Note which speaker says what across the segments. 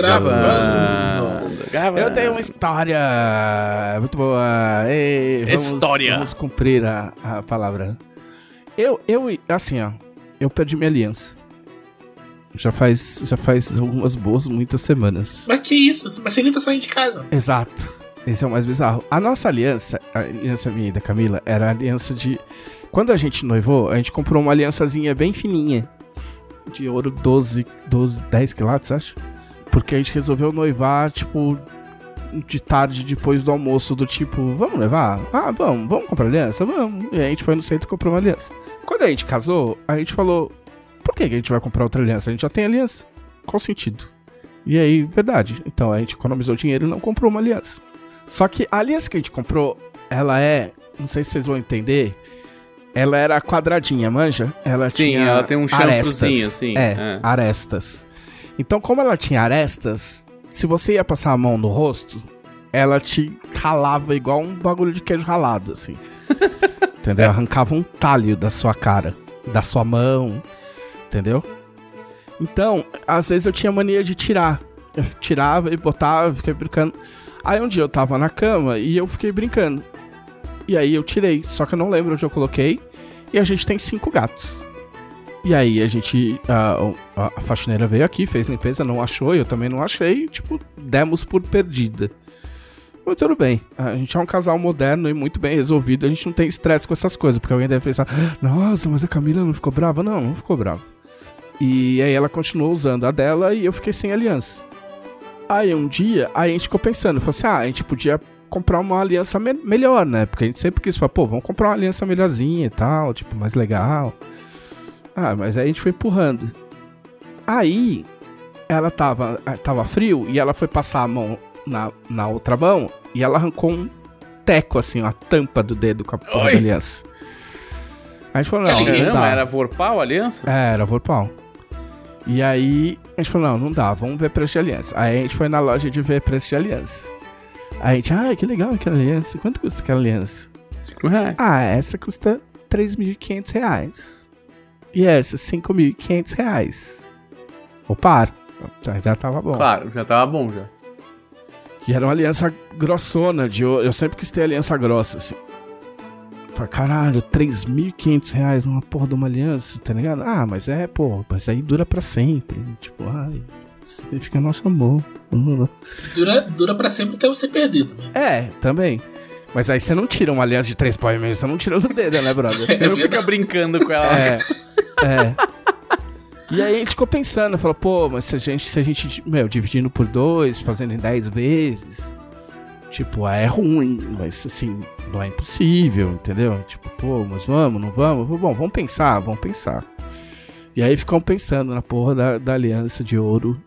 Speaker 1: Gravando.
Speaker 2: Gravando.
Speaker 1: Eu tenho uma história muito boa. Ei, vamos,
Speaker 2: História.
Speaker 1: Vamos cumprir a, a palavra. Eu, eu, assim, ó. Eu perdi minha aliança. Já faz, já faz algumas boas, muitas semanas.
Speaker 3: Mas que isso? Mas você nem tá saindo de casa.
Speaker 1: Exato. Esse é o mais bizarro. A nossa aliança, a aliança minha e da Camila, era a aliança de. Quando a gente noivou, a gente comprou uma aliançazinha bem fininha. De ouro 12, 12 10 quilates, acho. Porque a gente resolveu noivar, tipo, de tarde depois do almoço, do tipo, vamos levar? Ah, vamos, vamos comprar aliança? Vamos. E a gente foi no centro e comprou uma aliança. Quando a gente casou, a gente falou, por que a gente vai comprar outra aliança? A gente já tem aliança. Qual o sentido? E aí, verdade. Então a gente economizou dinheiro e não comprou uma aliança. Só que a aliança que a gente comprou, ela é. Não sei se vocês vão entender. Ela era quadradinha, manja? Ela
Speaker 2: Sim,
Speaker 1: tinha.
Speaker 2: ela tem um chanfrozinho, assim,
Speaker 1: É,
Speaker 2: é.
Speaker 1: arestas. Então, como ela tinha arestas, se você ia passar a mão no rosto, ela te ralava igual um bagulho de queijo ralado, assim. entendeu? Arrancava um talho da sua cara, da sua mão, entendeu? Então, às vezes eu tinha mania de tirar. Eu tirava e botava, fiquei brincando. Aí um dia eu tava na cama e eu fiquei brincando. E aí eu tirei, só que eu não lembro onde eu coloquei. E a gente tem cinco gatos. E aí a gente. A, a, a faxineira veio aqui, fez limpeza, não achou, eu também não achei. Tipo, demos por perdida. Mas tudo bem. A gente é um casal moderno e muito bem resolvido. A gente não tem estresse com essas coisas. Porque alguém deve pensar: Nossa, mas a Camila não ficou brava? Não, não ficou brava. E aí ela continuou usando a dela e eu fiquei sem aliança. Aí um dia, aí a gente ficou pensando, falou assim, ah, a gente podia comprar uma aliança me- melhor, né? Porque a gente sempre quis falar, pô, vamos comprar uma aliança melhorzinha e tal, tipo, mais legal. Ah, mas aí a gente foi empurrando. Aí, ela tava, eh, tava frio e ela foi passar a mão na, na outra mão e ela arrancou um teco, assim, a tampa do dedo com a porra da aliança. A gente falou, não, não dá.
Speaker 2: era Vorpal a aliança?
Speaker 1: É, era Vorpal. E aí a gente falou, não, não dá, vamos ver preço de aliança. Aí a gente foi na loja de ver preço de aliança. Aí a gente, ah, que legal aquela aliança. Quanto custa aquela aliança?
Speaker 2: Cinco reais.
Speaker 1: Ah, essa custa 3.500 reais. E essa, 5.500 reais. Ou par. Já, já tava bom.
Speaker 2: Claro, já tava bom já.
Speaker 1: E era uma aliança grossona de ouro. Eu sempre quis ter aliança grossa, assim. Falei, caralho, 3.500 reais numa porra de uma aliança, tá ligado? Ah, mas é, pô, mas aí dura pra sempre. Tipo, ai, significa nosso amor.
Speaker 3: Dura, dura pra sempre até você perder também.
Speaker 1: É, também. Mas aí você não tira uma aliança de três pau e meio, você não tira do dedo, né, brother?
Speaker 2: Você não fica brincando com ela.
Speaker 1: É, é. E aí a gente ficou pensando, falou, pô, mas se a gente, se a gente, meu, dividindo por dois, fazendo em dez vezes, tipo, ah, é ruim, mas assim, não é impossível, entendeu? Tipo, pô, mas vamos, não vamos? Bom, vamos pensar, vamos pensar. E aí ficamos pensando na porra da, da aliança de ouro,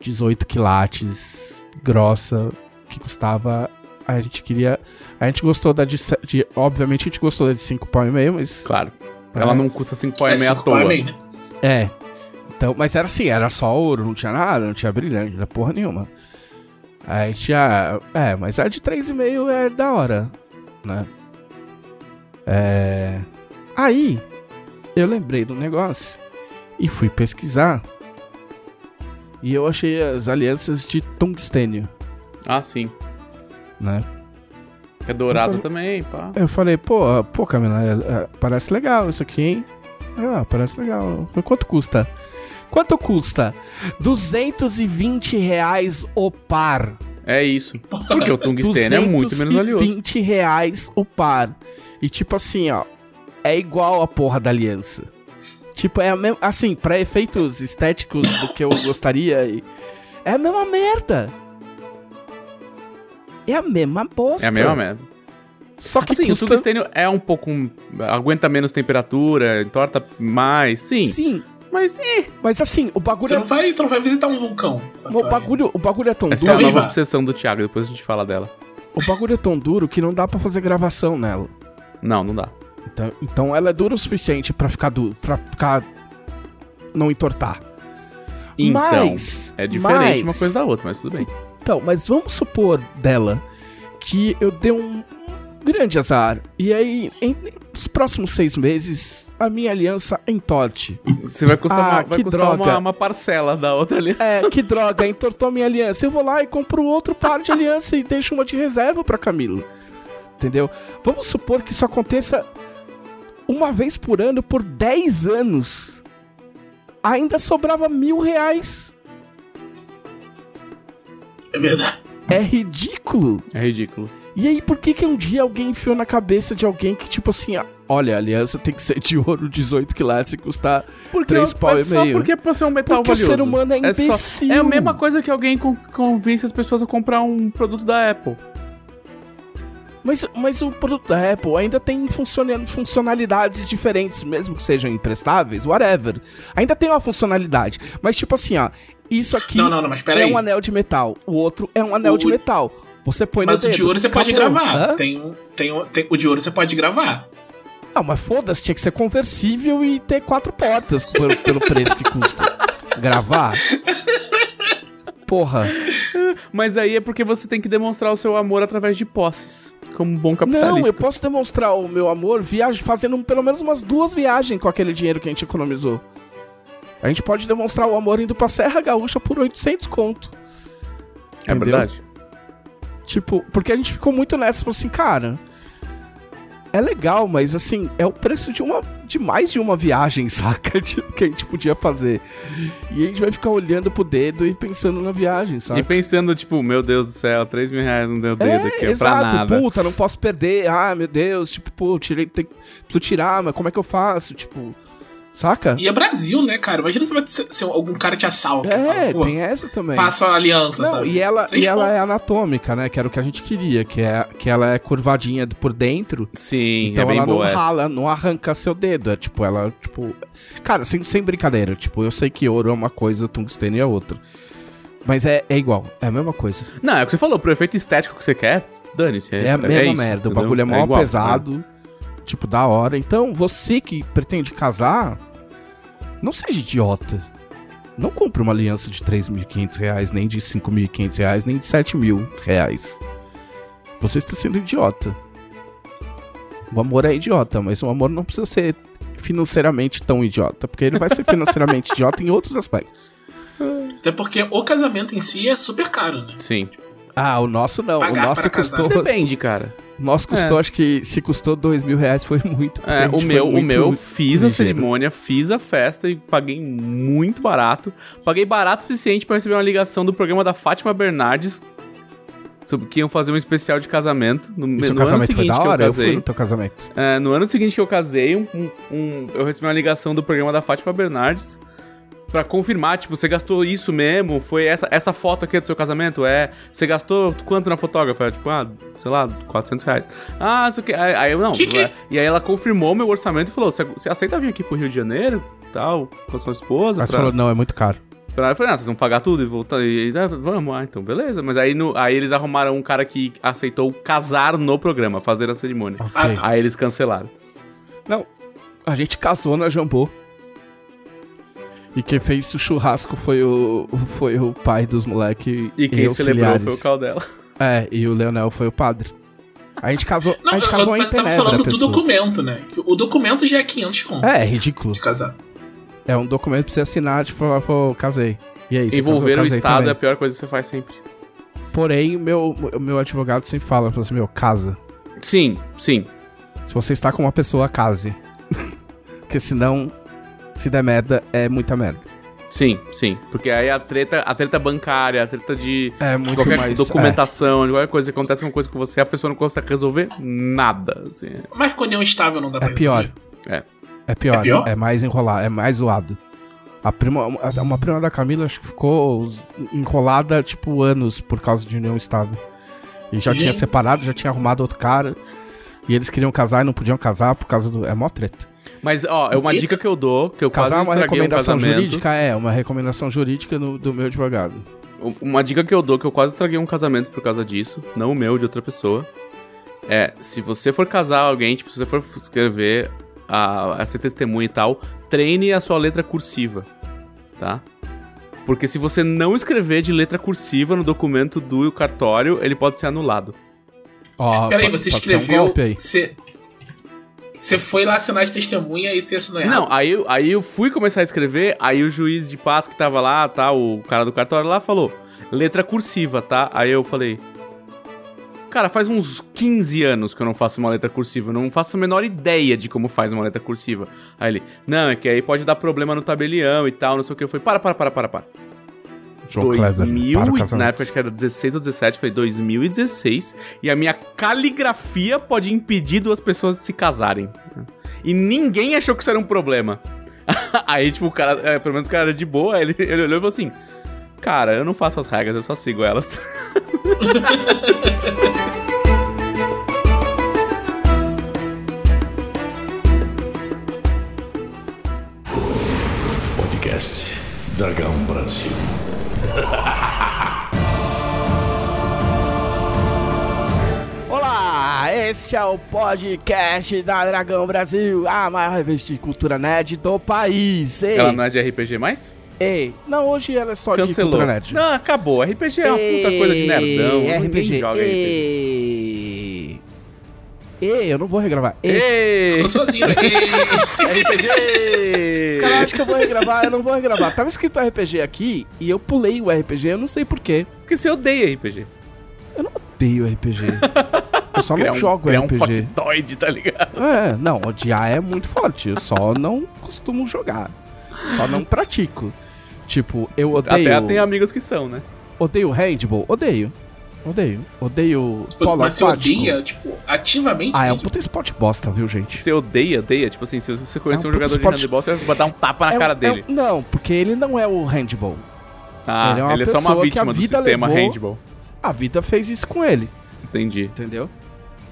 Speaker 1: 18 quilates, grossa, que custava. A gente queria. A gente gostou da de, de. Obviamente a gente gostou da de 5 pau e meio, mas.
Speaker 2: Claro. Ela não custa 5 pau e meio à toa.
Speaker 3: meio, né?
Speaker 1: É. Então, mas era assim, era só ouro, não tinha nada, não tinha brilhante, não tinha porra nenhuma. Aí tinha. É, mas a de 3,5 é da hora, né? É. Aí, eu lembrei do negócio e fui pesquisar. E eu achei as alianças de tungstênio,
Speaker 2: Ah, sim.
Speaker 1: Né?
Speaker 2: É dourado
Speaker 1: Não
Speaker 2: também, pá.
Speaker 1: Eu falei, pô, pô, Camila, é, é, parece legal isso aqui, hein? Ah, parece legal. Falei, Quanto custa? Quanto custa? 220 reais o par.
Speaker 2: É isso. Porque o tungstênio é muito menos valioso.
Speaker 1: 220 reais o par. E tipo assim, ó, é igual a porra da aliança. Tipo, é a mesma, assim, pra efeitos estéticos do que eu gostaria, é a mesma merda. É a mesma bosta.
Speaker 2: É a mesma merda.
Speaker 1: Só que
Speaker 2: Assim, o
Speaker 1: custa...
Speaker 2: tungstênio é um pouco. aguenta menos temperatura, entorta mais. Sim.
Speaker 1: Sim,
Speaker 2: Mas é.
Speaker 1: mas assim, o bagulho
Speaker 3: Você
Speaker 1: é
Speaker 3: não vai, tu não vai visitar um vulcão.
Speaker 1: O bagulho, o bagulho é tão
Speaker 2: Essa é a
Speaker 1: duro.
Speaker 2: nova obsessão do Thiago, depois a gente fala dela.
Speaker 1: O bagulho é tão duro que não dá pra fazer gravação nela.
Speaker 2: Não, não dá.
Speaker 1: Então, então ela é dura o suficiente pra ficar duro, para ficar não entortar.
Speaker 2: Então,
Speaker 1: mas
Speaker 2: é diferente
Speaker 1: mas-
Speaker 2: uma coisa da outra, mas tudo bem.
Speaker 1: Então, mas vamos supor dela que eu dei um grande azar e aí em, nos próximos seis meses a minha aliança entorte.
Speaker 2: Você vai custar,
Speaker 1: Ah,
Speaker 2: uma, vai
Speaker 1: que
Speaker 2: custar
Speaker 1: droga.
Speaker 2: uma, uma parcela da outra ali.
Speaker 1: É, que droga, entortou a minha aliança. Eu vou lá e compro outro par de aliança e deixo uma de reserva pra Camilo. Entendeu? Vamos supor que isso aconteça uma vez por ano por 10 anos. Ainda sobrava mil reais.
Speaker 3: É verdade.
Speaker 1: É ridículo.
Speaker 2: É ridículo.
Speaker 1: E aí, por que que um dia alguém enfiou na cabeça de alguém que, tipo assim, ah, olha, a aliança tem que ser de ouro 18 quilates e custar
Speaker 2: Porque
Speaker 1: Três
Speaker 2: é
Speaker 1: pau e
Speaker 2: só
Speaker 1: meio.
Speaker 2: porque é pra ser um metal
Speaker 1: Porque o
Speaker 2: valioso.
Speaker 1: ser humano é
Speaker 2: só-
Speaker 1: imbecil.
Speaker 2: É a mesma coisa que alguém con- convence as pessoas a comprar um produto da Apple.
Speaker 1: Mas, mas o produto da Apple ainda tem funciona- funcionalidades diferentes, mesmo que sejam imprestáveis, whatever. Ainda tem uma funcionalidade. Mas, tipo assim, ó, isso aqui
Speaker 3: Não, não, não, mas
Speaker 1: é
Speaker 3: peraí.
Speaker 1: um anel de metal, o outro é um anel
Speaker 3: O-
Speaker 1: de metal. Você põe
Speaker 3: Mas
Speaker 1: no
Speaker 3: o de ouro você pode gravar.
Speaker 1: Hã?
Speaker 3: Tem, um- tem, um- tem- o de ouro você pode gravar.
Speaker 1: Não, mas foda-se, tinha que ser conversível e ter quatro portas pelo, pelo preço que custa. Gravar? Porra.
Speaker 2: Mas aí é porque você tem que demonstrar o seu amor através de posses. Como um bom capitalista.
Speaker 1: Não, eu posso demonstrar o meu amor viagem, fazendo pelo menos umas duas viagens com aquele dinheiro que a gente economizou. A gente pode demonstrar o amor indo pra Serra Gaúcha por 800 conto.
Speaker 2: É
Speaker 1: entendeu?
Speaker 2: verdade.
Speaker 1: Tipo, porque a gente ficou muito nessa, falou assim, cara, é legal, mas assim, é o preço de uma de mais de uma viagem, saca? Tipo, que a gente podia fazer. E a gente vai ficar olhando pro dedo e pensando na viagem, sabe?
Speaker 2: E pensando, tipo, meu Deus do céu, 3 mil reais no meu dedo aqui, é pra
Speaker 1: exato,
Speaker 2: nada.
Speaker 1: puta, não posso perder. Ah, meu Deus, tipo, pô, tirei, tem, preciso tirar, mas como é que eu faço? Tipo, saca?
Speaker 3: E é Brasil, né, cara? Imagina se, vai ser, se algum cara te assalta.
Speaker 1: É,
Speaker 3: fala,
Speaker 1: tem essa também.
Speaker 3: Passa a aliança,
Speaker 1: Não,
Speaker 3: sabe?
Speaker 1: e ela,
Speaker 3: Três
Speaker 1: e ela é anatômica, né? Que era o que a gente queria, que, é, que ela é curvadinha por dentro.
Speaker 2: Sim,
Speaker 1: Então
Speaker 2: é bem
Speaker 1: ela não
Speaker 2: essa.
Speaker 1: rala, não arranca seu dedo. É tipo, ela, tipo. Cara, sem, sem brincadeira. Tipo, eu sei que ouro é uma coisa, tungstênio é outra. Mas é, é igual, é a mesma coisa.
Speaker 2: Não, é o que você falou, pro efeito estético que você quer, dane-se.
Speaker 1: É, a mesma
Speaker 2: isso,
Speaker 1: merda. O
Speaker 2: entendeu?
Speaker 1: bagulho é mó
Speaker 2: igual,
Speaker 1: pesado. Tipo, da hora. Então, você que pretende casar, não seja idiota. Não compre uma aliança de 3.500 reais, nem de 5.500 reais, nem de 7 mil reais. Você está sendo idiota. O amor é idiota, mas o amor não precisa ser financeiramente tão idiota, porque ele vai ser financeiramente idiota em outros aspectos.
Speaker 3: Até porque o casamento em si é super caro, né?
Speaker 2: Sim.
Speaker 1: Ah, o nosso não. O nosso
Speaker 3: pra casar.
Speaker 1: custou.
Speaker 2: Depende, cara.
Speaker 1: O nosso custou, acho que se custou dois mil reais foi muito. a
Speaker 2: É, o
Speaker 1: foi
Speaker 2: meu, o
Speaker 1: muito
Speaker 2: meu eu fiz a
Speaker 1: ligeiro.
Speaker 2: cerimônia, fiz a festa e paguei muito barato. Paguei barato o suficiente pra receber uma ligação do programa da Fátima Bernardes sobre que iam fazer um especial de casamento. No,
Speaker 1: E seu
Speaker 2: no ano
Speaker 1: casamento foi
Speaker 2: seguinte
Speaker 1: da
Speaker 2: que
Speaker 1: hora?
Speaker 2: eu
Speaker 1: Eu, fui
Speaker 2: casei.
Speaker 1: no teu casamento.
Speaker 2: É, no ano seguinte que eu casei, um, um- um- eu recebi uma ligação do programa da Fátima Bernardes pra confirmar, tipo, você gastou isso mesmo? Foi essa, essa foto aqui do seu casamento? É, você gastou quanto na fotógrafa? É, Tipo, ah, sei lá, 400 reais. Ah, isso aqui. Aí, aí eu não.
Speaker 3: Que que-
Speaker 2: é, E aí ela confirmou meu orçamento e falou: você, aceita vir aqui pro Rio de Janeiro? Tal, com a sua esposa?
Speaker 1: Mas
Speaker 2: pra-
Speaker 1: falou, não, é muito caro.
Speaker 2: Eu falei, ah, vocês vão pagar tudo e voltar. E, ah, vamos, ah, então beleza. Mas aí, no, aí eles arrumaram um cara que aceitou casar no programa, fazer a cerimônia.
Speaker 1: Ok.
Speaker 3: Ah, tá.
Speaker 2: Aí eles cancelaram.
Speaker 1: Não, a gente casou na Jambô. E quem fez o churrasco foi o, foi o pai dos moleques
Speaker 2: E quem celebrou foi o Caldela.
Speaker 1: É, e o Leonel foi o padre. A gente casou,
Speaker 3: Não,
Speaker 1: a gente
Speaker 3: eu-
Speaker 1: casou
Speaker 3: mas
Speaker 1: em
Speaker 3: eu tava
Speaker 1: Tenebra,
Speaker 3: falando
Speaker 1: pessoas.
Speaker 3: do documento, né? O documento já é 500 conto
Speaker 1: É, é ridículo.
Speaker 3: de casar.
Speaker 1: É um documento pra você assinar, tipo, falar, pô, casei. E aí, você
Speaker 2: Envolver
Speaker 1: casou,
Speaker 2: o Estado
Speaker 1: também.
Speaker 2: é a pior coisa que você faz sempre.
Speaker 1: Porém, meu, meu advogado sempre fala, fala assim, meu, casa.
Speaker 2: Sim, sim.
Speaker 1: Se você está com uma pessoa, case. Porque senão, se der merda, é muita merda.
Speaker 2: Sim, sim. Porque aí a treta, a treta bancária, a treta de
Speaker 1: É muito
Speaker 2: qualquer
Speaker 1: mais...
Speaker 2: documentação, de qualquer coisa que acontece uma coisa com você, a pessoa não consegue resolver nada. Assim.
Speaker 3: Mas com união estável não dá
Speaker 1: É,
Speaker 3: pra
Speaker 1: é pior.
Speaker 3: resolver.
Speaker 2: É.
Speaker 1: É pior.
Speaker 3: É pior?
Speaker 1: É mais enrolar, é mais zoado. A prima, uma prima da Camila acho que ficou enrolada, tipo, anos por causa de união estável. E já tinha
Speaker 3: Gente.
Speaker 1: separado, já tinha arrumado outro cara. E eles queriam casar e não podiam casar por causa do. É mó treta.
Speaker 2: Mas, ó, é uma
Speaker 3: Eita.
Speaker 2: dica que eu dou, que eu
Speaker 1: Casar é
Speaker 2: quase
Speaker 1: uma
Speaker 2: um
Speaker 1: recomendação
Speaker 2: casamento.
Speaker 1: jurídica? É, uma recomendação jurídica no- do meu advogado.
Speaker 2: Uma dica que eu dou, que eu quase estraguei um casamento por causa disso, não o meu, de outra pessoa, é, se você for casar alguém, tipo, se você for escrever a, essa testemunha e tal, treine a sua letra cursiva, tá? Porque se você não escrever de letra cursiva no documento do cartório, ele pode ser anulado.
Speaker 1: Ó,
Speaker 3: Peraí, você
Speaker 1: pode ser um
Speaker 3: escreveu.
Speaker 1: golpe aí.
Speaker 3: Você, Você foi lá assinar de testemunha e você assinou errado.
Speaker 2: Não, aí, aí eu fui começar a escrever, aí o juiz de paz que tava lá, tá, o cara do cartório lá falou, letra cursiva, tá? Aí eu falei, cara, faz uns 15 anos que eu não faço uma letra cursiva, eu não faço a menor ideia de como faz uma letra cursiva. Aí ele, não, é que aí pode dar problema no tabelião e tal, não sei o que. Eu falei, para, para, para, para, para.
Speaker 1: João
Speaker 2: 2000,
Speaker 1: para o
Speaker 2: e-
Speaker 1: casamento.
Speaker 2: na época acho que era 16 ou 17, foi 2016, e a minha caligrafia pode impedir duas pessoas de se casarem. E ninguém achou que isso era um problema. Aí, tipo, o cara, é, pelo menos o cara era de boa, ele, ele olhou e falou assim: Cara, eu não faço as regras, eu só sigo elas.
Speaker 4: Podcast Dragão Brasil.
Speaker 1: Olá, este é o podcast da Dragão Brasil, a maior revista de cultura nerd do país. Ei,
Speaker 2: Ela não é de RPG mais?
Speaker 1: ei, não, hoje ela é só de
Speaker 2: Cancelou.
Speaker 1: cultura nerd.
Speaker 2: Não, acabou. RPG é uma puta coisa de nerdão.
Speaker 1: Ei,
Speaker 2: Ninguém
Speaker 1: RPG.
Speaker 2: joga RPG.
Speaker 1: Ei, ei, eu não vou regravar. Ei,
Speaker 2: Ei!
Speaker 3: Ficou sozinho. Ei,
Speaker 2: RPG!
Speaker 1: Eu acho que eu vou regravar, eu não vou regravar. Tava escrito RPG aqui e eu pulei o RPG, eu não sei porquê.
Speaker 2: Porque você odeia RPG.
Speaker 1: Eu não odeio RPG. Eu só
Speaker 2: Criar
Speaker 1: não
Speaker 2: um-
Speaker 1: jogo
Speaker 2: criar um
Speaker 1: RPG.
Speaker 2: factoide, tá ligado?
Speaker 1: É, não, odiar é muito forte. Eu só não costumo jogar. Só não pratico. Tipo, eu odeio.
Speaker 2: Até tem amigos que são, né?
Speaker 1: Odeio handball? Odeio. Odeio. Odeio polo
Speaker 3: Mas você
Speaker 1: aquático.
Speaker 3: odeia, tipo, ativamente?
Speaker 1: Ah, é um puta esporte bosta, viu, gente?
Speaker 2: Você odeia, odeia? Tipo assim, se você conhecer
Speaker 1: É um
Speaker 2: um, jogador
Speaker 1: esporte-
Speaker 2: de handebol, você vai dar um tapa na
Speaker 1: É
Speaker 2: cara
Speaker 1: é
Speaker 2: dele.
Speaker 1: um- não, porque ele não é o handball.
Speaker 2: ah,
Speaker 1: ele é uma
Speaker 2: ele é só uma vítima do
Speaker 1: vida
Speaker 2: sistema
Speaker 1: levou-
Speaker 2: handball.
Speaker 1: A vida fez isso com ele,
Speaker 2: Entendi.
Speaker 1: entendeu?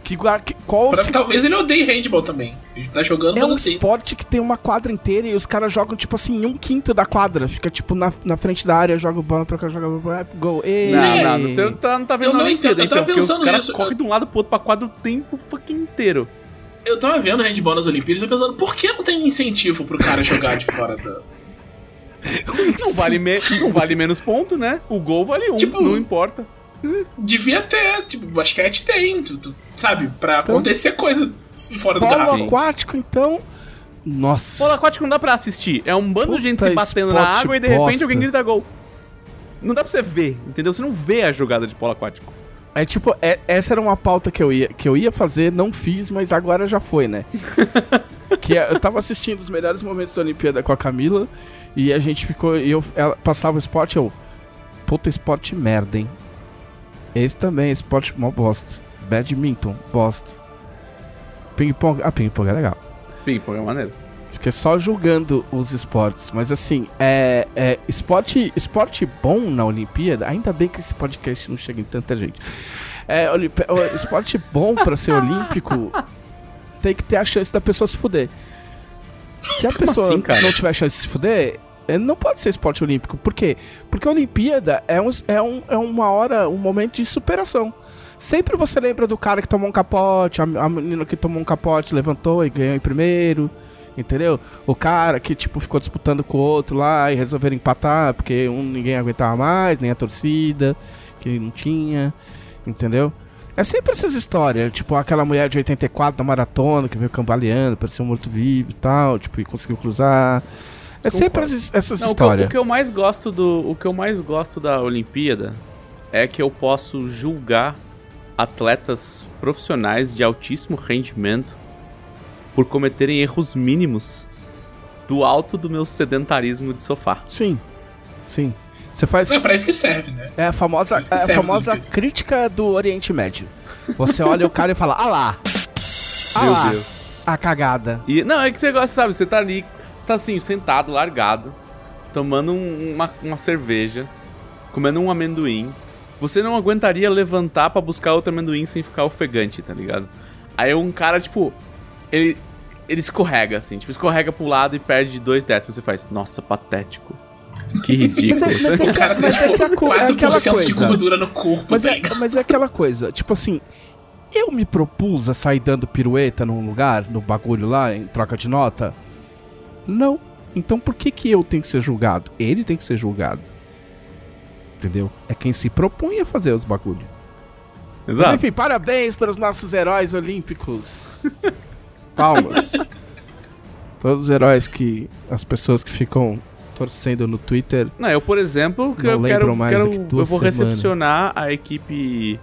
Speaker 1: Que, que qual
Speaker 3: Pra-
Speaker 1: se-
Speaker 3: Talvez ele odeie handball também. Ele tá jogando,
Speaker 1: É
Speaker 3: mas
Speaker 1: um
Speaker 3: odeia.
Speaker 1: esporte que tem uma quadra inteira e os caras jogam, tipo assim, um quinto da quadra. Fica, tipo, na, na frente da área, joga o bola pra cá, joga o bola, gol. Ei.
Speaker 2: Não, não, você não tá, não tá vendo
Speaker 3: Eu não entendo, eu
Speaker 2: então,
Speaker 3: tava
Speaker 2: os
Speaker 3: pensando
Speaker 2: caras
Speaker 3: nisso.
Speaker 2: correm de um lado pro outro pra quadra o tempo fucking inteiro.
Speaker 3: Eu tava vendo handball nas Olimpíadas e tô pensando, por que não tem incentivo pro cara jogar de fora da.
Speaker 2: Não vale, me- não vale menos ponto, né? O gol vale um,
Speaker 3: Tipo-
Speaker 2: não importa.
Speaker 3: Devia ter, tipo, basquete tem, tu, tu- sabe? Pra acontecer coisa fora do
Speaker 1: Polo
Speaker 3: gráfico.
Speaker 2: Sim.
Speaker 1: aquático, então. Nossa.
Speaker 2: Polo aquático não dá pra assistir. É um bando de gente
Speaker 1: Puta
Speaker 2: se batendo na água e de repente
Speaker 1: bosta.
Speaker 2: alguém grita gol. Não dá pra você ver, entendeu? Você não vê a jogada de polo aquático.
Speaker 1: É tipo, é- essa era uma pauta que eu, ia, que eu ia fazer, não fiz, mas agora já foi, né? que é- eu tava assistindo os melhores momentos da Olimpíada com a Camila e a gente ficou. E eu, ela passava o esporte, eu. Puta esporte merda, hein? Esse também, esporte mó bosta. Badminton, bosta. Ping-pong. Ah, ping-pong é legal.
Speaker 2: Ping-pong é maneiro.
Speaker 1: Fiquei só julgando os esportes. Mas assim, é, é esporte, esporte bom na Olimpíada. Ainda bem que esse podcast não chega em tanta gente. É, esporte bom pra ser olímpico tem que ter a chance da pessoa se fuder. Se a pessoa
Speaker 2: assim,
Speaker 1: não tiver chance de se fuder, não pode ser esporte olímpico. Por quê? Porque a Olimpíada é, um, é, um, é uma hora, um momento de superação. Sempre você lembra do cara que tomou um capote, a, a menina que tomou um capote levantou e ganhou em primeiro. Entendeu? O cara que, tipo, ficou disputando com o outro lá e resolveram empatar porque um ninguém aguentava mais, nem a torcida, que não tinha. Entendeu? É sempre essas histórias, tipo, aquela mulher de 84 da maratona que veio cambaleando, parecia um morto-vivo e tal, tipo, e conseguiu cruzar. É sempre
Speaker 2: Concordo.
Speaker 1: essas,
Speaker 2: Não, o, que eu,
Speaker 1: histórias.
Speaker 2: o que eu mais gosto do, o que eu mais gosto da Olimpíada é que eu posso julgar atletas profissionais de altíssimo rendimento por cometerem erros mínimos do alto do meu sedentarismo de sofá.
Speaker 1: Sim, sim. Você faz.
Speaker 3: É pra isso que serve, né?
Speaker 1: É a famosa, é a
Speaker 3: as
Speaker 1: famosa crítica do Oriente Médio. Você olha o cara e fala, ah lá, ah lá,
Speaker 2: Deus.
Speaker 1: a cagada.
Speaker 2: E, não, é que você gosta, sabe? Você tá ali, você tá assim, sentado, largado, tomando um- uma, uma cerveja, comendo um amendoim. Você não aguentaria levantar pra buscar outro amendoim sem ficar ofegante, tá ligado? Aí um cara, tipo, ele, ele escorrega, assim, tipo, escorrega pro lado e perde dois décimos. Você faz, nossa, patético. Que ridículo.
Speaker 1: Mas é- mas é
Speaker 3: cara
Speaker 1: Mas é que a co- é aquela
Speaker 3: 4% de
Speaker 1: coisa.
Speaker 3: gordura no corpo,
Speaker 1: Mas
Speaker 3: tá
Speaker 1: é, mas é aquela coisa, tipo assim, eu me propus a sair dando pirueta num lugar, no bagulho lá, em troca de nota? Não. Então por que que eu tenho que ser julgado? Ele tem que ser julgado. Entendeu? É quem se propõe a fazer os bagulhos. Mas,
Speaker 2: Exato.
Speaker 1: enfim, parabéns para os nossos heróis olímpicos. Palmas. Todos os heróis que. As pessoas que ficam torcendo no Twitter.
Speaker 2: Não, eu, por exemplo, que eu quero,
Speaker 1: mais
Speaker 2: quero
Speaker 1: que
Speaker 2: eu vou recepcionar a equipe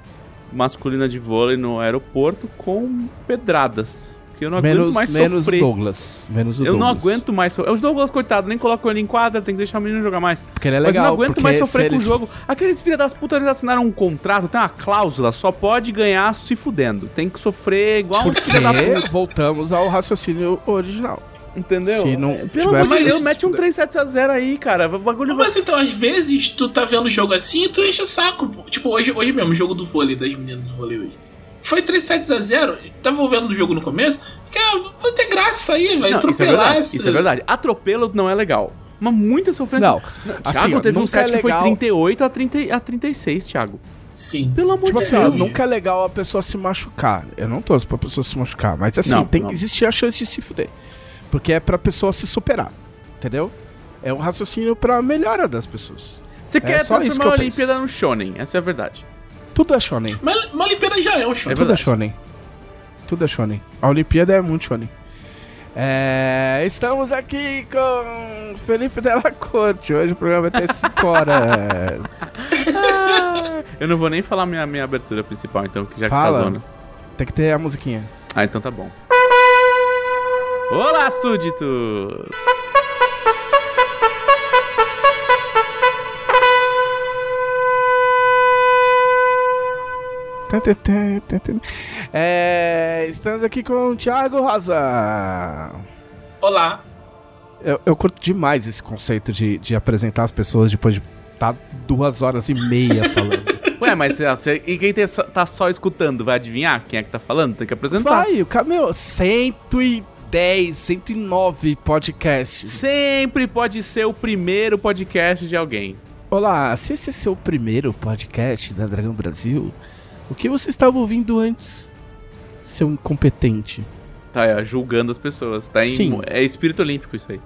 Speaker 2: masculina de vôlei no aeroporto com pedradas. Porque eu não aguento
Speaker 1: menos
Speaker 2: mais
Speaker 1: menos
Speaker 2: sofrer.
Speaker 1: Douglas. Menos o
Speaker 2: Eu não
Speaker 1: Douglas.
Speaker 2: aguento mais sofrer. Os Douglas, coitado, nem colocam ele em quadra, tem que deixar o menino jogar mais.
Speaker 1: Porque ele é
Speaker 2: Mas
Speaker 1: legal.
Speaker 2: eu não aguento mais sofrer com o jogo. Aqueles filha das putas, eles assinaram um contrato, tem uma cláusula, só pode ganhar se fudendo. Tem que sofrer igual um filho da puta.
Speaker 1: Voltamos ao raciocínio original.
Speaker 2: Entendeu?
Speaker 1: Se não
Speaker 2: Pelo amor de Deus, mete um
Speaker 1: se
Speaker 2: 3 7 a 0 aí, cara. O bagulho vai...
Speaker 3: Mas então, às vezes, tu tá vendo o jogo assim e tu enche o saco. pô. Tipo, hoje, hoje mesmo, o jogo do vôlei, das meninas do vôlei hoje. Foi 3 sets a 0 Tava vendo o jogo no começo. Fiquei, ah, vai ter graça aí, vai
Speaker 2: Não, isso é
Speaker 3: atropelar
Speaker 2: Isso é verdade. Atropelo não é legal. Mas muita sofrência.
Speaker 1: Não,
Speaker 2: Thiago
Speaker 1: assim, ó,
Speaker 2: teve um set
Speaker 1: é
Speaker 2: que foi
Speaker 1: legal-
Speaker 2: 38 a, 30, a 36, Thiago.
Speaker 3: Sim.
Speaker 2: Pelo amor
Speaker 1: Tipo
Speaker 2: de
Speaker 1: assim,
Speaker 2: Deus.
Speaker 1: nunca é legal a pessoa se machucar. Eu não torço pra pessoa se machucar. Mas assim,
Speaker 2: Não,
Speaker 1: tem
Speaker 2: não.
Speaker 1: que existir a chance de se fuder. Porque é pra pessoa se superar. Entendeu? É um raciocínio pra melhora das pessoas.
Speaker 2: Você quer
Speaker 1: só isso
Speaker 2: transformar a Olimpíada no shonen. Essa é a verdade.
Speaker 1: Tudo é shonen.
Speaker 3: Mas uma Olimpíada já é um show.
Speaker 2: É
Speaker 1: Tudo é shonen. Tudo é shonen. A Olimpíada é muito shonen. É, estamos aqui com Felipe Della Corte. Hoje o programa vai ter 5 horas.
Speaker 2: Eu não vou nem falar minha, minha abertura principal, então, que já que
Speaker 1: Fala.
Speaker 2: tá zona.
Speaker 1: Tem que ter a musiquinha.
Speaker 2: Ah, então tá bom. Olá, súditos!
Speaker 1: É, estamos aqui com o Thiago Rosa.
Speaker 3: Olá.
Speaker 1: Eu, eu curto demais esse conceito de, de apresentar as pessoas depois de estar duas horas e meia falando.
Speaker 2: Ué, mas você- e quem tá só escutando vai adivinhar quem é que tá falando? Tem que apresentar.
Speaker 1: Vai, o meu, 110, 109 podcasts.
Speaker 2: Sempre pode ser o primeiro podcast de alguém.
Speaker 1: Olá, se esse é seu primeiro podcast da Dragão Brasil, o que você estava ouvindo antes? Seu incompetente.
Speaker 2: Tá é, julgando as pessoas. Tá em,
Speaker 1: Sim.
Speaker 2: É espírito olímpico isso aí.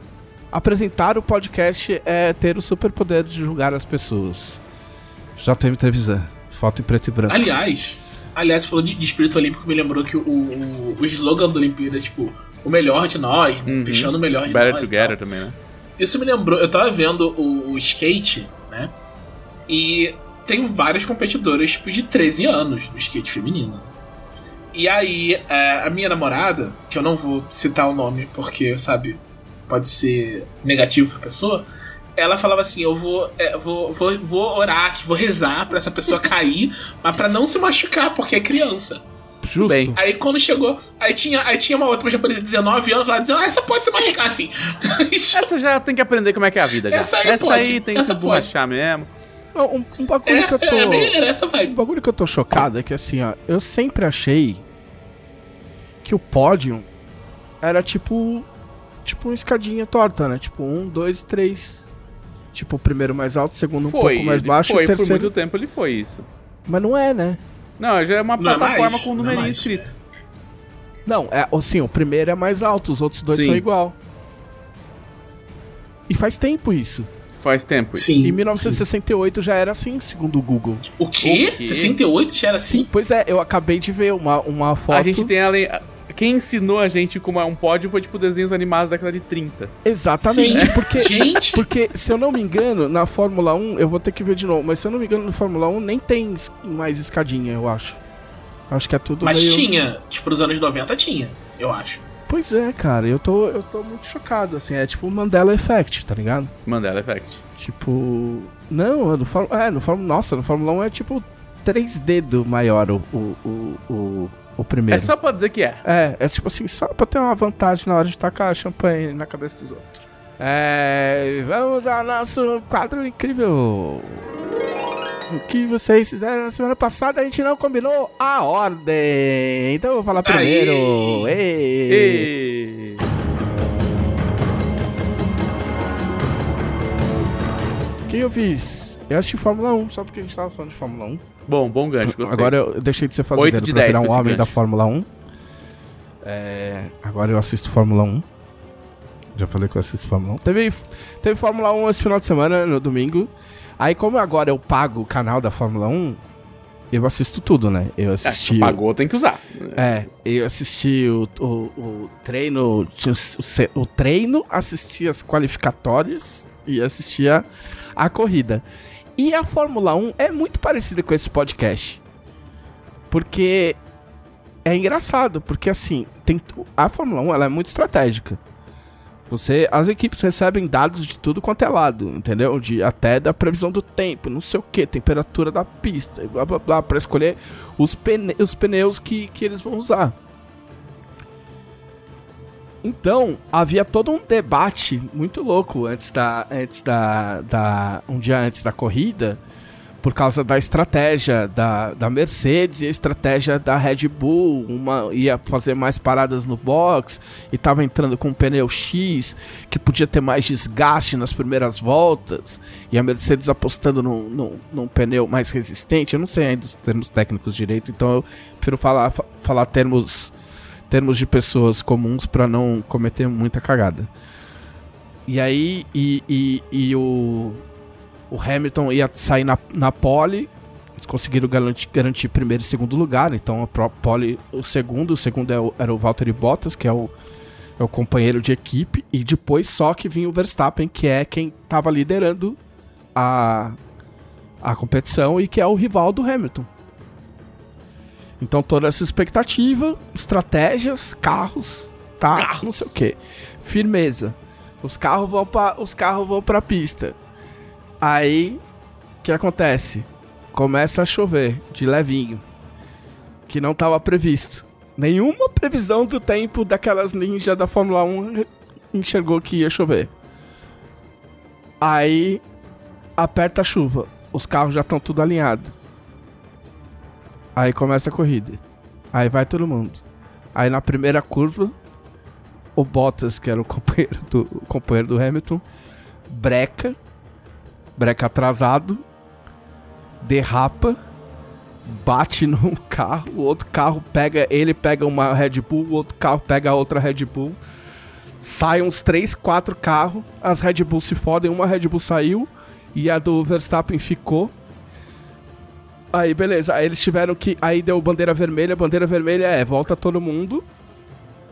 Speaker 1: Apresentar o podcast é ter o superpoder de julgar as pessoas. JM Trevisan, foto em preto e branco.
Speaker 3: Aliás, aliás, você falou de, de espírito olímpico, me lembrou que o, o, o slogan da Olimpíada é tipo, o melhor de nós?
Speaker 2: Uhum.
Speaker 3: fechando o melhor de
Speaker 2: Better
Speaker 3: nós.
Speaker 2: Together
Speaker 3: tal.
Speaker 2: também, né?
Speaker 3: Isso me lembrou, eu tava vendo o, o skate, né? E tem várias competidoras tipo, de 13 anos no skate feminino. E aí, é, a minha namorada, que eu não vou citar o nome porque, sabe, pode ser negativo pra pessoa, ela falava assim: Eu vou, é, vou, vou, vou orar aqui, vou rezar pra essa pessoa cair, mas pra não se machucar, porque é criança.
Speaker 1: Justo.
Speaker 2: bem.
Speaker 3: Aí quando chegou, aí tinha, aí tinha uma outra japonesa de 19 anos, ela dizendo: Ah, essa pode se machucar assim.
Speaker 2: Essa já tem que aprender como é que é a vida já.
Speaker 3: Essa aí pode,
Speaker 2: tem que
Speaker 3: essa
Speaker 2: se borrachar mesmo.
Speaker 1: Um, um bagulho
Speaker 3: É,
Speaker 1: que eu tô.
Speaker 3: é, era essa
Speaker 1: Um
Speaker 3: vibe.
Speaker 1: bagulho que eu tô chocado é que assim, ó, eu sempre achei que o pódio era tipo. Tipo uma escadinha torta, né? Tipo um, dois e três. Tipo, o primeiro mais alto, o segundo um
Speaker 2: foi,
Speaker 1: pouco mais baixo
Speaker 2: foi
Speaker 1: e o
Speaker 2: por
Speaker 1: terceiro.
Speaker 2: muito tempo ele foi isso.
Speaker 1: Mas não é, né?
Speaker 2: Não, já é uma
Speaker 3: Não é
Speaker 2: plataforma
Speaker 3: mais,
Speaker 2: com um
Speaker 3: é
Speaker 2: numerinho escrito.
Speaker 1: Não, é assim, o primeiro é mais alto, os outros dois
Speaker 2: Sim.
Speaker 1: são igual. E faz tempo isso.
Speaker 2: Faz tempo.
Speaker 3: Sim.
Speaker 1: Em 1968 já era assim, segundo o Google.
Speaker 3: O quê?
Speaker 2: O quê?
Speaker 3: 68 já era assim?
Speaker 1: Pois é, eu acabei de ver uma, uma foto.
Speaker 2: A gente tem além. Quem ensinou a gente como é um pódio foi tipo desenhos animados da década de 30.
Speaker 1: Exatamente,
Speaker 3: Sim.
Speaker 1: porque
Speaker 3: Gente,
Speaker 1: Porque, se eu não me engano, na Fórmula 1, eu vou ter que ver de novo, mas se eu não me engano, na Fórmula 1 nem tem mais escadinha, eu acho. Acho que é tudo
Speaker 3: mas
Speaker 1: meio...
Speaker 3: tinha. Tipo, nos anos 90 tinha, eu acho.
Speaker 1: Pois é, cara, eu tô, eu tô muito chocado, assim, é tipo o Mandela Effect, tá ligado?
Speaker 2: Mandela Effect.
Speaker 1: Tipo... Não, no Fórmula... É, no Fórmula... Nossa, no Fórmula 1 é tipo três dedos maior o, o, o, o, primeiro.
Speaker 2: É só pra dizer que é.
Speaker 1: É, é tipo assim, só pra ter uma vantagem na hora de tacar champanhe na cabeça dos outros. É, vamos ao nosso quadro incrível. O que vocês fizeram na semana passada, a gente não combinou a ordem. Então eu vou falar primeiro. Ê.
Speaker 2: E...
Speaker 1: O que eu fiz? Eu assisti Fórmula 1, só porque a gente tava falando de Fórmula 1.
Speaker 2: Bom, bom gancho, gostei.
Speaker 1: Agora eu deixei de ser fazendeiro
Speaker 2: de
Speaker 1: pra
Speaker 2: 10
Speaker 1: virar um homem da
Speaker 2: gancho.
Speaker 1: Fórmula 1. É, agora eu assisto Fórmula 1. Já falei que eu assisto Fórmula 1. Teve, teve Fórmula 1 esse final de semana, no domingo. Aí como agora eu pago o canal da Fórmula 1, eu assisto tudo, né? Eu
Speaker 2: É,
Speaker 1: assisti.
Speaker 2: pagou, tem que usar.
Speaker 1: É, eu assisti o, o, o treino. O, o treino, assisti as qualificatórias e assistia a corrida. E a Fórmula 1 é muito parecida com esse podcast. Porque é engraçado, porque assim, tem, a Fórmula 1 ela é muito estratégica. Você, as equipes recebem dados de tudo quanto é lado, entendeu? De até da previsão do tempo, não sei o que, temperatura da pista, blá blá blá, para escolher os, pne- os pneus que, que eles vão usar. Então, havia todo um debate muito louco antes da. antes da. da um dia antes da corrida, por causa da estratégia da, da Mercedes e a estratégia da Red Bull. Uma ia fazer mais paradas no box e tava entrando com um pneu X que podia ter mais desgaste nas primeiras voltas. E a Mercedes apostando num, num, num pneu mais resistente. Eu não sei ainda os termos técnicos direito, então eu prefiro falar, fa- falar termos, termos de pessoas comuns para não cometer muita cagada. E aí, e, e, e o, o Hamilton ia sair na, na pole. Eles conseguiram garantir, garantir primeiro e segundo lugar. Então a pole, o segundo, o segundo é o- era o Valtteri Bottas, que é o, é o companheiro de equipe. E depois só que vinha o Verstappen, que é quem estava liderando a, a competição e que é o rival do Hamilton. Então toda essa expectativa, estratégias, carros, tá?
Speaker 2: Carros.
Speaker 1: Não sei o que. Firmeza. Os carros vão para os carros vão para pista. Aí o que acontece? Começa a chover de levinho, que não estava previsto. Nenhuma previsão do tempo daquelas ninjas da Fórmula 1 enxergou que ia chover. Aí aperta a chuva, os carros já estão tudo alinhados. Aí começa a corrida. Aí vai todo mundo. Aí na primeira curva, o Bottas, que era o companheiro do, o companheiro do Hamilton, breca, breca atrasado, derrapa, bate num carro, o outro carro pega, ele pega uma Red Bull, o outro carro pega outra Red Bull. Sai uns 3, 4 carros, as Red Bull se fodem, uma Red Bull saiu e a do Verstappen ficou. Aí, beleza. Aí eles tiveram que. Aí deu bandeira vermelha. Bandeira vermelha é, volta todo mundo.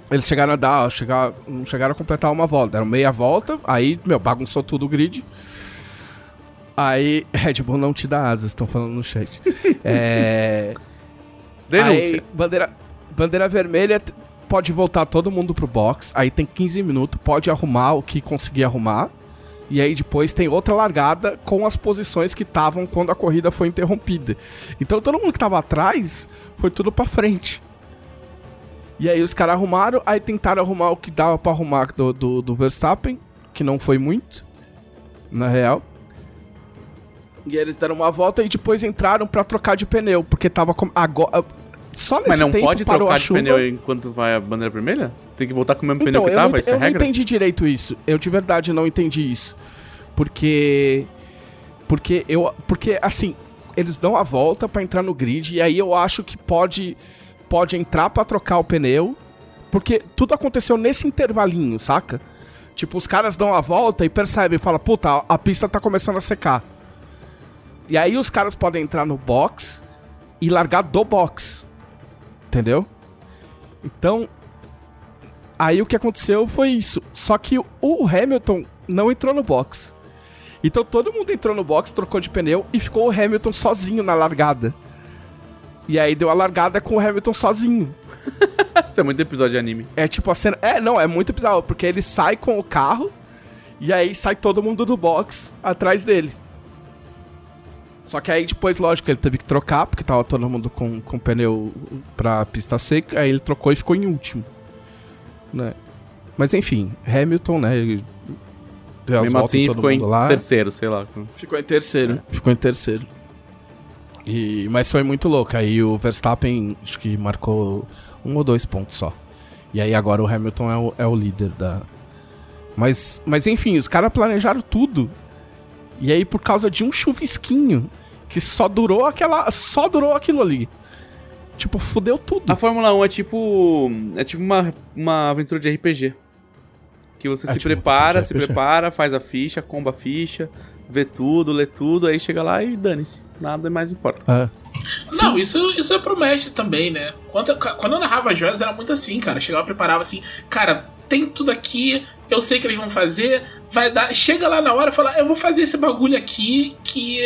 Speaker 1: Eles chegaram a dar, chegaram a completar uma volta. Deram meia volta. Aí, meu, bagunçou tudo o grid. Aí, Red Bull não te dá asas, estão falando no chat. é.
Speaker 2: Denúncia.
Speaker 1: Aí, bandeira, bandeira vermelha pode voltar todo mundo pro box. Aí tem 15 minutos, pode arrumar o que conseguir arrumar. E aí depois tem outra largada com as posições que estavam quando a corrida foi interrompida. Então todo mundo que tava atrás foi tudo pra frente. E aí os caras arrumaram, aí tentaram arrumar o que dava pra arrumar do, do, do Verstappen, que não foi muito, na real. E eles deram uma volta e depois entraram pra trocar de pneu, porque tava com... Agora, só nesse
Speaker 2: Mas não
Speaker 1: tempo
Speaker 2: pode trocar de pneu enquanto vai a bandeira vermelha? Tem que voltar com o mesmo
Speaker 1: Então,
Speaker 2: pneu que tava?
Speaker 1: ent-
Speaker 2: Isso é
Speaker 1: eu não
Speaker 2: regra?
Speaker 1: entendi direito isso. Eu de verdade não entendi isso. Porque. Porque eu. Porque, assim, eles dão a volta pra entrar no grid. E aí eu acho que pode. Pode entrar pra trocar o pneu. Porque tudo aconteceu nesse intervalinho, saca? Tipo, os caras dão a volta e percebem, fala, puta, a pista tá começando a secar. E aí os caras podem entrar no box e largar do box. Entendeu? Então, Aí o que aconteceu foi isso. Só que o Hamilton não entrou no box. Então todo mundo entrou no box, trocou de pneu e ficou o Hamilton sozinho na largada. E aí deu a largada com o Hamilton sozinho.
Speaker 2: Isso é muito episódio de anime.
Speaker 1: É tipo a cena. É, não, é muito bizarro, porque ele sai com o carro e aí sai todo mundo do box atrás dele. Só que aí depois, lógico, ele teve que trocar, porque tava todo mundo com, com pneu pra pista seca, aí ele trocou e ficou em último. Né? Mas enfim, Hamilton, né? Ele deu as
Speaker 2: Mesmo
Speaker 1: em
Speaker 2: assim,
Speaker 1: todo
Speaker 2: ficou em
Speaker 1: lá.
Speaker 2: terceiro, sei lá.
Speaker 1: Ficou em terceiro. Ficou em terceiro. E, mas foi muito louco. Aí o Verstappen, acho que marcou um ou dois pontos só. E aí agora o Hamilton é o, é o líder da. Mas, mas enfim, os caras planejaram tudo. E aí, por causa de um chuvisquinho, que só durou aquela. Só durou aquilo ali. Tipo, fudeu tudo.
Speaker 2: A Fórmula 1 é tipo. É tipo uma, uma aventura de RPG. Que você
Speaker 1: É
Speaker 2: se
Speaker 1: tipo
Speaker 2: prepara, se prepara, faz a ficha, comba a ficha, vê tudo, lê tudo, aí chega lá e dane-se. Nada mais importa.
Speaker 1: É.
Speaker 3: Não, isso, isso é pro mestre também, né? Quando, quando eu narrava joias era muito assim, cara. Chegava, preparava assim, cara, tem tudo aqui, eu sei que eles vão fazer, vai dar. Chega lá na hora e fala, eu vou fazer esse bagulho aqui que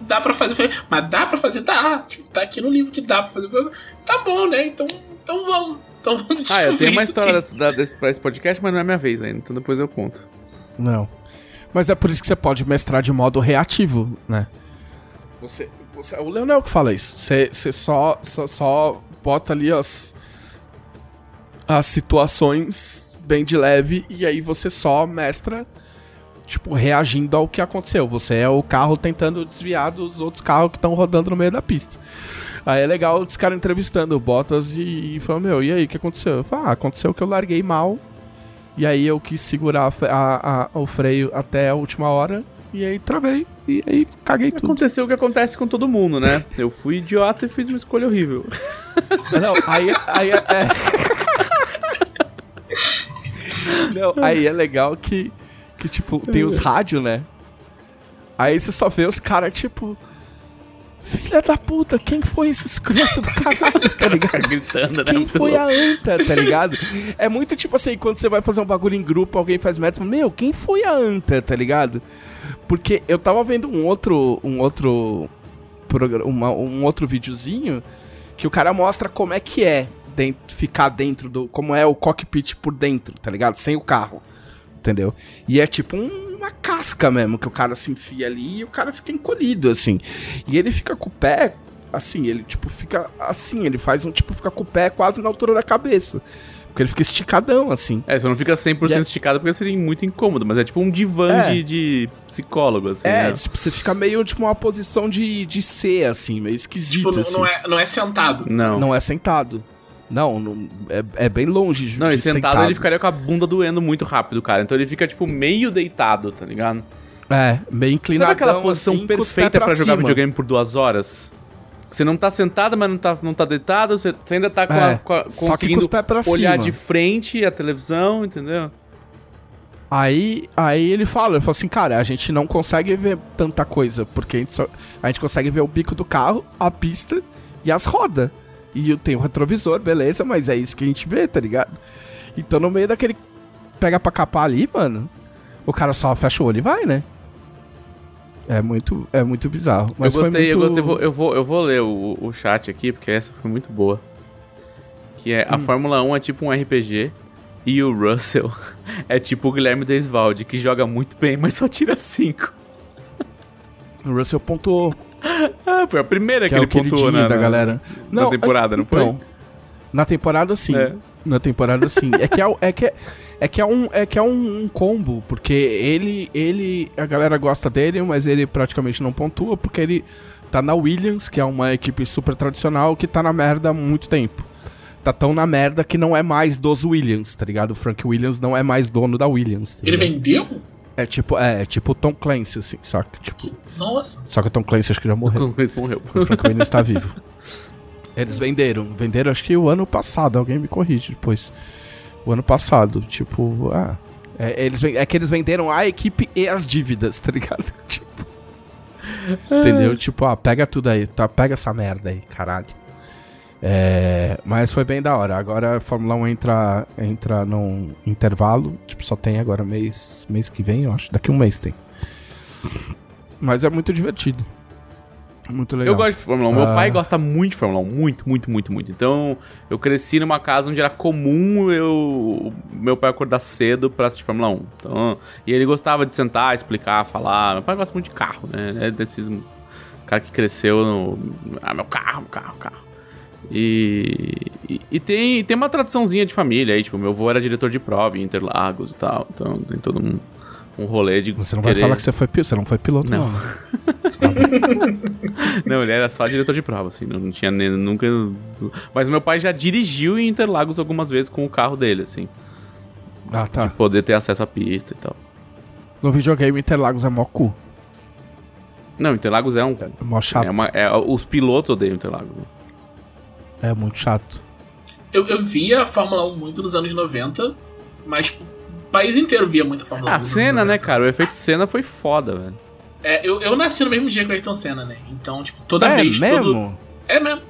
Speaker 3: dá para fazer. Mas dá para fazer? Dá. Tipo, tá aqui no livro que dá pra fazer. Tá bom, né? Então, então vamos. Então vamos
Speaker 2: Ah, eu tenho uma história que... desse, desse, pra esse podcast, mas não é minha vez ainda, então depois eu conto.
Speaker 1: Não. Mas é por isso que você pode mestrar de modo reativo, né? Você, você, o Leonel que fala isso. Você, você só, só, só bota ali as, as situações bem de leve e aí você só mestra, tipo, reagindo ao que aconteceu. Você é o carro tentando desviar dos outros carros que estão rodando no meio da pista. Aí é legal os caras entrevistando o Bottas e, e falando, meu, e aí, o que aconteceu? Eu falo, ah, aconteceu que eu larguei mal e aí eu quis segurar a, a, o freio até a última hora. E aí travei. E aí caguei tudo.
Speaker 2: Aconteceu o que acontece com todo mundo, né? Eu fui idiota e fiz uma escolha horrível.
Speaker 1: Não, aí, aí é. Não, aí é legal que, que tipo, tem os rádios, né? Aí você só vê os caras, tipo. Filha da puta, quem foi esse escroto do caralho, tá ligado?
Speaker 2: Gritando, né?
Speaker 1: Quem foi a anta, tá ligado? É muito tipo assim, quando você vai fazer um bagulho em grupo, alguém faz meta, meu, quem foi a anta, tá ligado? Porque eu tava vendo um outro, um outro programa, um outro videozinho que o cara mostra como é que é dentro, ficar dentro do, como é o cockpit por dentro, tá ligado? Sem o carro, entendeu? E é tipo um uma casca mesmo, que o cara se enfia ali e o cara fica encolhido, assim. E ele fica com o pé, assim, ele tipo fica assim, ele faz um tipo, fica com o pé quase na altura da cabeça. Porque ele fica esticadão, assim.
Speaker 2: É, você não fica 100% é... esticado porque seria muito incômodo, mas é tipo um divã é. de, de, psicólogo, assim.
Speaker 1: É, né? tipo, você fica meio, tipo, uma posição de, de C, assim, meio esquisito. Tipo,
Speaker 3: não,
Speaker 1: assim.
Speaker 3: não, é, não é sentado.
Speaker 1: Não. Não é sentado. Não, não é, é, bem longe
Speaker 2: de Não, e sentado, sentado, ele ficaria com a bunda doendo muito rápido, cara. Então ele fica, tipo, meio deitado, tá ligado?
Speaker 1: É, meio inclinado.
Speaker 2: Sabe aquela posição assim, perfeita para jogar videogame por duas horas? Você não tá sentado, mas não tá, não tá deitado, você, você ainda tá com é, a, com a, conseguindo olhar cima. de frente a televisão, entendeu?
Speaker 1: Aí, aí ele fala, ele fala assim, cara, a gente não consegue ver tanta coisa, porque a gente, só, a gente consegue ver o bico do carro, a pista e as rodas. E tem o retrovisor, beleza, mas é isso que a gente vê, tá ligado? Então no meio daquele pega pra capar ali, mano, o cara só fecha o olho e vai, né? É muito, é muito bizarro. Mas
Speaker 2: eu gostei,
Speaker 1: muito...
Speaker 2: eu gostei, eu vou, eu vou ler o, o chat aqui, porque essa foi muito boa. Que é, hum. a Fórmula 1 é tipo um RPG e o Russell é tipo o Guilherme Desvalde, que joga muito bem, mas só tira 5.
Speaker 1: O Russell pontuou.
Speaker 2: ah, foi a primeira que, que é ele pontuou na,
Speaker 1: da galera.
Speaker 2: Não, na temporada, não
Speaker 1: então, foi? Na temporada sim. É. Na temporada sim. é que é, é que é, é que é um é que é um, um, combo, porque ele ele a galera gosta dele, mas ele praticamente não pontua porque ele tá na Williams, que é uma equipe super tradicional que tá na merda há muito tempo. Tá tão na merda que não é mais dos Williams, tá ligado? O Frank Williams não é mais dono da Williams. Tá
Speaker 3: ele vendeu?
Speaker 1: É tipo, é, é tipo Tom Clancy, assim, saca? Tipo,
Speaker 3: Nossa.
Speaker 1: Só que o Tom Clancy acho que já morreu.
Speaker 2: Tom Clancy morreu.
Speaker 1: O Frank Williams está vivo. Eles venderam. Venderam acho que o ano passado. Alguém me corrige depois. O ano passado. Tipo, ah. É, eles, é que eles venderam a equipe e as dívidas, tá ligado? Tipo. Entendeu? Tipo, ah, pega tudo aí, tá? Pega essa merda aí, caralho. É, mas foi bem da hora. Agora a Fórmula 1 entra, entra num intervalo. Tipo, só tem agora mês, mês que vem, eu acho. Daqui um mês tem. Mas é muito divertido. Muito legal.
Speaker 2: Eu gosto de Fórmula 1. Meu pai ah. gosta muito de Fórmula 1. Muito, muito, muito, muito. Então, eu cresci numa casa onde era comum eu meu pai acordar cedo pra assistir Fórmula 1. Então, e ele gostava de sentar, explicar, falar. Meu pai gosta muito de carro, né? É desses cara que cresceu no. Ah, meu carro, carro, carro. E, e, e, tem, tem uma tradiçãozinha de família aí, tipo, meu avô era diretor de prova em Interlagos e tal, então tem todo um, um rolê de.
Speaker 1: Você não querer... vai falar que você foi piloto, você não foi piloto, não. Não,
Speaker 2: não ele era só diretor de prova, assim, não, não tinha nem, nunca. Mas meu pai já dirigiu em Interlagos algumas vezes com o carro dele, assim.
Speaker 1: Ah, tá.
Speaker 2: De poder ter acesso à pista e tal.
Speaker 1: No videogame, Interlagos é mó cu.
Speaker 2: Não, Interlagos é um.
Speaker 1: É mó chato.
Speaker 2: É uma, é, os pilotos odeiam Interlagos.
Speaker 1: É muito chato.
Speaker 3: Eu, eu via a Fórmula 1 muito nos anos 90, mas o país inteiro via muito a Fórmula 1.
Speaker 2: A cena, né, cara? O efeito cena foi foda, velho.
Speaker 3: É, eu, eu nasci no mesmo dia que o Ayrton Senna, né? Então, tipo, toda
Speaker 1: é
Speaker 3: vez.
Speaker 1: mesmo?
Speaker 3: Todo... É mesmo.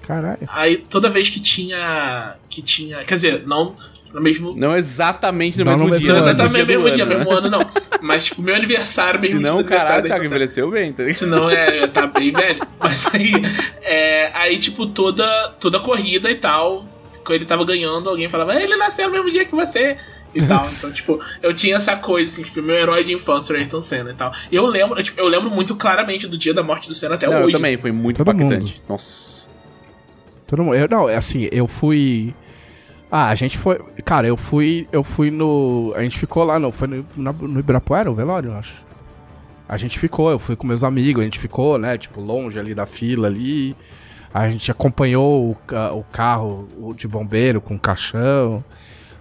Speaker 1: Caralho.
Speaker 3: Aí toda vez que tinha. Que tinha. Quer dizer, não no mesmo.
Speaker 2: Não exatamente no
Speaker 1: Não
Speaker 2: mesmo
Speaker 1: no mesmo
Speaker 2: dia.
Speaker 3: Não exatamente no mesmo dia,
Speaker 2: ano, né?
Speaker 3: mesmo ano, não. Mas, tipo, meu aniversário mesmo do aniversário
Speaker 2: caralho, Thiago
Speaker 3: Ayrton Senna.
Speaker 2: envelheceu bem, tá ligado?
Speaker 3: Senão é, tá bem velho. Mas aí, é, aí tipo, toda, toda corrida e tal, quando ele tava ganhando, alguém falava, ele nasceu no mesmo dia que você. E tal. Então, tipo, eu tinha essa coisa, assim, tipo, meu herói de infância era o Ayrton Senna e tal. E eu lembro, tipo, eu lembro muito claramente do dia da morte do Senna até
Speaker 2: Não,
Speaker 3: hoje.
Speaker 2: eu também,
Speaker 3: assim.
Speaker 2: foi muito
Speaker 1: Todo
Speaker 2: impactante. Nossa.
Speaker 1: Todo mundo. Eu, não, é assim, eu fui. Ah, a gente foi. Cara, eu fui. Eu fui no. A gente ficou lá, não. Foi no, na- no Ibirapuera, o velório, eu acho. A gente ficou, eu fui com meus amigos, a gente ficou, né, tipo, longe ali da fila ali. A gente acompanhou o, o carro de bombeiro com o caixão.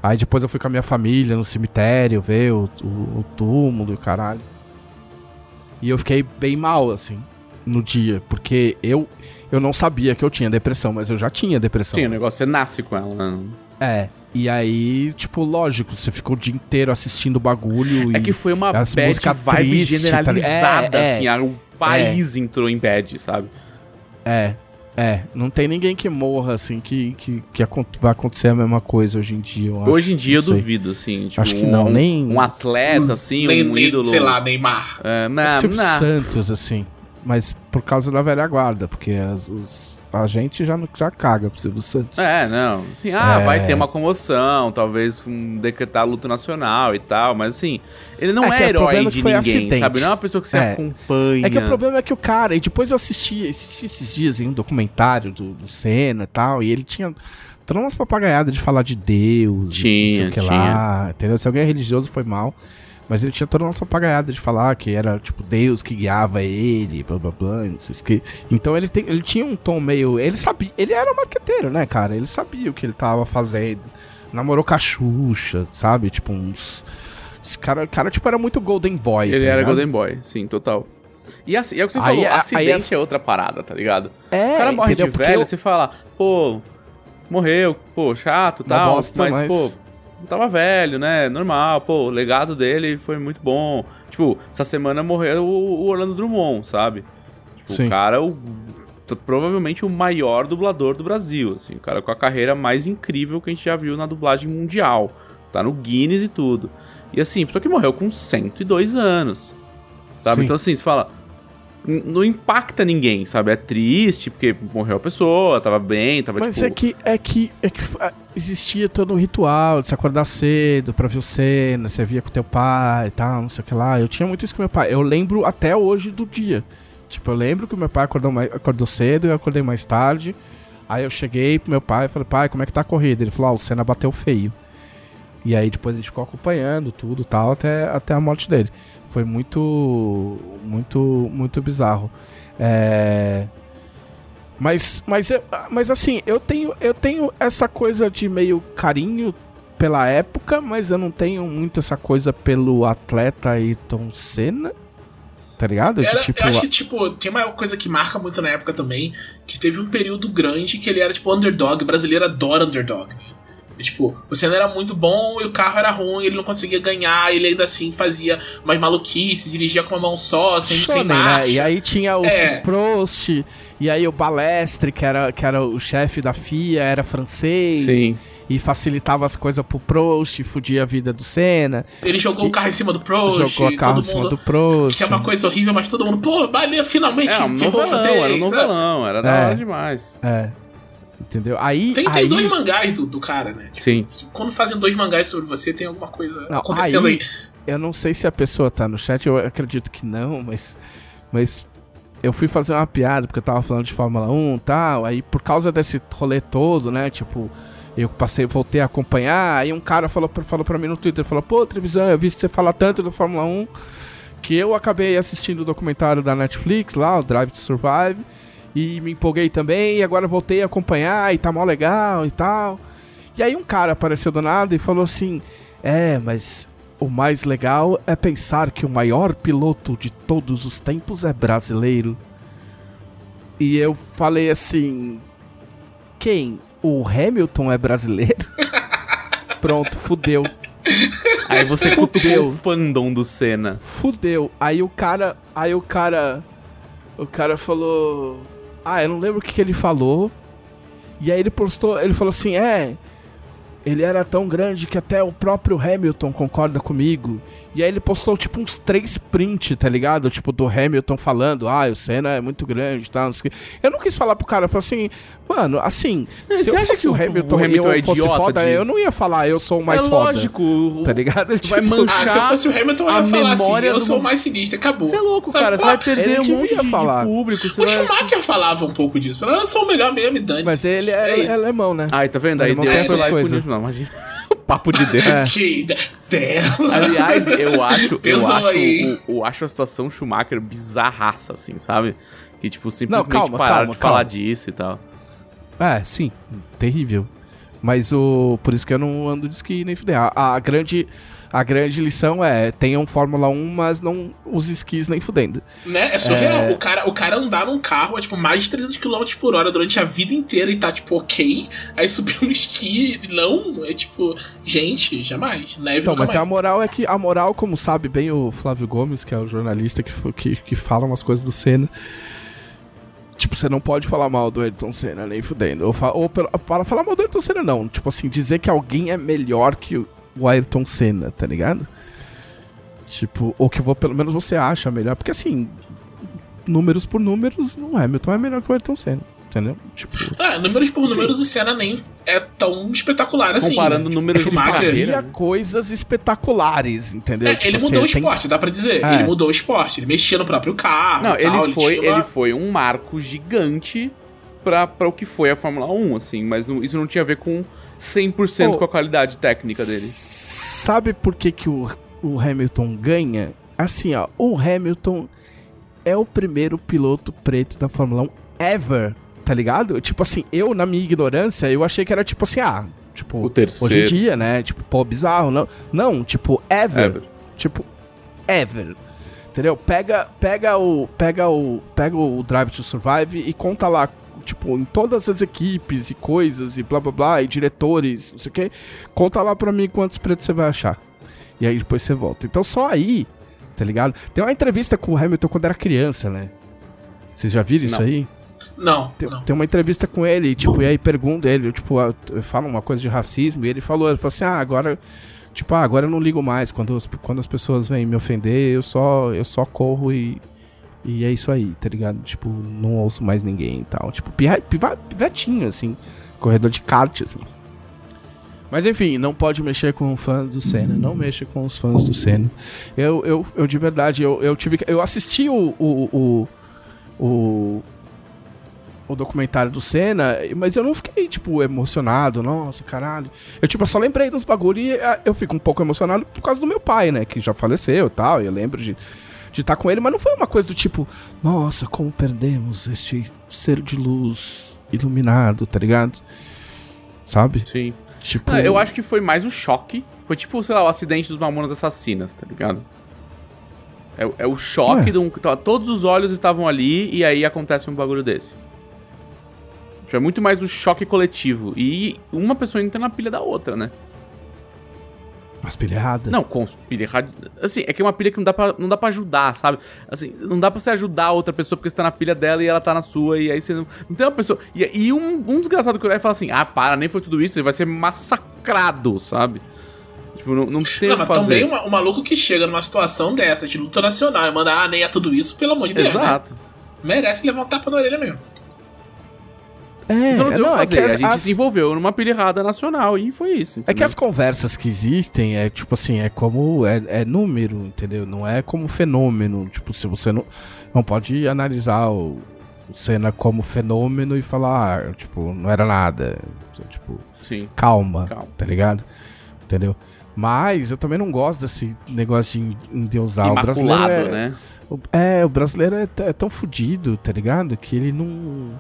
Speaker 1: Aí depois eu fui com a minha família no cemitério ver o, o, o túmulo e o caralho. E eu fiquei bem mal, assim, no dia, porque eu, eu não sabia que eu tinha depressão, mas eu já tinha depressão.
Speaker 2: Sim, o negócio você nasce com ela, né?
Speaker 1: É. E aí, tipo, lógico, você ficou o dia inteiro assistindo o bagulho
Speaker 2: É
Speaker 1: e.
Speaker 2: que foi uma
Speaker 1: as
Speaker 2: bad vibe
Speaker 1: tristes, tá
Speaker 2: generalizada,
Speaker 1: É, é.
Speaker 2: assim. a- O país entrou em bad, sabe?
Speaker 1: É. É, não tem ninguém que morra, assim, que, que, que vai acontecer a mesma coisa hoje em dia. eu acho.
Speaker 2: Hoje em dia eu
Speaker 1: sei.
Speaker 2: duvido, assim. Tipo,
Speaker 1: Acho que não,
Speaker 2: um-
Speaker 1: nem-
Speaker 2: Um atleta, assim,
Speaker 3: nem,
Speaker 2: um
Speaker 3: nem,
Speaker 2: ídolo.
Speaker 3: sei lá, Neymar.
Speaker 2: É,
Speaker 1: É
Speaker 2: não,
Speaker 1: Silvio
Speaker 2: não.
Speaker 1: Santos, assim. Mas por causa da velha guarda, porque as- os, a gente já, já caga pro Silvio Santos.
Speaker 2: É, não. Assim, ah,
Speaker 1: É.
Speaker 2: vai ter uma comoção, talvez um decretar luto nacional e tal, mas assim, ele não
Speaker 1: É
Speaker 2: é,
Speaker 1: o
Speaker 2: herói
Speaker 1: é
Speaker 2: de ninguém,
Speaker 1: acidente.
Speaker 2: sabe? Não é uma pessoa que se
Speaker 1: É.
Speaker 2: acompanha.
Speaker 1: É que o problema é que o cara, e depois eu assisti, assisti esses dias em um documentário do, do Senna e tal, e ele tinha todas umas papagaiadas de falar de Deus,
Speaker 2: Tinha,
Speaker 1: não sei o que lá, entendeu? Se alguém é religioso foi mal, mas ele tinha toda uma papagaiada de falar que era, tipo, Deus que guiava ele, blá blá blá, não sei o que. Então ele, tem, ele tinha um tom meio, ele sabia, ele era um marqueteiro, né, cara? Ele sabia o que ele tava fazendo, namorou com a Xuxa, sabe? Tipo, uns... Esse cara, cara, tipo, era muito Golden Boy,
Speaker 2: Ele
Speaker 1: tá
Speaker 2: era
Speaker 1: ligado?
Speaker 2: Golden Boy, sim, total. E assim, é o que você
Speaker 1: Aí-
Speaker 2: falou,
Speaker 1: aí-
Speaker 2: acidente é outra parada, tá ligado?
Speaker 1: É,
Speaker 2: o cara morre de
Speaker 1: entendeu? Porque
Speaker 2: velho,
Speaker 1: eu-
Speaker 2: você fala, pô, morreu, pô, chato e tal,
Speaker 1: bosta,
Speaker 2: mas,
Speaker 1: mas-
Speaker 2: pô, tava velho, né? Normal, pô, o legado dele foi muito bom. Tipo, essa semana morreu o, Orlando Drummond, sabe? Tipo,
Speaker 1: Sim.
Speaker 2: o cara, o, provavelmente o maior dublador do Brasil, assim, o cara com a carreira mais incrível que a gente já viu na dublagem mundial. Tá no Guinness e tudo. E assim, pessoa que morreu com 102 anos. Sabe?
Speaker 1: Sim.
Speaker 2: Então assim, você fala, não impacta ninguém, sabe? É triste porque morreu a pessoa, tava bem, tava
Speaker 1: Mas
Speaker 2: tipo.
Speaker 1: é que é que é que existia todo um ritual de se acordar cedo pra ver o cena, você via com teu pai e tal, não sei o que lá. Eu tinha muito isso com meu pai. Eu lembro até hoje do dia. Tipo, eu lembro que meu pai acordou, mais, acordou cedo, eu acordei mais tarde. Aí eu cheguei pro meu pai e falei, pai, como é que tá a corrida? Ele falou, ah, o Senna bateu feio. E aí depois a gente ficou acompanhando tudo e tal, até, até a morte dele. Foi muito, muito, muito bizarro. É... Mas, mas, mas assim, eu tenho, eu tenho essa coisa de meio carinho pela época, mas eu não tenho muito essa coisa pelo atleta Ayrton Senna. Tá ligado? De
Speaker 3: Era-
Speaker 1: tipo,
Speaker 3: eu acho que, tipo, tem uma coisa que marca muito na época também, que teve um período grande que ele era, tipo, underdog. O brasileiro adora underdog. E, tipo, o Senna era muito bom e o carro era ruim, ele não conseguia ganhar, ele ainda assim fazia umas maluquices, dirigia com uma mão só, sem, sem
Speaker 1: Shonen,
Speaker 3: marcha.
Speaker 1: né? E aí tinha o
Speaker 3: É.
Speaker 1: Prost, e aí o Balestre, que era, que era o chefe da FIA, era francês.
Speaker 2: Sim.
Speaker 1: E facilitava as coisas pro Prost, fudia a vida do Senna.
Speaker 3: Ele jogou o carro em cima do Prost,
Speaker 1: jogou a carro em cima
Speaker 3: mundo.
Speaker 1: do Prost.
Speaker 3: Que é uma coisa horrível, mas todo mundo, pô, valeu, finalmente
Speaker 2: É, um novelão,
Speaker 3: vocês,
Speaker 2: era um novelão, era da
Speaker 1: É.
Speaker 2: hora demais.
Speaker 1: É. Entendeu? Aí.
Speaker 3: Tem,
Speaker 1: aí...
Speaker 3: tem dois mangás do, do cara, né?
Speaker 2: Sim.
Speaker 3: Quando fazem dois mangás sobre você, tem alguma coisa
Speaker 1: Não,
Speaker 3: acontecendo aí.
Speaker 1: aí- Eu não sei se a pessoa tá no chat, eu acredito que não, mas. Mas eu fui fazer uma piada, porque eu tava falando de Fórmula 1 e tal. Aí por causa desse rolê todo, né? Tipo, eu passei, voltei a acompanhar. Aí um cara falou, pra- falou pra mim no Twitter, falou, pô, televisão, eu vi você falar tanto do Fórmula 1 que eu acabei assistindo o documentário da Netflix lá, o Drive to Survive. E me empolguei também, e agora voltei a acompanhar, e tá mó legal e tal. E aí um cara apareceu do nada e falou assim: É, mas o mais legal é pensar que o maior piloto de todos os tempos é brasileiro. E eu falei assim: Quem? O Hamilton é brasileiro? Pronto, fudeu.
Speaker 2: Aí você cutucou o fandom do Senna.
Speaker 1: Fudeu. Aí o cara. Aí o cara. O cara falou. Ah, eu não lembro o que, que ele falou. E aí ele postou. Ele falou assim: é. Ele era tão grande que até o próprio Hamilton concorda comigo. E aí ele postou tipo uns três prints, tá ligado? Tipo do Hamilton falando, ah, o Senna é muito grande e tal, não sei o quê. Eu não quis falar pro cara, eu falei assim, mano, assim,
Speaker 2: É,
Speaker 1: se
Speaker 2: você
Speaker 1: eu
Speaker 2: acha
Speaker 1: fosse
Speaker 2: que
Speaker 1: o Hamilton,
Speaker 2: o Hamilton é idiota
Speaker 1: foda,
Speaker 2: de-
Speaker 1: eu não ia falar, eu sou o mais
Speaker 2: é
Speaker 1: foda.
Speaker 2: lógico. o-
Speaker 1: Tá ligado?
Speaker 2: Vai
Speaker 1: Tipo,
Speaker 2: manchar
Speaker 3: Ah, se eu fosse o Hamilton, eu
Speaker 2: a
Speaker 3: ia falar assim, eu sou o mais sinistro, acabou.
Speaker 2: Você é louco,
Speaker 3: Sabe,
Speaker 2: cara. Você vai perder
Speaker 1: ele
Speaker 2: um monte de, de
Speaker 1: falar.
Speaker 2: público.
Speaker 3: O. Schumacher falava um pouco disso. Falava, eu sou o melhor mesmo, e dane
Speaker 1: Mas ele é,
Speaker 3: É
Speaker 1: é alemão, né?
Speaker 2: Ai, tá vendo? Aí
Speaker 1: Ele não
Speaker 2: Deus
Speaker 1: tem
Speaker 2: foi
Speaker 1: essas coisas.
Speaker 2: Não, imagina. Papo de Deus.
Speaker 1: É.
Speaker 3: Que de- dela.
Speaker 2: Aliás, eu acho, eu acho, o- eu acho a situação Schumacher bizarraça, assim, sabe? Que, tipo, simplesmente
Speaker 1: calma,
Speaker 2: pararam
Speaker 1: calma,
Speaker 2: de falar
Speaker 1: calma.
Speaker 2: disso e tal.
Speaker 1: É, sim, terrível. Mas o. Por isso que eu não ando de esqui nem fuder. A, a grande. A grande lição é, tenham Fórmula 1, mas não use esquis nem fudendo.
Speaker 3: Né? É surreal. O, cara, o cara andar num carro a tipo, mais de 300 km por hora durante a vida inteira e tá tipo ok, aí subir um esqui, não, é tipo, gente, jamais. Neve
Speaker 1: Então, mas a
Speaker 3: mais.
Speaker 1: moral é que, a moral, como sabe bem o Flávio Gomes, que é o jornalista que, que, que fala umas coisas do Senna. Tipo, você não pode falar mal do Ayrton Senna, nem fudendo. Ou, fa- ou para falar mal do Ayrton Senna, não. Tipo assim, dizer que alguém é melhor que o Ayrton Senna, tá ligado? Tipo, ou que vo- pelo menos você acha melhor. Porque assim, números por números, o Hamilton é melhor que o Ayrton Senna, entendeu? Tipo,
Speaker 3: Ah, números por números, o Senna nem é tão espetacular assim.
Speaker 2: Comparando
Speaker 3: né?
Speaker 2: números de
Speaker 3: Schumacher-
Speaker 2: carreira.
Speaker 1: fazia coisas espetaculares, entendeu?
Speaker 3: É,
Speaker 1: Tipo
Speaker 3: ele
Speaker 1: assim,
Speaker 3: mudou o
Speaker 1: tem-
Speaker 3: esporte, dá pra dizer.
Speaker 1: É.
Speaker 3: Ele mudou o esporte. Ele mexia no próprio carro.
Speaker 2: Não,
Speaker 3: tal,
Speaker 2: ele foi,
Speaker 3: tinha uma-
Speaker 2: ele foi um marco gigante pra, pra o que foi a Fórmula 1, assim, mas não- isso não tinha a ver com 100%
Speaker 1: Pô,
Speaker 2: com a qualidade técnica dele.
Speaker 1: Sabe por que, que o, o Hamilton ganha? Assim, ó, o Hamilton é o primeiro piloto preto da Fórmula 1 ever, tá ligado? Tipo assim, eu, na minha ignorância, eu achei que era tipo assim, ah, tipo,
Speaker 2: O terceiro.
Speaker 1: hoje em dia, né? Tipo, pô, bizarro, não. Não, tipo, ever.
Speaker 2: Ever.
Speaker 1: Tipo, ever. Entendeu? Pega, pega o, pega o, pega o Drive to Survive e conta lá, tipo, em todas as equipes e coisas e blá blá blá e diretores, não sei o que. Conta lá pra mim quantos pretos você vai achar. E aí depois você volta. Então só aí, tá ligado? Tem uma entrevista com o Hamilton quando era criança, né? Vocês já viram isso
Speaker 2: Não.
Speaker 1: aí?
Speaker 3: Não,
Speaker 1: Tem,
Speaker 3: não.
Speaker 1: tem uma entrevista com ele, tipo, e aí pergunta ele, tipo, fala uma coisa de racismo, e ele falou, ele falou assim, ah, agora, tipo, ah, agora eu não ligo mais, quando as, quando as pessoas vêm me ofender, eu só, eu só corro e, e é isso aí, tá ligado? Tipo, não ouço mais ninguém e tal, tipo, pivetinho, assim, corredor de kart, assim. Mas enfim, não pode mexer com fãs do Senna, não mexa com os fãs do Senna. Eu, eu, eu de verdade, eu, eu tive, que- eu assisti o, o, o, o o documentário do Senna, mas eu não fiquei, tipo, emocionado, nossa, caralho. Eu, tipo, eu só lembrei dos bagulho e ah, eu fico um pouco emocionado por causa do meu pai, né, que já faleceu e tal, e eu lembro de de estar com ele, mas não foi uma coisa do tipo, nossa, como perdemos este ser de luz iluminado, tá ligado? Sabe?
Speaker 2: Sim.
Speaker 1: Tipo,
Speaker 2: Ah, eu acho que foi mais o choque. Foi tipo, sei lá, o acidente dos Mamonas Assassinas, tá ligado? É, o- é o choque
Speaker 1: Ué.
Speaker 2: de um. tá, Todos os olhos estavam ali e aí acontece um bagulho desse. Tipo, É muito mais o choque coletivo. E uma pessoa entra na pilha da outra, né?
Speaker 1: Mas pilha errada.
Speaker 2: Não, com pilha errada. Assim, é que é uma pilha que não dá, pra, não dá pra ajudar, sabe? Assim, não dá pra você ajudar a outra pessoa porque você tá na pilha dela e ela tá na sua, e aí você não. Não tem uma pessoa. E, e um, um desgraçado que olhar e fala assim: ah, para, nem foi tudo isso, ele vai ser massacrado, sabe? Tipo, não, não tem
Speaker 3: Não,
Speaker 2: o que fazer.
Speaker 3: também uma- um maluco que chega numa situação dessa, de luta nacional, e manda, ah, nem é tudo isso, pelo amor de Deus, né?
Speaker 2: Exato.
Speaker 3: Merece levar um tapa na orelha mesmo.
Speaker 1: É,
Speaker 2: Então não tem o que
Speaker 1: é que
Speaker 2: a
Speaker 1: as-
Speaker 2: gente
Speaker 1: as-
Speaker 2: se envolveu numa pilha errada nacional e foi isso.
Speaker 1: É que
Speaker 2: entendeu?
Speaker 1: as conversas que existem é tipo assim, é como. É, é número, entendeu? Não é como fenômeno. Tipo, se você não. Não pode analisar o, o Senna como fenômeno e falar, ah, tipo, não era nada. Tipo,
Speaker 2: Sim.
Speaker 1: calma,
Speaker 2: Calma.
Speaker 1: tá ligado? Entendeu? Mas eu também não gosto desse negócio de endeusar o brasileiro.
Speaker 2: Imaculado,
Speaker 1: É,
Speaker 2: né?
Speaker 1: o- é, o brasileiro é, é tão fudido, tá ligado? Que ele não.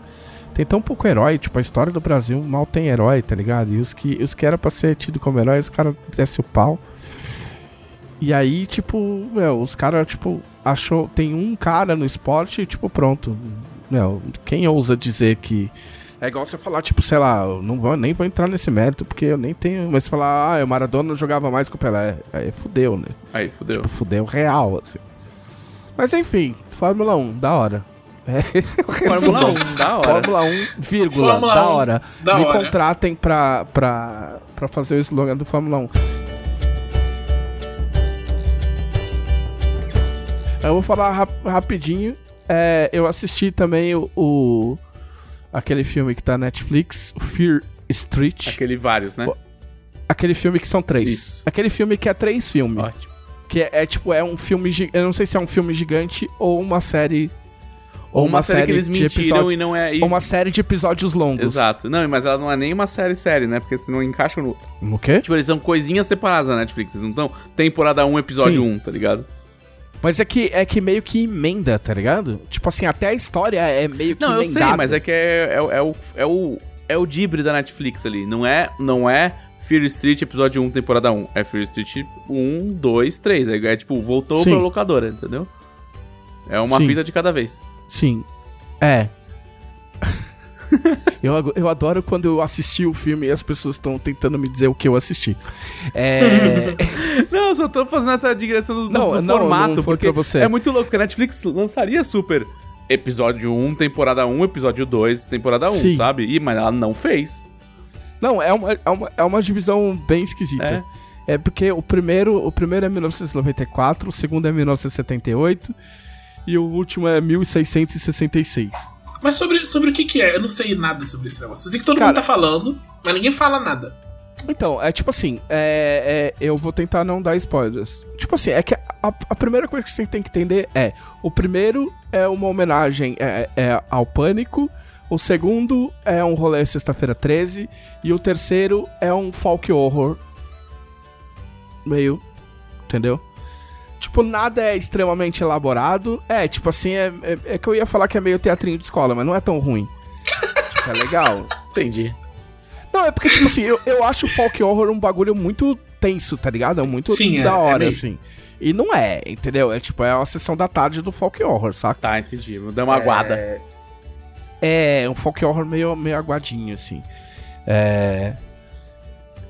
Speaker 1: Tem tão pouco herói, tipo, a história do Brasil mal tem herói, tá ligado? E os que, os que era pra ser tido como herói, os caras descem o pau. E aí, tipo, meu, os caras, tipo, achou. Tem um cara no esporte e, tipo, pronto. Meu, quem ousa dizer que É igual você falar, tipo, sei lá, eu não vou, nem vou entrar nesse mérito, porque eu nem tenho. Mas falar, ah, o Maradona jogava mais que o Pelé. Aí fudeu, né?
Speaker 2: Aí, fudeu.
Speaker 1: Tipo, fudeu real, assim. Mas enfim, Fórmula 1, da hora. É, esse é o
Speaker 2: Fórmula
Speaker 1: resumo.
Speaker 2: 1, da hora.
Speaker 1: Fórmula 1, vírgula,
Speaker 3: Fórmula
Speaker 1: da
Speaker 3: 1,
Speaker 1: hora.
Speaker 3: da
Speaker 1: Me
Speaker 3: hora.
Speaker 1: contratem pra, pra, pra fazer o slogan do Fórmula 1. Eu vou falar rap- rapidinho. É, eu assisti também o, o- aquele filme que tá na Netflix, o Fear Street.
Speaker 2: Aquele vários, né?
Speaker 1: Aquele filme que são três.
Speaker 2: Isso.
Speaker 1: Aquele filme que é três filmes.
Speaker 2: Ótimo.
Speaker 1: Que é, é, tipo, é um filme. Eu não sei se é um filme gigante ou uma série.
Speaker 2: Ou uma, série, que eles mentiram
Speaker 1: episódios-
Speaker 2: e não é. e-
Speaker 1: Ou uma série de episódios longos.
Speaker 2: Exato. Não, mas ela não é nem uma série série, né? Porque senão encaixa no outro.
Speaker 1: No quê?
Speaker 2: Tipo, eles são coisinhas separadas na Netflix, eles não são temporada 1, episódio
Speaker 1: Sim.
Speaker 2: 1, tá ligado?
Speaker 1: Mas é que, é que meio que emenda, tá ligado? Tipo assim, até a história é meio que
Speaker 2: Não, eu
Speaker 1: emendada.
Speaker 2: sei, mas é que é, é, o- é o, é, o, é o dibre da Netflix ali. Não é, não é Fear Street episódio 1, temporada 1. É Fear Street 1, 2, 3. É, é tipo, voltou
Speaker 1: Sim.
Speaker 2: pra locadora, entendeu? É uma
Speaker 1: Sim.
Speaker 2: fita de cada vez.
Speaker 1: Sim. É. eu, eu adoro quando eu assisti o filme e as pessoas estão tentando me dizer o que eu assisti. É.
Speaker 2: Não, eu só tô fazendo essa digressão do,
Speaker 1: Não,
Speaker 2: do
Speaker 1: não,
Speaker 2: formato,
Speaker 1: não
Speaker 2: porque
Speaker 1: você.
Speaker 2: é muito louco, porque a Netflix lançaria super episódio 1, temporada 1, episódio 2, temporada 1,
Speaker 1: Sim.
Speaker 2: sabe? E, mas ela não fez.
Speaker 1: não, é uma, é, uma, é uma divisão bem esquisita. É. porque o primeiro, o primeiro é 1994, o segundo é 1978 e o último é 1666.
Speaker 3: Mas sobre, sobre o que que é? Eu não sei nada sobre esse negócio. Eu sei que todo
Speaker 1: Cara-
Speaker 3: mundo tá falando, mas ninguém fala nada.
Speaker 1: Então, é tipo assim, é, é, eu vou tentar não dar spoilers. Tipo assim, é que a, a primeira coisa que você tem que entender é: o primeiro é uma homenagem é, é ao pânico, o segundo é um rolê sexta-feira 13, e o terceiro é um folk horror. Meio. Entendeu? Tipo, nada é extremamente elaborado. É, tipo assim, é, é, é que eu ia falar que é meio teatrinho de escola, mas não é tão ruim. tipo, é legal.
Speaker 2: Entendi.
Speaker 1: Não, é porque, tipo assim, eu, eu acho o folk horror um bagulho muito tenso, tá ligado? É muito
Speaker 3: Sim, é,
Speaker 1: da
Speaker 3: é
Speaker 1: hora,
Speaker 3: mesmo.
Speaker 1: assim. E não é, entendeu? É tipo, é uma sessão da tarde do folk horror, saca?
Speaker 2: Tá, entendi. Vou dar uma aguada.
Speaker 1: É, um folk horror meio, meio aguadinho, assim. É.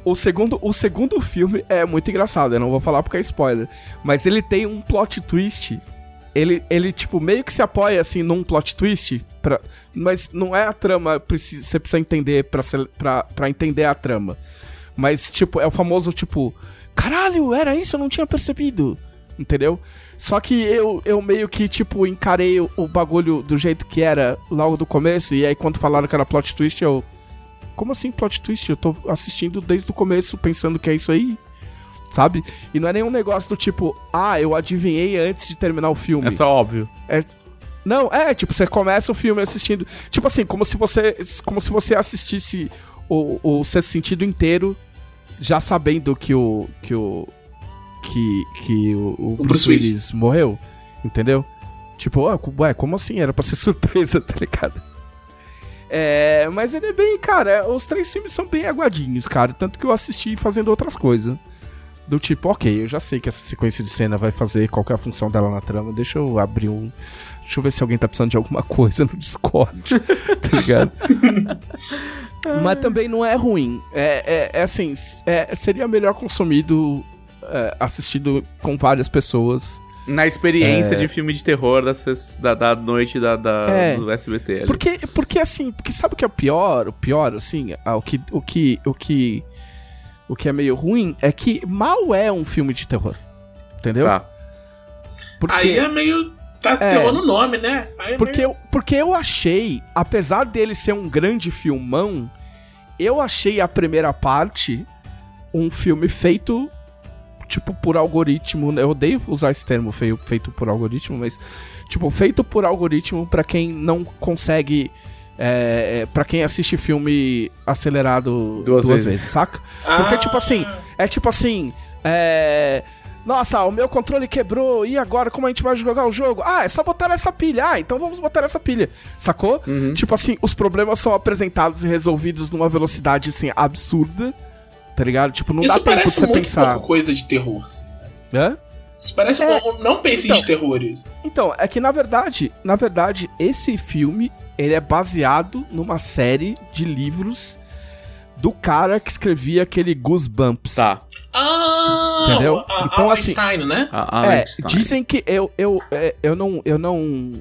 Speaker 1: O segundo, o segundo filme é muito engraçado, eu não vou falar porque é spoiler. Mas ele tem um plot twist. Ele, ele tipo, meio que se apoia, assim, num plot twist. Pra, mas não é a trama, preci- você precisa entender pra, pra, pra entender a trama. Mas, tipo, é o famoso, tipo... Caralho, era isso? Eu não tinha percebido. Entendeu? Só que eu, eu meio que, tipo, encarei o, o bagulho do jeito que era logo do começo. E aí, quando falaram que era plot twist, eu... Como assim plot twist? Eu tô assistindo desde o começo pensando que é isso aí. Sabe? E não é nenhum negócio do tipo... Ah, eu adivinhei antes de terminar o filme.
Speaker 2: É só óbvio.
Speaker 1: Não, é, tipo, você começa o filme assistindo. Tipo assim, como se você. Como se você assistisse o, o sexto sentido inteiro, já sabendo que o. que o. que, que o, o Bruce,
Speaker 3: Bruce
Speaker 1: Willis.
Speaker 3: Willis.
Speaker 1: morreu. Entendeu? Tipo, ah, ué, como assim? Era pra ser surpresa, tá ligado? É, mas ele é bem, cara, os três filmes são bem aguadinhos, cara. Tanto que eu assisti fazendo outras coisas. Do tipo, ok, eu já sei que essa sequência de cena vai fazer qual é a função dela na trama. Deixa eu abrir um. Deixa eu ver se alguém tá precisando de alguma coisa no Discord. tá ligado? Mas também não é ruim. É, é, é assim, é- seria melhor consumido, é, assistido com várias pessoas.
Speaker 2: Na experiência de filme de terror da, da, da noite da, da-
Speaker 1: É.
Speaker 2: do SBT. ali.
Speaker 1: Porque, porque assim, porque sabe o que é o pior? O pior, assim, ah, o que, o que, o que, o que é meio ruim é que mal é um filme de terror. Entendeu?
Speaker 2: Tá.
Speaker 1: Porque,
Speaker 3: Aí é meio. Tá
Speaker 1: É.
Speaker 3: terror no nome, né? Aí é
Speaker 1: porque,
Speaker 3: meio...
Speaker 1: eu, porque eu achei, apesar dele ser um grande filmão, eu achei a primeira parte um filme feito, tipo, por algoritmo. Eu odeio usar esse termo feio, feito por algoritmo, mas, tipo, feito por algoritmo pra quem não consegue. É, é, para quem assiste filme acelerado
Speaker 2: Duas
Speaker 1: duas,
Speaker 2: vezes.
Speaker 1: vezes. saca? Porque,
Speaker 3: Ah,
Speaker 1: tipo assim, é tipo assim, é. Nossa, o meu controle quebrou, e agora como a gente vai jogar o jogo? Ah, é só botar essa pilha. Ah, então vamos botar essa pilha. Sacou?
Speaker 2: Uhum.
Speaker 1: Tipo assim, os problemas são apresentados e resolvidos numa velocidade, assim, absurda. Tá ligado? Tipo, não dá
Speaker 3: Isso
Speaker 1: tempo de você
Speaker 3: muito
Speaker 1: pensar.
Speaker 3: pouco coisa de terror. assim.
Speaker 1: Hã?
Speaker 3: Isso parece
Speaker 1: É.
Speaker 3: um, não pense
Speaker 1: Então.
Speaker 3: de terror isso.
Speaker 1: Então, é que na verdade, na verdade, esse filme ele é baseado numa série de livros do cara que escrevia aquele Goosebumps.
Speaker 2: Tá.
Speaker 3: Ah,
Speaker 1: Entendeu?
Speaker 3: A,
Speaker 1: Então,
Speaker 3: a
Speaker 1: assim-
Speaker 3: Einstein, né?
Speaker 2: A,
Speaker 1: É,
Speaker 2: Einstein.
Speaker 1: dizem que eu, eu, é, eu não. Eu não.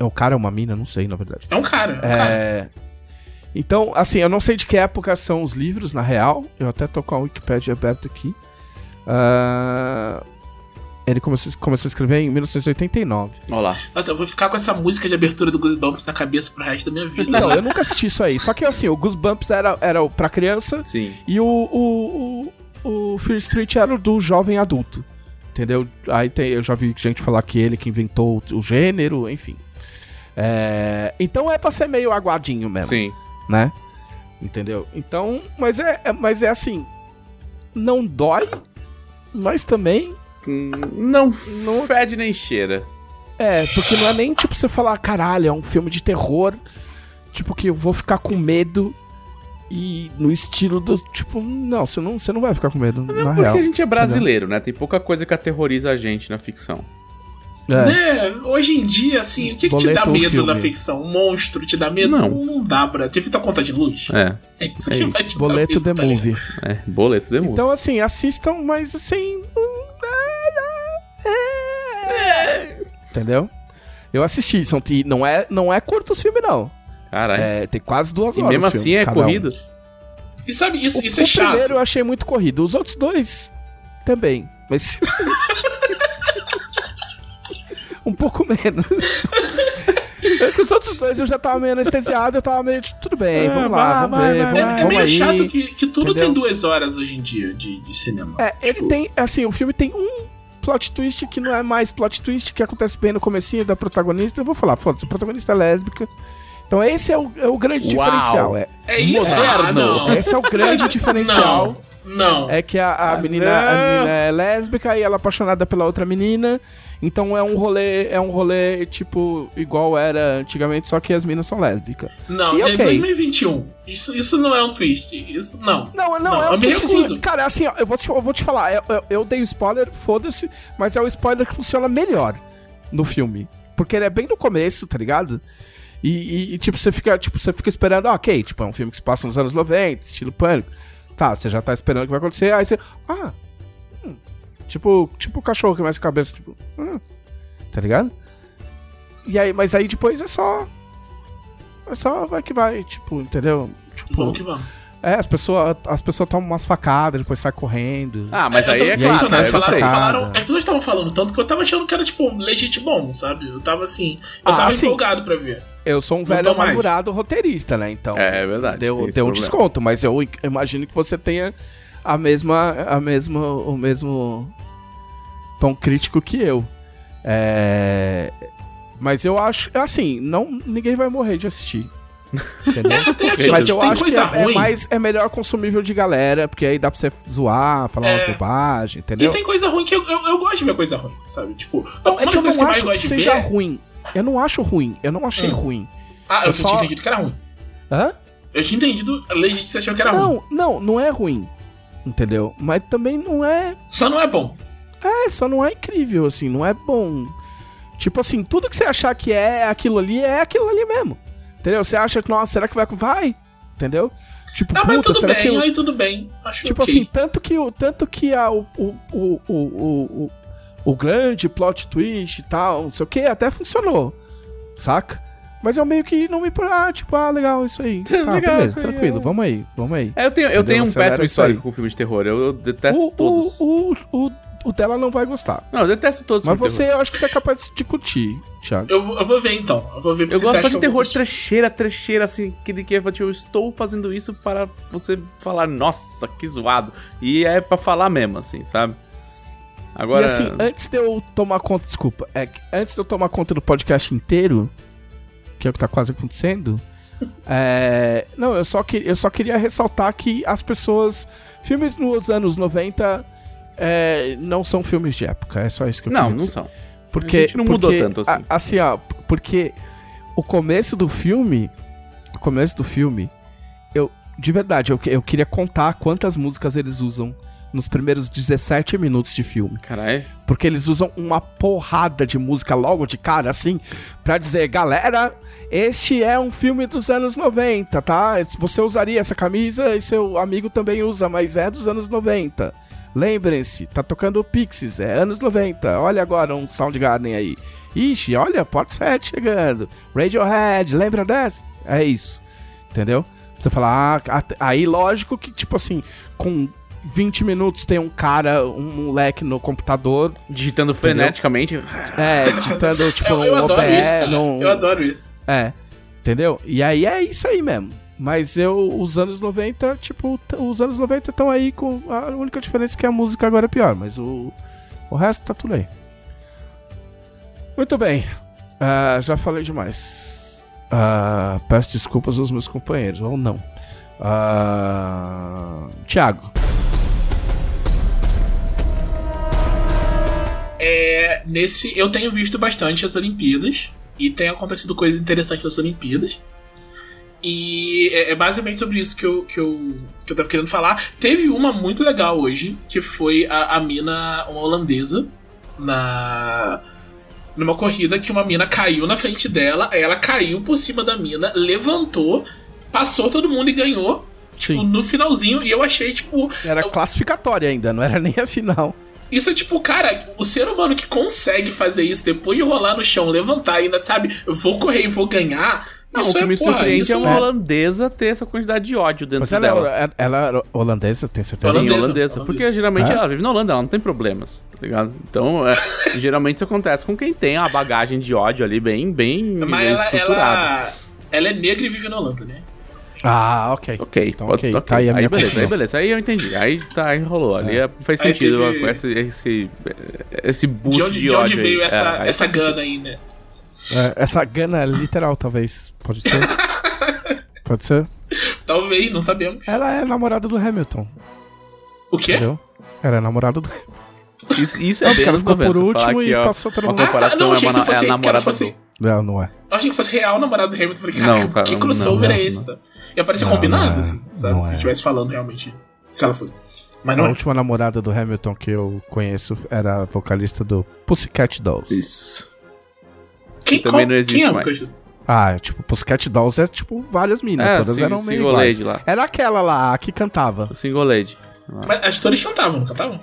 Speaker 1: É o cara ou uma mina? Não sei, na verdade.
Speaker 3: É um cara, é um cara.
Speaker 1: Então, assim, eu não sei de que época são os livros, na real. Eu até tô com a Wikipedia aberta aqui. Ah, ele começou, começou a escrever em 1989.
Speaker 2: Olha lá.
Speaker 3: Nossa, eu vou ficar com essa música de abertura do Goosebumps na cabeça pro resto da minha vida.
Speaker 1: Não, eu nunca assisti isso aí. Só que, assim, o Goosebumps era, era pra criança
Speaker 2: Sim.
Speaker 1: e o, o, o, o Fear Street era o do jovem adulto. Entendeu? Aí tem, eu já vi gente falar que ele que inventou o, o gênero, enfim. É, então é pra ser meio aguadinho mesmo.
Speaker 2: Sim.
Speaker 1: Né? Entendeu? Então, mas é, é- mas é assim, não dói, mas também
Speaker 2: Hum, Não, fede nem cheira.
Speaker 1: é, porque não é nem tipo você falar, caralho, é um filme de terror, tipo que eu vou ficar com medo e no estilo do, tipo, não, você não, você não vai ficar com medo, na
Speaker 2: Porque
Speaker 1: real.
Speaker 2: a gente é brasileiro, né? Tem pouca coisa que aterroriza a gente na ficção.
Speaker 1: É.
Speaker 3: Né? Hoje em dia, assim, o que, que te dá medo
Speaker 1: filme?
Speaker 3: na ficção? Um monstro te dá medo?
Speaker 2: Não.
Speaker 3: Não, dá, pra. Teve tua conta de luz?
Speaker 2: É,
Speaker 3: É isso
Speaker 2: É
Speaker 3: que
Speaker 2: isso.
Speaker 3: vai te
Speaker 1: Boleto
Speaker 3: dar
Speaker 1: The
Speaker 3: medo, tá ligado?
Speaker 1: Movie.
Speaker 2: é. Boleto demônio.
Speaker 1: Então, assim, assistam, mas assim. é, Entendeu? Eu assisti, são, e não é, não é curto os filmes, não.
Speaker 2: Caralho.
Speaker 1: É, tem quase duas
Speaker 2: e
Speaker 1: horas.
Speaker 2: mesmo
Speaker 1: o filme,
Speaker 2: assim é
Speaker 1: cada um.
Speaker 2: corrido?
Speaker 3: E sabe, isso,
Speaker 1: O,
Speaker 3: isso é
Speaker 1: o primeiro
Speaker 3: chato.
Speaker 1: eu achei muito corrido. Os outros dois também. Mas. um pouco menos. É que os outros dois eu já tava meio anestesiado, eu tava meio. de, Tudo bem,
Speaker 2: É,
Speaker 1: vamos lá,
Speaker 2: vai,
Speaker 1: vamos
Speaker 2: vai,
Speaker 1: ver,
Speaker 2: vai,
Speaker 1: vamos,
Speaker 3: É, é
Speaker 1: vamos
Speaker 3: meio
Speaker 1: aí.
Speaker 3: chato que, que tudo
Speaker 1: entendeu?
Speaker 3: tem duas horas hoje em dia de, de cinema.
Speaker 1: É, ele
Speaker 3: Tipo,
Speaker 1: tem. Assim, o filme tem um plot twist que não é mais plot twist, que acontece bem no comecinho da protagonista. Eu vou falar, foda-se, a protagonista é lésbica. Então esse é o, é o grande
Speaker 2: Uau.
Speaker 1: diferencial. É,
Speaker 3: É isso?
Speaker 2: Moderno.
Speaker 3: Ah, não.
Speaker 1: esse é o grande diferencial.
Speaker 3: Não, não.
Speaker 1: É que a, a
Speaker 2: Ah,
Speaker 1: menina,
Speaker 2: não.
Speaker 1: a menina é lésbica e ela é apaixonada pela outra menina. Então é um rolê, é um rolê tipo igual era antigamente, só que as minas são lésbicas.
Speaker 3: Não,
Speaker 1: E
Speaker 3: é
Speaker 1: ok.
Speaker 3: 2021. Isso, isso não é um twist. Isso não.
Speaker 1: Não, não,
Speaker 3: Não,
Speaker 1: é
Speaker 3: eu
Speaker 1: um
Speaker 3: me
Speaker 1: twistzinho.
Speaker 3: recuso.
Speaker 1: Cara, assim, ó, eu vou te, eu vou te falar, eu, eu, eu dei o spoiler, foda-se, mas é o spoiler que funciona melhor no filme. Porque ele é bem no começo, tá ligado? E, e- e, tipo, você fica, tipo, você fica esperando, ah, ok, tipo, é um filme que se passa nos anos 90, estilo pânico. Tá, você já tá esperando o que vai acontecer, aí você. Ah. Tipo, tipo o cachorro que mexe a cabeça, tipo. hum, tá ligado? E aí, mas aí depois é só. É só vai que vai, tipo, entendeu? Tipo,
Speaker 3: Vamos que vamos.
Speaker 1: é, as pessoas as pessoas tomam umas facadas, depois sai correndo.
Speaker 2: Ah, mas
Speaker 3: eu
Speaker 2: aí é claro,
Speaker 1: aí
Speaker 2: eu
Speaker 3: falaram, as pessoas estavam falando tanto que eu tava achando que era, tipo, legit bom, sabe? Eu tava assim. Eu
Speaker 1: Ah,
Speaker 3: tava
Speaker 1: sim.
Speaker 3: empolgado pra ver.
Speaker 1: Eu sou um
Speaker 3: Não
Speaker 1: velho amargurado roteirista, né? Então,
Speaker 2: É, é verdade.
Speaker 1: deu, deu um
Speaker 2: problema.
Speaker 1: desconto, mas eu imagino que você tenha a mesma, a mesma, o mesmo tom crítico que eu. É, mas eu acho, assim, não, ninguém vai morrer de assistir.
Speaker 3: Aquilo,
Speaker 1: Mas eu acho que é, é mais, é melhor consumível de galera, porque aí dá pra você zoar, falar
Speaker 3: É.
Speaker 1: umas bobagens,
Speaker 3: E
Speaker 1: entendeu?
Speaker 3: tem coisa ruim que eu, eu, eu gosto de ver coisa ruim, sabe? Tipo,
Speaker 1: Não, é que eu não
Speaker 3: que
Speaker 1: acho que seja
Speaker 3: ver.
Speaker 1: ruim. Eu não acho ruim. Eu não achei
Speaker 3: Hum.
Speaker 1: ruim.
Speaker 3: Ah, eu,
Speaker 1: Eu
Speaker 3: tinha
Speaker 1: só-
Speaker 3: entendido que era ruim.
Speaker 1: Hã?
Speaker 3: Eu tinha entendido que você achou que era ruim.
Speaker 1: Não, não, não é ruim. Entendeu? Mas também não é.
Speaker 3: Só não é bom.
Speaker 1: É, só não é incrível, assim, não é bom. Tipo assim, tudo que você achar que é aquilo ali, é aquilo ali mesmo. Entendeu? Você acha que, nossa, será que vai. Vai! Entendeu? Tipo,
Speaker 3: mas
Speaker 1: puta,
Speaker 3: tudo
Speaker 1: será
Speaker 3: bem,
Speaker 1: que. eu-
Speaker 3: aí tudo bem. Acho
Speaker 1: Tipo
Speaker 3: ok.
Speaker 1: assim, tanto que, o, tanto que a, o, o, o, o, o, o grande plot twist e tal, não sei o que, até funcionou. Saca? Mas eu meio que não me. Ah, tipo, ah, legal, isso aí. Tá,
Speaker 2: Legal,
Speaker 1: beleza,
Speaker 2: isso aí,
Speaker 1: tranquilo,
Speaker 2: é.
Speaker 1: vamos aí, vamos aí.
Speaker 2: É, eu tenho, eu
Speaker 1: Entendeu?
Speaker 2: tenho um
Speaker 1: Acelera
Speaker 2: péssimo histórico com filme de terror. Eu, eu detesto
Speaker 1: O,
Speaker 2: todos.
Speaker 1: o, o, o, o dela não vai gostar.
Speaker 2: Não, eu detesto todos os
Speaker 1: Mas
Speaker 2: filmes de
Speaker 1: você, eu acho que você é capaz de curtir, Thiago.
Speaker 3: Eu, vou- eu vou ver então. Eu vou ver
Speaker 2: Eu gosto só de terror trecheira, trecheira, assim, que, que tipo, eu estou fazendo isso para você falar, nossa, que zoado. E é pra falar mesmo, assim, sabe? Agora.
Speaker 1: E assim, antes de eu tomar conta, desculpa, é antes de eu tomar conta do podcast inteiro, que é o que tá quase acontecendo, é, não, eu só, que, eu só queria ressaltar que as pessoas. Filmes nos anos 90 é, não são filmes de época, é só isso que eu
Speaker 2: não, não
Speaker 1: dizer.
Speaker 2: são.
Speaker 1: Porque,
Speaker 2: A gente não mudou
Speaker 1: porque,
Speaker 2: tanto assim.
Speaker 1: a- assim, ó, porque o começo do filme. O começo do filme. Eu, de verdade, eu, eu queria contar quantas músicas eles usam nos primeiros 17 minutos de filme.
Speaker 2: Caralho.
Speaker 1: Porque eles usam uma porrada de música logo de cara, assim, pra dizer, galera, este é um filme dos anos 90, tá? Você usaria essa camisa e seu amigo também usa, mas é dos anos 90. Lembrem-se, tá tocando Pixies, é anos 90. Olha agora um Soundgarden aí. Ixi, olha, Portishead chegando. Radiohead, lembra dessa? É isso. Entendeu? Você fala, ah, aí lógico que, tipo assim, com 20 minutos tem um cara, um moleque no computador,
Speaker 2: Digitando freneticamente.
Speaker 1: é, digitando, tipo,
Speaker 3: Eu, eu
Speaker 1: um
Speaker 3: adoro
Speaker 1: OBE,
Speaker 3: isso, cara.
Speaker 1: num-
Speaker 3: Eu adoro isso.
Speaker 1: É, entendeu? E aí é isso aí mesmo. Mas eu, os anos 90, tipo, os anos 90 estão aí com. A única diferença é que a música agora é pior, mas o, o resto tá tudo aí. Muito bem. Ah, já falei demais. Ah, peço desculpas aos meus companheiros, ou não. Ah, Tiago.
Speaker 3: É, nesse, eu tenho visto bastante as Olimpíadas e tem acontecido coisas interessantes nas Olimpíadas. E é, é basicamente sobre isso que eu, que, eu, que eu tava querendo falar. Teve uma muito legal hoje, que foi a, a mina, uma holandesa, na. Numa corrida que uma mina caiu na frente dela, ela caiu por cima da mina, levantou, passou todo mundo e ganhou. Tipo, no finalzinho, e eu achei, tipo,
Speaker 1: Era classificatória ainda, não era nem a final.
Speaker 3: Isso é tipo, cara, o ser humano que consegue fazer isso depois de rolar no chão, levantar e ainda, sabe, eu vou correr e vou ganhar.
Speaker 2: Não,
Speaker 3: isso
Speaker 2: o que
Speaker 3: é,
Speaker 2: me
Speaker 3: porra,
Speaker 2: surpreende
Speaker 3: isso
Speaker 2: é uma
Speaker 1: é-
Speaker 2: holandesa ter essa quantidade de ódio dentro
Speaker 1: Mas ela,
Speaker 2: dela.
Speaker 1: era- ela era holandesa, tem certeza?
Speaker 2: Sim,
Speaker 3: Holandesa,
Speaker 2: holandesa.
Speaker 3: holandesa.
Speaker 2: Porque geralmente
Speaker 1: É?
Speaker 2: ela vive na Holanda, ela não tem problemas, tá ligado? Então, é, geralmente isso acontece com quem tem uma bagagem de ódio ali bem, bem,
Speaker 3: Mas
Speaker 2: bem
Speaker 3: ela,
Speaker 2: estruturada.
Speaker 3: ela, ela é negra e vive na Holanda, né?
Speaker 1: Ah, ok.
Speaker 2: Ok,
Speaker 1: Então,
Speaker 2: pode-
Speaker 1: ok,
Speaker 2: ok.
Speaker 1: tá aí a minha
Speaker 2: beleza, aí beleza. Aí eu entendi. Aí tá, aí rolou. Ali é- faz
Speaker 3: Aí
Speaker 2: sentido
Speaker 3: teve-
Speaker 2: com esse, esse, esse boost
Speaker 3: De
Speaker 2: de,
Speaker 3: onde, de onde
Speaker 2: ódio
Speaker 3: veio
Speaker 2: aí.
Speaker 3: essa,
Speaker 2: É, aí
Speaker 3: essa gana aí, né?
Speaker 1: É, essa gana literal, talvez. Pode ser? Pode ser?
Speaker 3: Talvez, não sabemos.
Speaker 1: Ela é namorada do Hamilton,
Speaker 3: O quê?
Speaker 1: entendeu? Ela é namorada do
Speaker 2: Isso, isso é
Speaker 1: porque
Speaker 2: bem anos
Speaker 1: ficou
Speaker 2: 90,
Speaker 1: por último e
Speaker 2: que, ó,
Speaker 1: passou todo mundo.
Speaker 3: Ah, tá.
Speaker 2: comparação
Speaker 3: Não,
Speaker 2: é,
Speaker 3: achei que
Speaker 2: na-
Speaker 3: fosse-
Speaker 2: é
Speaker 3: que ela fosse-
Speaker 2: do...
Speaker 1: Não, não é.
Speaker 3: Eu achei que fosse real o namorado do Hamilton. Falei, cara,
Speaker 2: Não,
Speaker 3: que,
Speaker 2: cara,
Speaker 3: que crossover
Speaker 1: não,
Speaker 3: é
Speaker 1: não,
Speaker 3: esse? sabe? Ia parecer
Speaker 1: Não,
Speaker 3: combinado,
Speaker 1: não é.
Speaker 3: assim, sabe?
Speaker 1: Não
Speaker 3: Se
Speaker 1: é.
Speaker 3: estivesse falando realmente. Se ela fosse. Mas não
Speaker 1: a
Speaker 3: é.
Speaker 1: última namorada do Hamilton que eu conheço era a vocalista do Pussycat Dolls.
Speaker 2: Isso.
Speaker 3: Quem,
Speaker 2: também
Speaker 3: qual-
Speaker 2: não existe
Speaker 3: quem é
Speaker 2: mais.
Speaker 1: Ah, tipo, Pussycat Dolls é tipo várias minas,
Speaker 2: É,
Speaker 1: todas
Speaker 2: sim,
Speaker 1: eram meio
Speaker 2: single
Speaker 1: iguais.
Speaker 2: lady lá.
Speaker 1: Era aquela lá, a que cantava.
Speaker 2: O single lady.
Speaker 3: Mas as todas cantavam, não cantavam?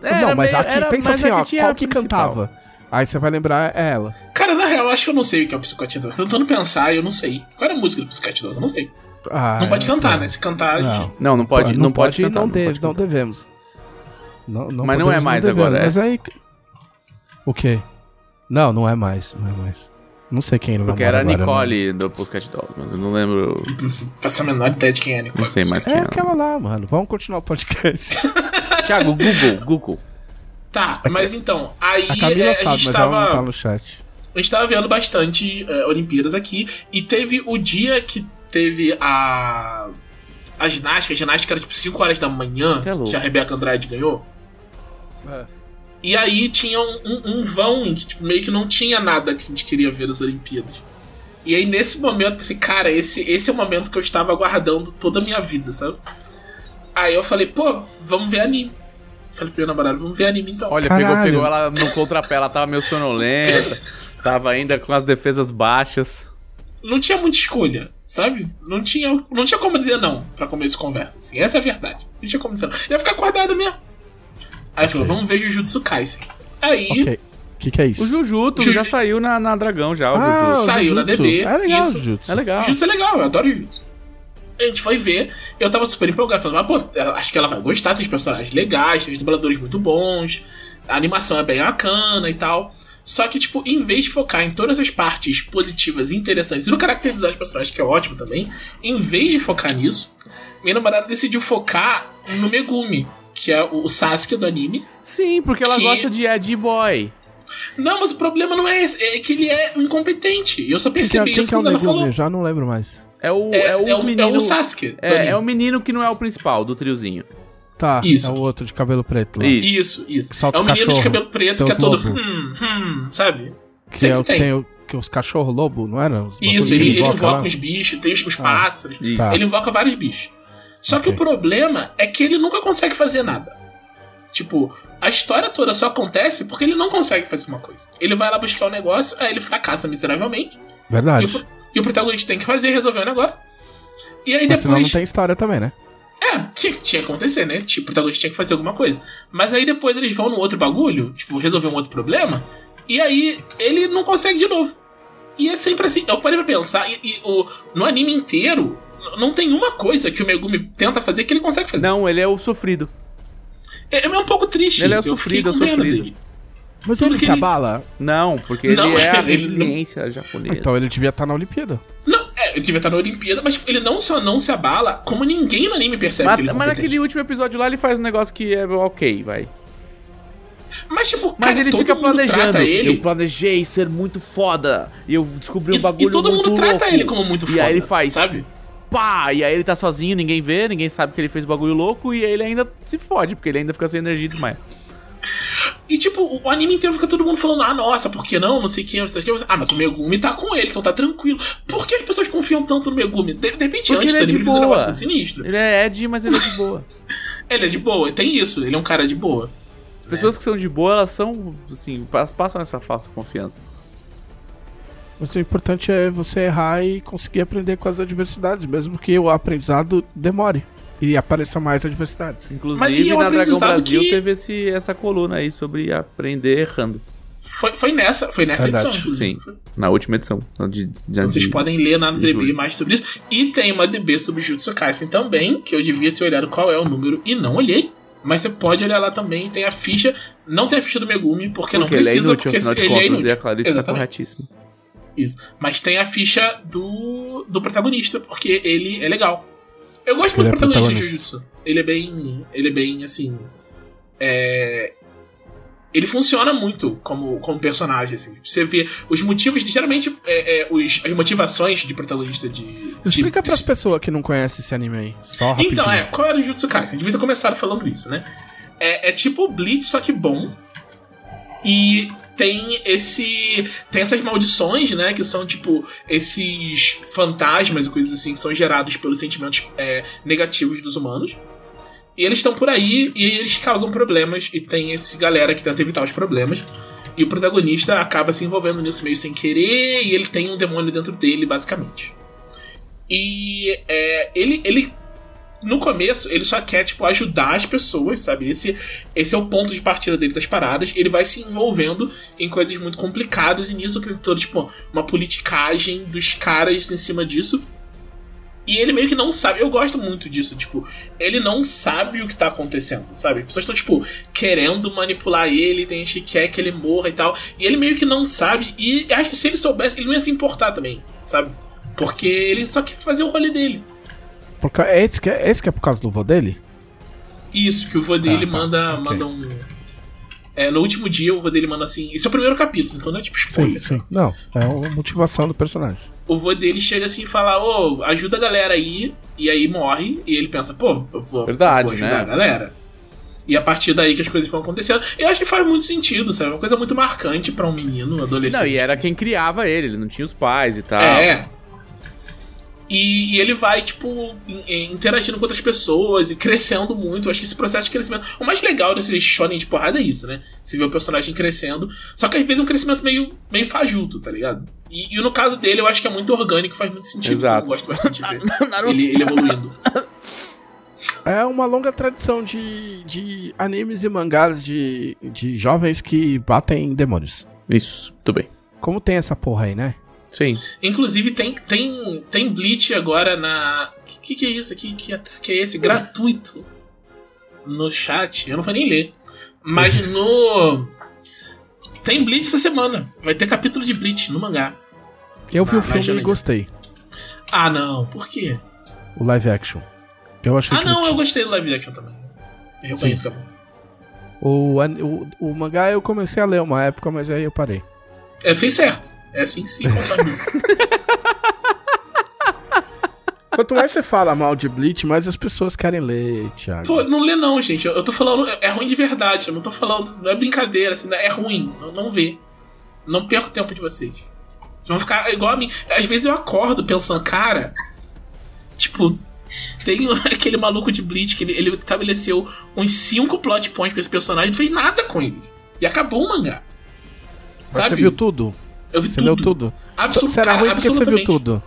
Speaker 1: não, mas aqui, pensa assim, ó, qual que
Speaker 2: cantava?
Speaker 1: cantava? Aí você vai lembrar é ela.
Speaker 3: Cara, na real, eu acho que eu não sei o que é o. Tô tentando pensar eu não sei. Qual era a música do Dolls? Eu não sei.
Speaker 1: Ah,
Speaker 3: não pode cantar,
Speaker 1: não.
Speaker 3: né? Se cantar, a gente...
Speaker 1: Não.
Speaker 2: Não, não pode, não, pode,
Speaker 1: e
Speaker 2: cantar,
Speaker 1: não,
Speaker 2: não
Speaker 1: deve,
Speaker 2: pode
Speaker 1: não
Speaker 2: cantar.
Speaker 1: devemos. Não, não
Speaker 2: Mas não é mais
Speaker 1: devemos.
Speaker 2: agora, é?
Speaker 1: Mas aí. O quê? Não, não é mais, não é mais. Não sei quem ele
Speaker 2: Porque era a
Speaker 1: agora,
Speaker 2: Nicole do Pussycat Dolls, mas eu não lembro,
Speaker 3: Faço a menor ideia de quem é, Nicole.
Speaker 2: não sei mais
Speaker 1: não.
Speaker 2: quem
Speaker 1: É
Speaker 2: é.
Speaker 1: aquela lá, mano. Vamos continuar o podcast.
Speaker 2: Thiago, Google, Google.
Speaker 3: Tá, mas então, aí
Speaker 1: A Camila
Speaker 3: é, a
Speaker 1: sabe,
Speaker 3: gente
Speaker 1: mas
Speaker 3: tava.
Speaker 1: ela não tá no chat.
Speaker 3: A gente tava vendo bastante é, Olimpíadas aqui. E teve o dia que teve a. A ginástica. A ginástica era tipo 5 horas da manhã,
Speaker 2: louco.
Speaker 3: que a Rebeca Andrade ganhou. E aí tinha um, um- um vão que tipo, meio que não tinha nada que a gente queria ver das Olimpíadas. E aí nesse momento eu pensei, cara, esse, esse é o momento que eu estava aguardando toda a minha vida, sabe? Aí eu falei, pô, vamos ver anime. Falei pro meu namorado, vamos ver anime então.
Speaker 2: Olha, pegou,
Speaker 1: Caralho.
Speaker 2: pegou ela no contrapé, ela tava meio sonolenta, tava ainda com as defesas baixas.
Speaker 3: não tinha muita escolha, sabe? Não tinha, não tinha como dizer não pra começo de conversa. Assim, essa é a verdade. Não tinha como dizer não. Ia ficar acordado mesmo. Aí falou, vamos ver Jujutsu Kaisen. Aí.
Speaker 1: O que, que é isso?
Speaker 2: O Jujutsu
Speaker 3: Juju-
Speaker 2: já saiu na, na Dragão já, o
Speaker 1: Ah,
Speaker 2: Jujutsu.
Speaker 3: Saiu na
Speaker 1: Jujutsu.
Speaker 3: DB,
Speaker 1: É legal
Speaker 3: isso.
Speaker 1: Jujutsu.
Speaker 2: É legal.
Speaker 3: Jujutsu é legal, eu adoro Jujutsu. A gente foi ver, eu tava super empolgado, falando, ah, pô, acho que ela vai gostar, tem os personagens legais, tem os dubladores muito bons, a animação é bem bacana e tal. Só que, tipo, em vez de focar em todas as partes positivas e interessantes, e no caracterizar os personagens, que é ótimo também, em vez de focar nisso, minha namorada decidiu focar no Megumi, que é o Sasuke do anime.
Speaker 2: Sim, porque ela
Speaker 3: Que-
Speaker 2: gosta de Ed Boy.
Speaker 3: Não, mas o problema não é esse, é que ele é incompetente. Eu só
Speaker 1: Quem, que é,
Speaker 3: percebi
Speaker 1: quem
Speaker 3: isso
Speaker 1: que é o
Speaker 3: quando ela
Speaker 1: Megumi?
Speaker 3: falou.
Speaker 1: Eu já não lembro mais.
Speaker 2: É o,
Speaker 3: É,
Speaker 2: é, o
Speaker 3: é o,
Speaker 2: menino.
Speaker 3: é o Sasuke.
Speaker 2: é, é o menino que não é o principal do triozinho.
Speaker 1: Tá,
Speaker 3: Isso.
Speaker 1: é o outro de cabelo preto lá.
Speaker 2: Isso.
Speaker 3: Isso, é um menino de cabelo preto que é todo.
Speaker 1: lobo.
Speaker 3: Hum, hum, sabe?
Speaker 1: Que
Speaker 3: Sempre
Speaker 1: é o que
Speaker 3: tem.
Speaker 1: tem o, que os cachorros lobo, não era? Os
Speaker 3: Isso,
Speaker 1: que
Speaker 3: ele, ele
Speaker 1: invoca
Speaker 3: os bichos, tem os, os
Speaker 1: Ah.
Speaker 3: pássaros.
Speaker 1: Tá.
Speaker 3: Ele invoca vários bichos. Só que
Speaker 1: Ok.
Speaker 3: o problema é que ele nunca consegue fazer nada. Tipo, a história toda só acontece porque ele não consegue fazer uma coisa. Ele vai lá buscar o um negócio, aí ele fracassa miseravelmente.
Speaker 1: Verdade.
Speaker 3: E o, protagonista tem que fazer, resolver o negócio. E aí
Speaker 1: Mas
Speaker 3: depois.
Speaker 1: senão não tem história também, né?
Speaker 3: É, tinha, tinha que acontecer, né? Tipo, o protagonista tinha que fazer alguma coisa. Mas aí depois eles vão no outro bagulho, tipo, resolver um outro problema. E aí ele não consegue de novo. E é sempre assim. Eu parei pra pensar, e, e o, no anime inteiro, não tem uma coisa que o Megumi tenta fazer que ele consegue fazer.
Speaker 2: Não, ele é o sofrido.
Speaker 3: É, é um pouco triste.
Speaker 2: Ele é o
Speaker 3: eu fiquei
Speaker 2: sofrido,
Speaker 3: com
Speaker 2: é o
Speaker 3: pena
Speaker 2: sofrido.
Speaker 3: dele.
Speaker 1: Mas
Speaker 3: Tudo
Speaker 1: ele se
Speaker 3: ele-
Speaker 1: abala.
Speaker 2: Não, porque ele
Speaker 3: Não,
Speaker 2: é a
Speaker 3: ele- ele não-
Speaker 2: resiliência japonesa.
Speaker 1: Então ele devia estar na Olimpíada.
Speaker 3: Não, é, ele devia estar na Olimpíada, mas tipo, ele não só não se abala, como ninguém no anime percebe
Speaker 2: mas
Speaker 3: que ele é
Speaker 2: mas naquele último episódio lá ele faz um negócio que é ok, vai.
Speaker 3: Mas, tipo,
Speaker 2: Mas
Speaker 3: cara,
Speaker 2: ele
Speaker 3: todo
Speaker 2: fica planejando.
Speaker 3: trata ele.
Speaker 2: Eu planejei ser muito foda. E eu descobri um
Speaker 3: E,
Speaker 2: bagulho
Speaker 3: e todo
Speaker 2: muito
Speaker 3: mundo trata
Speaker 2: louco.
Speaker 3: ele como muito
Speaker 2: E
Speaker 3: foda.
Speaker 2: aí ele faz.
Speaker 3: Sabe?
Speaker 2: Pá! E aí ele tá sozinho, ninguém vê, ninguém sabe que ele fez bagulho louco. E aí ele ainda se fode, porque ele ainda fica sem energia e desmaia.
Speaker 3: E tipo, o anime inteiro fica todo mundo falando, ah, nossa, por que não? Não sei o que, não sei o que. Ah, mas o Megumi tá com ele, então tá tranquilo. Por que as pessoas confiam tanto no Megumi? De, de repente,
Speaker 2: Porque
Speaker 3: antes
Speaker 2: ele é
Speaker 3: dele,
Speaker 2: de
Speaker 3: ele fez um
Speaker 2: boa.
Speaker 3: negócio muito sinistro.
Speaker 2: Ele é Ed, mas ele é de boa.
Speaker 3: Ele é de boa, tem isso, ele é um cara de boa.
Speaker 2: As pessoas que são de boa, elas são, assim, elas passam essa falsa confiança.
Speaker 1: Mas o importante é você errar e conseguir aprender com as adversidades, mesmo que o aprendizado demore. E apareça mais adversidades.
Speaker 2: Inclusive,
Speaker 3: Mas e é
Speaker 2: na Dragão Brasil
Speaker 3: que-
Speaker 2: teve esse, essa coluna aí sobre aprender errando.
Speaker 3: Foi, foi nessa, foi nessa
Speaker 1: Verdade,
Speaker 3: edição, inclusive.
Speaker 2: Sim, na última edição. De, de,
Speaker 3: Então vocês
Speaker 2: de-
Speaker 3: podem ler na DB
Speaker 2: julho.
Speaker 3: mais sobre isso. E tem uma DB sobre Jutsu Kaisen também, que eu devia ter olhado qual é o número e não olhei. Mas você pode olhar lá também, tem a ficha. Não tem a ficha do Megumi, porque, não
Speaker 2: Porque ele é
Speaker 3: precisa,
Speaker 2: inútil,
Speaker 3: porque
Speaker 2: afinal de
Speaker 3: ele é
Speaker 2: contas,
Speaker 3: inútil.
Speaker 2: e a Clarice tá
Speaker 3: Exatamente.
Speaker 2: corretíssima.
Speaker 3: Isso. Mas tem a ficha do, do protagonista, porque ele é legal. Eu gosto muito
Speaker 1: Ele
Speaker 3: do
Speaker 1: é
Speaker 3: protagonista de. Jujutsu. Ele é bem. Ele é bem assim. É. Ele funciona muito como, como personagem, assim. Você vê os motivos, geralmente, é, é, os, as motivações de protagonista de. de-
Speaker 1: Explica
Speaker 3: de-
Speaker 1: pras pessoas que não conhecem esse anime aí. Só rapidinho.
Speaker 3: então, é, qual era o Jutsu Kaisen? Devia ter começado falando isso, né? É, é tipo o Bleach, só que bom. E tem esse. Tem essas maldições, né? Que são tipo esses fantasmas e coisas assim que são gerados pelos sentimentos é, negativos dos humanos. E eles estão por aí e eles causam problemas. E tem esse galera que tenta evitar os problemas. E o protagonista acaba se envolvendo nisso meio sem querer. E ele tem um demônio dentro dele, basicamente. E é, ele, ele no começo, ele só quer, tipo, ajudar as pessoas, sabe? Esse, esse é o ponto de partida dele das paradas. Ele vai se envolvendo em coisas muito complicadas e nisso tem todo, tipo, uma politicagem dos caras em cima disso. E ele meio que não sabe. Eu gosto muito disso, tipo, ele não sabe o que tá acontecendo, sabe? As pessoas estão, tipo, querendo manipular ele, tem gente que quer que ele morra e tal. E ele meio que não sabe. E acho que se ele soubesse, ele não ia se importar também, sabe? Porque ele só quer fazer o rolê dele.
Speaker 1: Porque é esse, que é, esse que é por causa do vô dele?
Speaker 3: Isso, que o vô dele
Speaker 1: Ah, tá.
Speaker 3: manda,
Speaker 1: Ok.
Speaker 3: manda um. É, no último dia, o vô dele manda assim. Esse é o primeiro capítulo, então não é tipo
Speaker 1: Sim,
Speaker 3: spoiler.
Speaker 1: sim. Não, é a motivação do personagem.
Speaker 3: O vô dele chega assim e fala: Ô, ajuda a galera aí. E aí morre. E ele pensa: pô, eu vou,
Speaker 2: Verdade,
Speaker 3: eu vou ajudar
Speaker 2: né?
Speaker 3: a galera. E a partir daí que as coisas vão acontecendo. Eu acho que faz muito sentido, sabe? Uma coisa muito marcante pra um menino, um adolescente.
Speaker 2: Não, e era quem criava ele, ele não tinha os pais e tal.
Speaker 3: É. E, e ele vai, tipo, in- interagindo com outras pessoas e crescendo muito. Eu acho que esse processo de crescimento. O mais legal desse shonen de porrada é isso, né? Você vê o personagem crescendo. Só que às vezes é um crescimento meio, meio fajuto, tá ligado? E, e no caso dele, eu acho que é muito orgânico, faz muito sentido.
Speaker 2: Exato.
Speaker 3: Eu gosto bastante de ver ele, ele evoluindo.
Speaker 1: É uma longa tradição de, de animes e mangás de, de jovens que batem em demônios.
Speaker 2: Isso, tudo bem.
Speaker 1: Como tem essa porra aí, né?
Speaker 2: Sim.
Speaker 3: Inclusive, tem, tem, tem Bleach agora na. Que, que que é isso aqui? Que ataque é esse? Gratuito. No chat. Eu não vou nem ler. Mas no. Tem Bleach essa semana. Vai ter capítulo de Bleach no mangá.
Speaker 1: Eu vi
Speaker 3: Ah,
Speaker 1: o filme e gostei.
Speaker 3: Ah, não. Por quê?
Speaker 1: O live action. Eu achei
Speaker 3: Ah, não. Eu gostei do live action também. Eu é bom.
Speaker 1: o, o, o mangá eu comecei a ler uma época, mas aí eu parei.
Speaker 3: É, fez certo. É assim que se consome.
Speaker 1: Quanto mais você fala mal de Bleach, mais as pessoas querem ler, Thiago.
Speaker 3: Pô, não lê não, gente. Eu, eu tô falando. É ruim de verdade. Eu não tô falando. Não é brincadeira, assim. É ruim. Não, não vê. Não perca o tempo de vocês. Vocês vão ficar igual a mim. Às vezes eu acordo pensando, cara. Tipo, Tem aquele maluco de Bleach que ele, ele estabeleceu uns 5 plot points com esse personagem, não fez nada com ele. E acabou o mangá.
Speaker 1: Mas
Speaker 3: Sabe?
Speaker 1: Você viu tudo?
Speaker 3: Eu vi
Speaker 1: Você
Speaker 3: tudo.
Speaker 1: leu tudo?
Speaker 3: Absol
Speaker 1: Você era
Speaker 3: cara,
Speaker 1: ruim porque você viu
Speaker 3: absolutamente.
Speaker 1: tudo.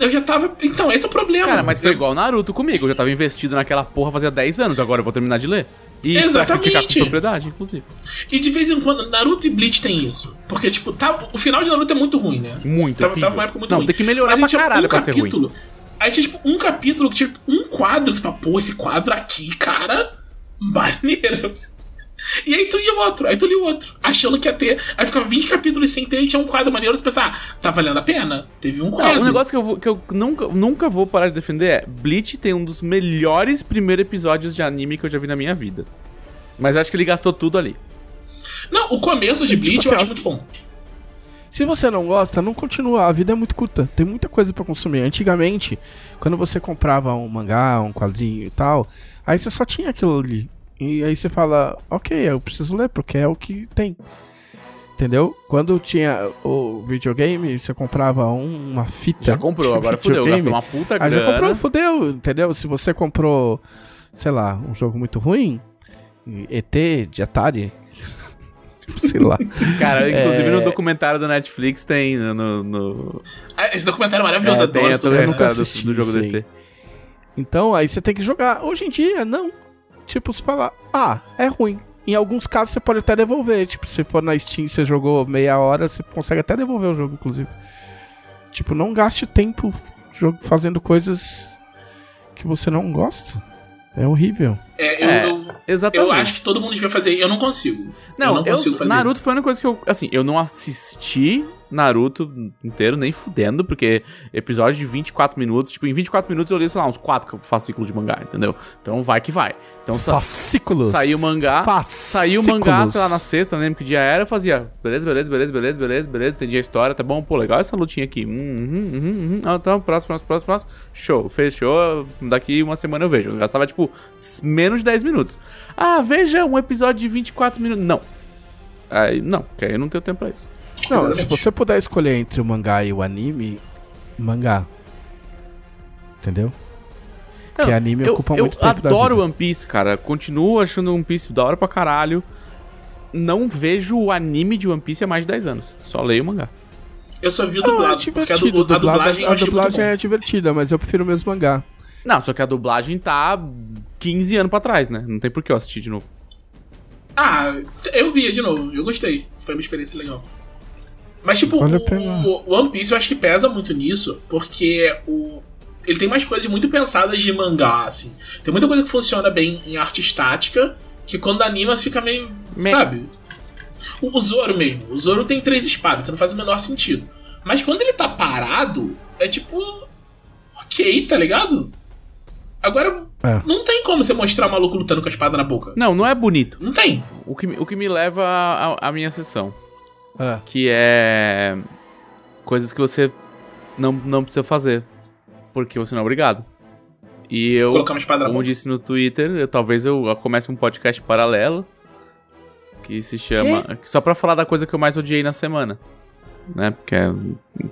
Speaker 3: Eu já tava. Então, esse é o problema.
Speaker 2: Cara, mas foi
Speaker 3: Eu-
Speaker 2: igual Naruto comigo. Eu já tava investido naquela porra fazia 10 anos, agora eu vou terminar de ler. E pra
Speaker 3: Exatamente.
Speaker 2: criticar com propriedade, inclusive.
Speaker 3: E de vez em quando, Naruto e Bleach tem isso. Porque, tipo, tá, o final de Naruto é muito ruim, né?
Speaker 2: Muito,
Speaker 3: Tava,
Speaker 2: horrível.
Speaker 3: tava uma época muito
Speaker 2: Não,
Speaker 3: ruim.
Speaker 2: tem que melhorar
Speaker 3: Mas
Speaker 2: pra
Speaker 3: tinha
Speaker 2: caralho
Speaker 3: um
Speaker 2: pra ser ruim.
Speaker 3: capítulo, Aí tinha, tipo, um capítulo que tinha tipo, um quadro. Você fala, pô, esse quadro aqui, cara, maneiro. E aí tu ia o outro, aí tu lia o outro, achando que ia ter. Aí ficava 20 capítulos sem ter e tinha um quadro maneiro. Você pensava, ah, tá valendo a pena? Teve um
Speaker 2: Não,
Speaker 3: quadro.
Speaker 2: um negócio que eu, vou- que eu nunca, nunca vou parar de defender é Bleach tem um dos melhores primeiros episódios de anime que eu já vi na minha vida. Mas acho que ele gastou tudo ali.
Speaker 3: Não, o começo de
Speaker 1: Tipo
Speaker 3: Bleach
Speaker 1: assim,
Speaker 3: eu acho
Speaker 1: ó,
Speaker 3: muito bom.
Speaker 1: Se você não gosta, não continua. A vida é muito curta. Tem muita coisa pra consumir. Antigamente, quando você comprava um mangá, um quadrinho e tal, aí você só tinha aquilo ali. E aí você fala, ok, eu preciso ler, porque é o que tem. Entendeu? Quando tinha o videogame, você comprava um- uma fita.
Speaker 2: Já comprou,
Speaker 1: de
Speaker 2: agora fudeu. Gastou uma puta
Speaker 1: Ah,
Speaker 2: grana.
Speaker 1: já comprou, fudeu, entendeu? Se você comprou, sei lá, um jogo muito ruim, ET de Atari, sei lá.
Speaker 2: Cara, inclusive
Speaker 1: É.
Speaker 2: no documentário da Netflix tem no... no, no...
Speaker 3: Ah, Esse documentário é maravilhoso,
Speaker 2: É,
Speaker 3: eu adoro
Speaker 2: tem
Speaker 3: esse
Speaker 2: história do, do jogo do
Speaker 1: aí.
Speaker 2: ET.
Speaker 1: Então aí você tem que jogar. Hoje em dia, não. Tipo, você fala, ah, é ruim. Em alguns casos você pode até devolver. Tipo, se for na Steam você jogou meia hora, você consegue até devolver o jogo, inclusive. Tipo, não gaste tempo jogo fazendo coisas que você não gosta. É horrível.
Speaker 3: É, eu,
Speaker 2: É,
Speaker 3: eu,
Speaker 2: Exatamente.
Speaker 3: eu acho que todo mundo devia fazer. Eu não consigo.
Speaker 2: Não,
Speaker 3: eu não consigo
Speaker 2: eu-
Speaker 3: fazer.
Speaker 2: Naruto foi uma coisa que eu. Assim, eu não assisti Naruto inteiro, nem fudendo, porque episódio de 24 minutos, tipo, em 24 minutos eu li, sei lá, uns 4 fascículos de mangá, entendeu? Então vai que vai. Então
Speaker 1: Fascículos.
Speaker 2: saiu o mangá.
Speaker 1: Fascículos.
Speaker 2: Saiu o mangá, sei lá, na sexta, não lembro que dia era, eu fazia, beleza, beleza, beleza, beleza, beleza, beleza, entendi a história, tá bom, pô, legal essa lutinha aqui. Uhum, uhum, uhum. Ah, tá, próximo, próximo, próximo, próximo. Show, fechou, daqui uma semana eu vejo. Eu gastava, tipo, menos de 10 minutos. Ah, veja um episódio de 24 minutos. Não. Aí, não, porque aí eu não tenho tempo pra isso.
Speaker 1: Não,
Speaker 3: Exatamente.
Speaker 1: se você puder escolher entre o mangá e o anime, mangá. Entendeu? Porque
Speaker 2: Não,
Speaker 1: anime
Speaker 2: eu,
Speaker 1: ocupa
Speaker 2: eu
Speaker 1: muito tempo da
Speaker 2: adoro
Speaker 1: vida.
Speaker 2: One Piece, cara. Continuo achando One Piece da hora pra caralho. Não vejo o anime de One Piece há mais de 10 anos. Só leio o mangá.
Speaker 3: Eu só vi o
Speaker 1: Não,
Speaker 3: dublado,
Speaker 1: é
Speaker 3: porque a,
Speaker 1: divertido.
Speaker 3: du- a dublagem eu
Speaker 1: a dublagem é divertida, mas eu prefiro mesmo mangá.
Speaker 2: Não, só que a dublagem tá 15 anos pra trás, né? Não tem por que eu assistir de novo.
Speaker 3: Ah, eu via de novo, eu gostei. Foi uma experiência legal. Mas, tipo,
Speaker 1: Vale
Speaker 3: o, o One Piece eu acho que pesa muito nisso, porque o. Ele tem umas coisas muito pensadas de mangá, assim. Tem muita coisa que funciona bem em arte estática, que quando anima fica meio.
Speaker 2: Me-
Speaker 3: Sabe? O, o Zoro mesmo. O Zoro tem três espadas, isso não faz o menor sentido. Mas quando ele tá parado, é tipo. Ok, tá ligado? Agora,
Speaker 1: É.
Speaker 3: não tem como você mostrar o maluco lutando com a espada na boca.
Speaker 2: Não, não é bonito.
Speaker 3: Não tem.
Speaker 2: O que, me- o que me leva à à minha sessão.
Speaker 1: É.
Speaker 2: Que é. Coisas que você não, não precisa fazer. Porque você não é obrigado. E eu. Como disse no Twitter, eu- talvez eu comece um podcast paralelo que se chama só pra falar da coisa que eu mais odiei na semana, né? Porque é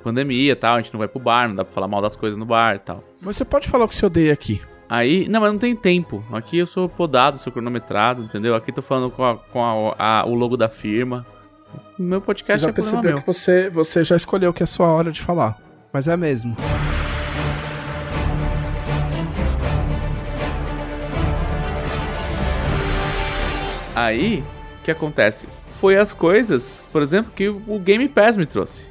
Speaker 2: pandemia e tal, a gente não vai pro bar, não dá pra falar mal das coisas no bar e tal.
Speaker 1: Mas você pode falar o que você odeia aqui.
Speaker 2: Aí, não, mas não tem tempo. Aqui eu sou podado, sou cronometrado, entendeu? Aqui tô falando com, a- com a- a- o logo da firma. Meu
Speaker 1: Você
Speaker 2: podcast
Speaker 1: já
Speaker 2: é
Speaker 1: percebeu
Speaker 2: meu.
Speaker 1: que você, você já escolheu que é sua hora de falar. Mas é mesmo.
Speaker 2: Aí, o que acontece? Foi as coisas, por exemplo, que o Game Pass me trouxe.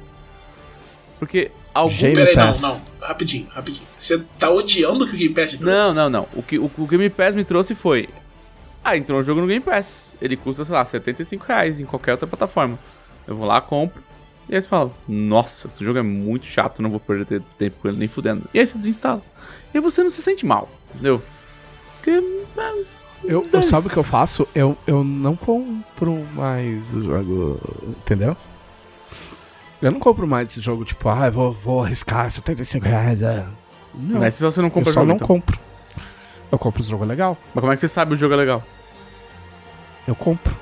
Speaker 2: Porque algum
Speaker 1: Game
Speaker 3: Peraí, não,
Speaker 1: Pass.
Speaker 3: não. Rapidinho, rapidinho. Você tá odiando o que o Game Pass te trouxe?
Speaker 2: Não, não, não. O que o, o Game Pass me trouxe foi. Ah, entrou um jogo no Game Pass. Ele custa, sei lá, 75 reais em qualquer outra plataforma. Eu vou lá, compro. E aí você fala, nossa, esse jogo é muito chato, não vou perder tempo com ele nem fudendo. E aí você desinstala. E aí você não se sente mal, entendeu? Porque. é,
Speaker 1: Eu, eu sabe o que eu faço? Eu, eu não compro mais o jogo. Entendeu? Eu não compro mais esse jogo, tipo, ah, eu vou, vou arriscar 75 reais. É. Não,
Speaker 2: Mas se você não
Speaker 1: eu
Speaker 2: compra
Speaker 1: só
Speaker 2: jogo,
Speaker 1: não
Speaker 2: então.
Speaker 1: compro. Eu compro o jogo legal.
Speaker 2: Mas como é que você sabe o jogo é legal?
Speaker 1: Eu compro.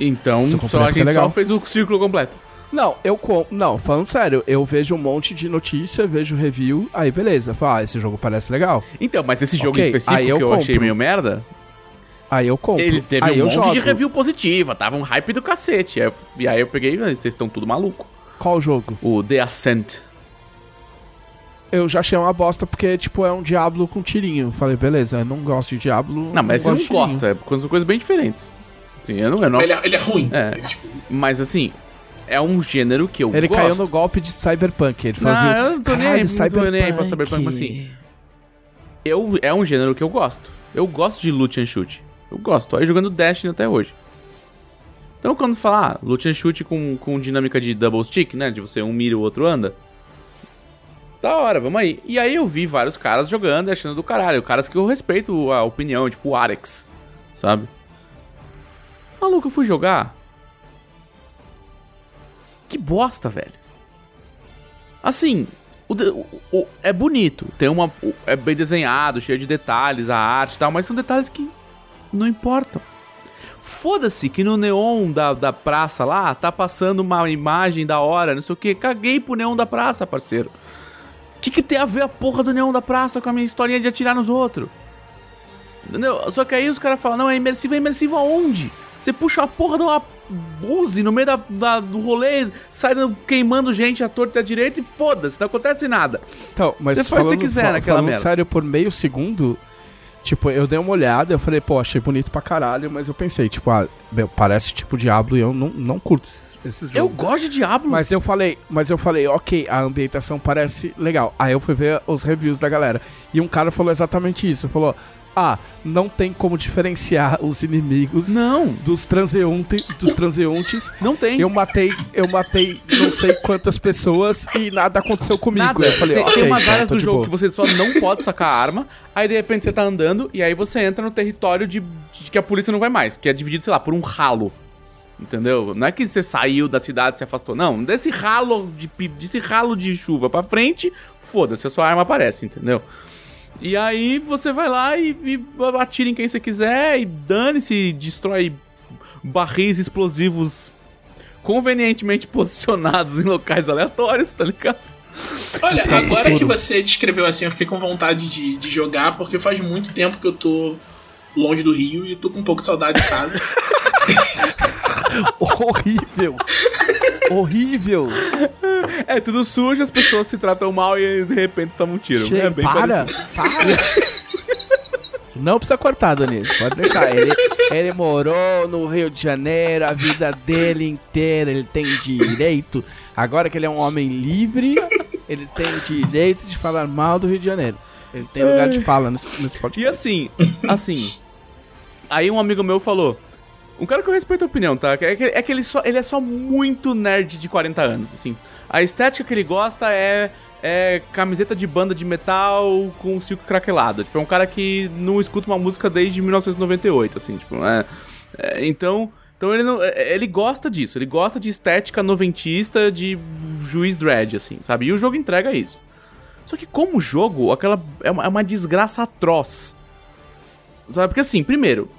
Speaker 2: Então,
Speaker 1: Se eu comprar
Speaker 2: só, a
Speaker 1: porque é
Speaker 2: gente só
Speaker 1: legal.
Speaker 2: fez o círculo completo.
Speaker 1: Não, eu com... Não, falando sério, eu vejo um monte de notícia, vejo review, aí beleza. Falo, ah, esse jogo parece legal.
Speaker 2: Então, mas esse jogo
Speaker 1: Ok,
Speaker 2: específico
Speaker 1: aí eu
Speaker 2: que eu
Speaker 1: compro.
Speaker 2: achei meio merda,
Speaker 1: Aí eu compro.
Speaker 2: ele teve
Speaker 1: aí
Speaker 2: um
Speaker 1: eu
Speaker 2: monte
Speaker 1: jogo.
Speaker 2: de review positiva, tava um hype do cacete. Aí eu- E aí eu peguei, "Ah, vocês estão tudo maluco.
Speaker 1: Qual jogo?
Speaker 2: O The Ascent.
Speaker 1: Eu já achei uma bosta porque, tipo, é um Diablo com tirinho. Falei, beleza, eu não gosto de Diablo.
Speaker 2: Não, mas você não
Speaker 1: gosto de tirinho.
Speaker 2: gosta, é coisas, coisas bem diferentes. Sim, eu não, eu não
Speaker 3: Ele, é, ele é ruim.
Speaker 2: É.
Speaker 3: Ele, tipo,
Speaker 2: Mas assim, é um gênero que eu
Speaker 1: Ele
Speaker 2: gosto.
Speaker 1: caiu no golpe de Cyberpunk. Ele falou,
Speaker 2: Não,
Speaker 1: viu,
Speaker 2: eu não tô nem
Speaker 1: "Caralho,
Speaker 2: aí, não tô nem aí pra Cyberpunk, mas assim, Eu, é um gênero que eu gosto. Eu gosto de loot and shoot. Eu gosto. Tô aí jogando Destiny até hoje. Então quando falar ah, loot and shoot com, com dinâmica de double stick, né? De você um mira e o outro anda. Da hora, vamos aí. E aí eu vi vários caras jogando e achando do caralho. Caras que eu respeito a opinião, tipo o Arex, sabe? Maluco, eu fui jogar. Que bosta, velho. Assim, o, o- o- é bonito, tem uma. é bem desenhado, cheio de detalhes, a arte e tal, mas são detalhes que não importam. Foda-se que no neon da, da praça lá tá passando uma imagem da hora, não sei o que. Caguei pro neon da praça, parceiro. O que, que tem a ver a porra do neon da praça com a minha historinha de atirar nos outros? Entendeu? Só que aí os caras falam, não, é imersivo, é imersivo aonde? Você puxa a porra de uma buzi no meio da, da- do rolê, sai queimando gente à torta e à direita e foda-se, não acontece nada.
Speaker 1: Então, mas
Speaker 2: Você faz o que quiser
Speaker 1: fa-
Speaker 2: naquela
Speaker 1: falando
Speaker 2: merda.
Speaker 1: sério, por meio segundo, tipo, eu dei uma olhada, eu falei, pô, achei bonito pra caralho, mas eu pensei, tipo, ah, meu, parece tipo Diablo e eu não, não curto esses jogos.
Speaker 2: Eu gosto de Diablo.
Speaker 1: Mas eu falei, mas eu falei, ok, a ambientação parece legal. Aí eu fui ver os reviews da galera. E um cara falou exatamente isso. Falou, ah, não tem como diferenciar os inimigos
Speaker 2: Não,
Speaker 1: dos, transeunte, dos transeuntes.
Speaker 2: não tem.
Speaker 1: Eu matei, eu matei não sei quantas pessoas e nada aconteceu comigo.
Speaker 2: Nada.
Speaker 1: Eu falei,
Speaker 2: tem,
Speaker 1: ok,
Speaker 2: tem umas áreas
Speaker 1: tô
Speaker 2: do jogo
Speaker 1: boa.
Speaker 2: que você só não pode sacar a arma, aí de repente você tá andando e aí você entra no território de, de que a polícia não vai mais, que é dividido, sei lá, por um ralo. Entendeu? Não é que você saiu da cidade e se afastou. Não, desse ralo de, desse ralo de chuva pra frente, foda-se, a sua arma aparece, entendeu? E aí você vai lá e, e atira em quem você quiser e dane-se, destrói barris explosivos convenientemente posicionados em locais aleatórios, tá ligado?
Speaker 3: Olha, agora que você descreveu assim, eu fiquei com vontade de, de jogar, porque faz muito tempo que eu tô longe do Rio e tô com um pouco de saudade de casa.
Speaker 1: Horrível. Horrível.
Speaker 2: É tudo sujo, as pessoas se tratam mal e de repente tomam um tiro.
Speaker 1: Che-
Speaker 2: é bem
Speaker 1: para,
Speaker 2: parecido.
Speaker 1: para. Não precisa cortar, Danilo. Pode deixar. Ele, ele morou no Rio de Janeiro a vida dele inteira. Ele tem direito. Agora que ele é um homem livre, ele tem direito de falar mal do Rio de Janeiro. Ele tem lugar de fala nesse, nesse
Speaker 2: E
Speaker 1: podcast.
Speaker 2: assim, assim. Aí um amigo meu falou. Um cara que eu respeito a opinião, tá? É que, é que ele, só, ele é só muito nerd de 40 anos, assim. A estética que ele gosta é, é camiseta de banda de metal com silco craquelado. Tipo, é um cara que não escuta uma música desde 1998, assim, tipo, é, é, então, então ele não, é, ele gosta disso, ele gosta de estética noventista de juiz dread, assim, sabe? E o jogo entrega isso. Só que como jogo, aquela é uma, é uma desgraça atroz. Sabe? Porque assim, primeiro,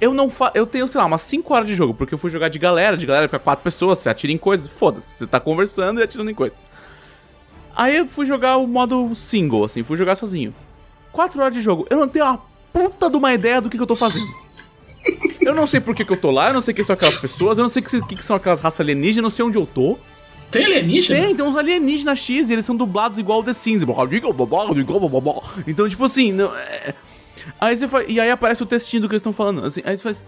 Speaker 2: eu não fa eu tenho, sei lá, umas 5 horas de jogo, porque eu fui jogar de galera, de galera fica quatro pessoas, você atira em coisas, foda-se, você tá conversando e atirando em coisas. Aí eu fui jogar o modo single, assim, fui jogar sozinho. 4 horas de jogo, eu não tenho uma puta de uma ideia do que, que eu tô fazendo. Eu não sei por que, que eu tô lá, eu não sei quem são aquelas pessoas, eu não sei o que, que, que são aquelas raças alienígenas, eu não sei onde eu tô.
Speaker 3: Tem alienígena?
Speaker 2: Tem, tem uns alienígenas X e eles são dublados igual o The Sims. Então, tipo assim. Não, é... Aí você faz... E aí aparece o textinho do que eles estão falando. Assim, aí você faz.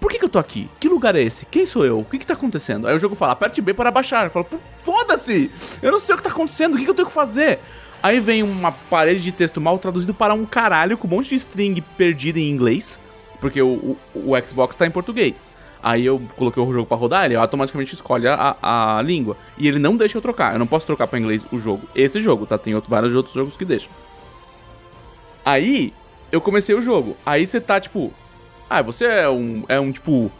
Speaker 2: Por que, que eu tô aqui? Que lugar é esse? Quem sou eu? O que, que tá acontecendo? Aí o jogo fala, aperte B para baixar. Eu falo, "Pô, foda-se! Eu não sei o que tá acontecendo, o que, que eu tenho que fazer? Aí vem uma parede de texto mal traduzido para um caralho com um monte de string perdida em inglês. Porque o, o, o Xbox tá em português. Aí eu coloquei o jogo pra rodar, ele automaticamente escolhe a, a, língua. E ele não deixa eu trocar. Eu não posso trocar pra inglês o jogo. Esse jogo, tá? Tem outro, vários outros jogos que deixam. Aí, eu comecei o jogo. Aí você tá, tipo... Ah, você é um, é um tipo...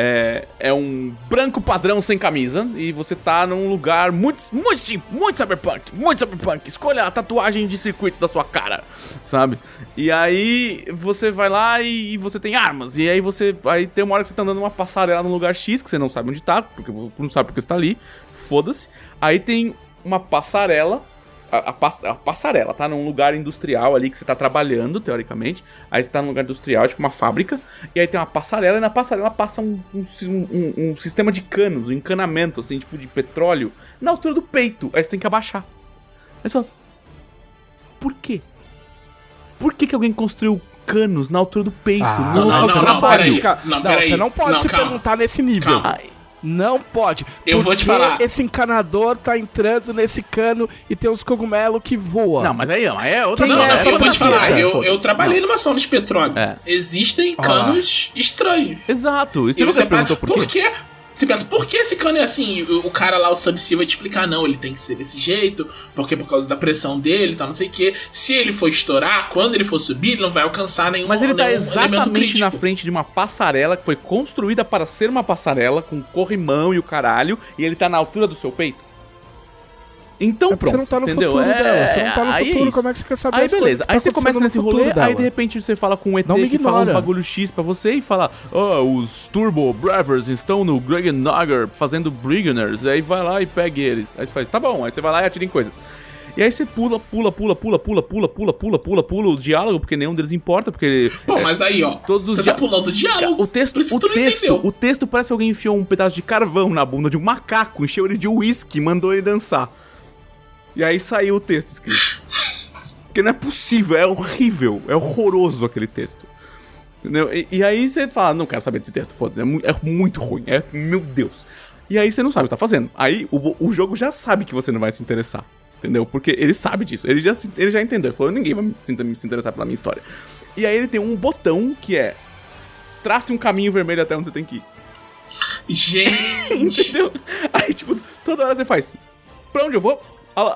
Speaker 2: É, é um branco padrão sem camisa e você tá num lugar muito, muito sim, muito cyberpunk, muito cyberpunk. Escolha a tatuagem de circuitos da sua cara, sabe? E aí você vai lá e, e você tem armas. E aí você. Aí tem uma hora que você tá andando numa passarela num lugar X que você não sabe onde tá, porque não sabe porque você tá ali. Foda-se. Aí tem uma passarela a, a, a, passarela, tá? Num lugar industrial ali que você tá trabalhando, teoricamente. Aí você tá num lugar industrial, tipo uma fábrica. E aí tem uma passarela, e na passarela passa um, um, um, um sistema de canos, um encanamento, assim, tipo de petróleo, na altura do peito. Aí você tem que abaixar. Aí você fala, por quê? Por que, que alguém construiu canos na altura do peito?
Speaker 1: Ah,
Speaker 2: no
Speaker 1: não,
Speaker 2: local
Speaker 1: não,
Speaker 2: de
Speaker 1: não, não,
Speaker 2: trabalho?
Speaker 1: pode, não, não, você não pode
Speaker 3: Não,
Speaker 1: se
Speaker 3: calma.
Speaker 1: perguntar nesse nível.
Speaker 3: Calma.
Speaker 2: Ai,
Speaker 1: Não pode.
Speaker 3: Eu vou te falar.
Speaker 1: esse encanador tá entrando nesse cano e tem uns cogumelos que voam.
Speaker 2: Não, mas aí é outra
Speaker 1: Quem
Speaker 3: Não,
Speaker 1: é
Speaker 3: não, eu vou te falar, eu,
Speaker 2: Foda-se.
Speaker 3: eu trabalhei
Speaker 2: Não.
Speaker 3: numa ação de petróleo.
Speaker 2: É.
Speaker 3: Existem
Speaker 1: lá.
Speaker 3: canos estranhos.
Speaker 2: Exato. E você
Speaker 3: E você
Speaker 2: perguntou por quê?
Speaker 3: por quê? Você pensa, por que esse cano é assim? O, o cara lá, o Subsea, vai te explicar, não, ele tem que ser desse jeito, porque por causa da pressão dele, tal, não sei o quê. Se ele for estourar, quando ele for subir, ele não vai alcançar nenhum,
Speaker 2: Mas ele tá exatamente na frente de uma passarela que foi construída para ser uma passarela com corrimão e o caralho, e ele tá na altura do seu peito. Então
Speaker 1: É
Speaker 2: pronto,
Speaker 1: você não tá no
Speaker 2: entendeu?
Speaker 1: futuro
Speaker 2: É,
Speaker 1: dela. Você não tá no
Speaker 2: aí é
Speaker 1: futuro,
Speaker 2: isso.
Speaker 1: como é que você quer saber
Speaker 2: Aí
Speaker 1: as coisas
Speaker 2: beleza,
Speaker 1: que tá
Speaker 2: aí você começa
Speaker 1: acontecendo
Speaker 2: nesse rolê,
Speaker 1: dela?
Speaker 2: aí de repente você fala com um ET
Speaker 1: Não
Speaker 2: que fala uns
Speaker 1: ignora.
Speaker 2: bagulho X pra você e fala, ó, os Turbo Bravers estão no Greg Nugger fazendo Briganers, aí vai lá e pega eles. Aí você faz, tá bom, aí você vai lá e atira em coisas. E aí você pula, pula, pula, pula, pula, pula, pula, pula, pula, pula o diálogo, porque nenhum deles importa, porque...
Speaker 3: Pô,
Speaker 2: é,
Speaker 3: mas aí, ó,
Speaker 2: todos os
Speaker 3: você tá pulando o diálogo.
Speaker 2: o texto,
Speaker 3: Por isso
Speaker 2: o texto, o texto parece que alguém enfiou um pedaço de carvão na bunda de um macaco, encheu ele de uísque e mandou ele dançar. E aí saiu o texto escrito. Porque não é possível, é horrível, é horroroso aquele texto. Entendeu? E, e aí você fala, não quero saber desse texto, foda-se, é, mu- é muito ruim, é, meu Deus. E aí você não sabe o que tá fazendo. Aí o, o jogo já sabe que você não vai se interessar. Entendeu? Porque ele sabe disso. Ele já, ele já entendeu. Ele falou, ninguém vai me, se interessar pela minha história. E aí ele tem um botão que é trace um caminho vermelho até onde você tem que ir.
Speaker 3: Gente,
Speaker 2: Entendeu? Aí, tipo, toda hora você faz. Pra onde eu vou?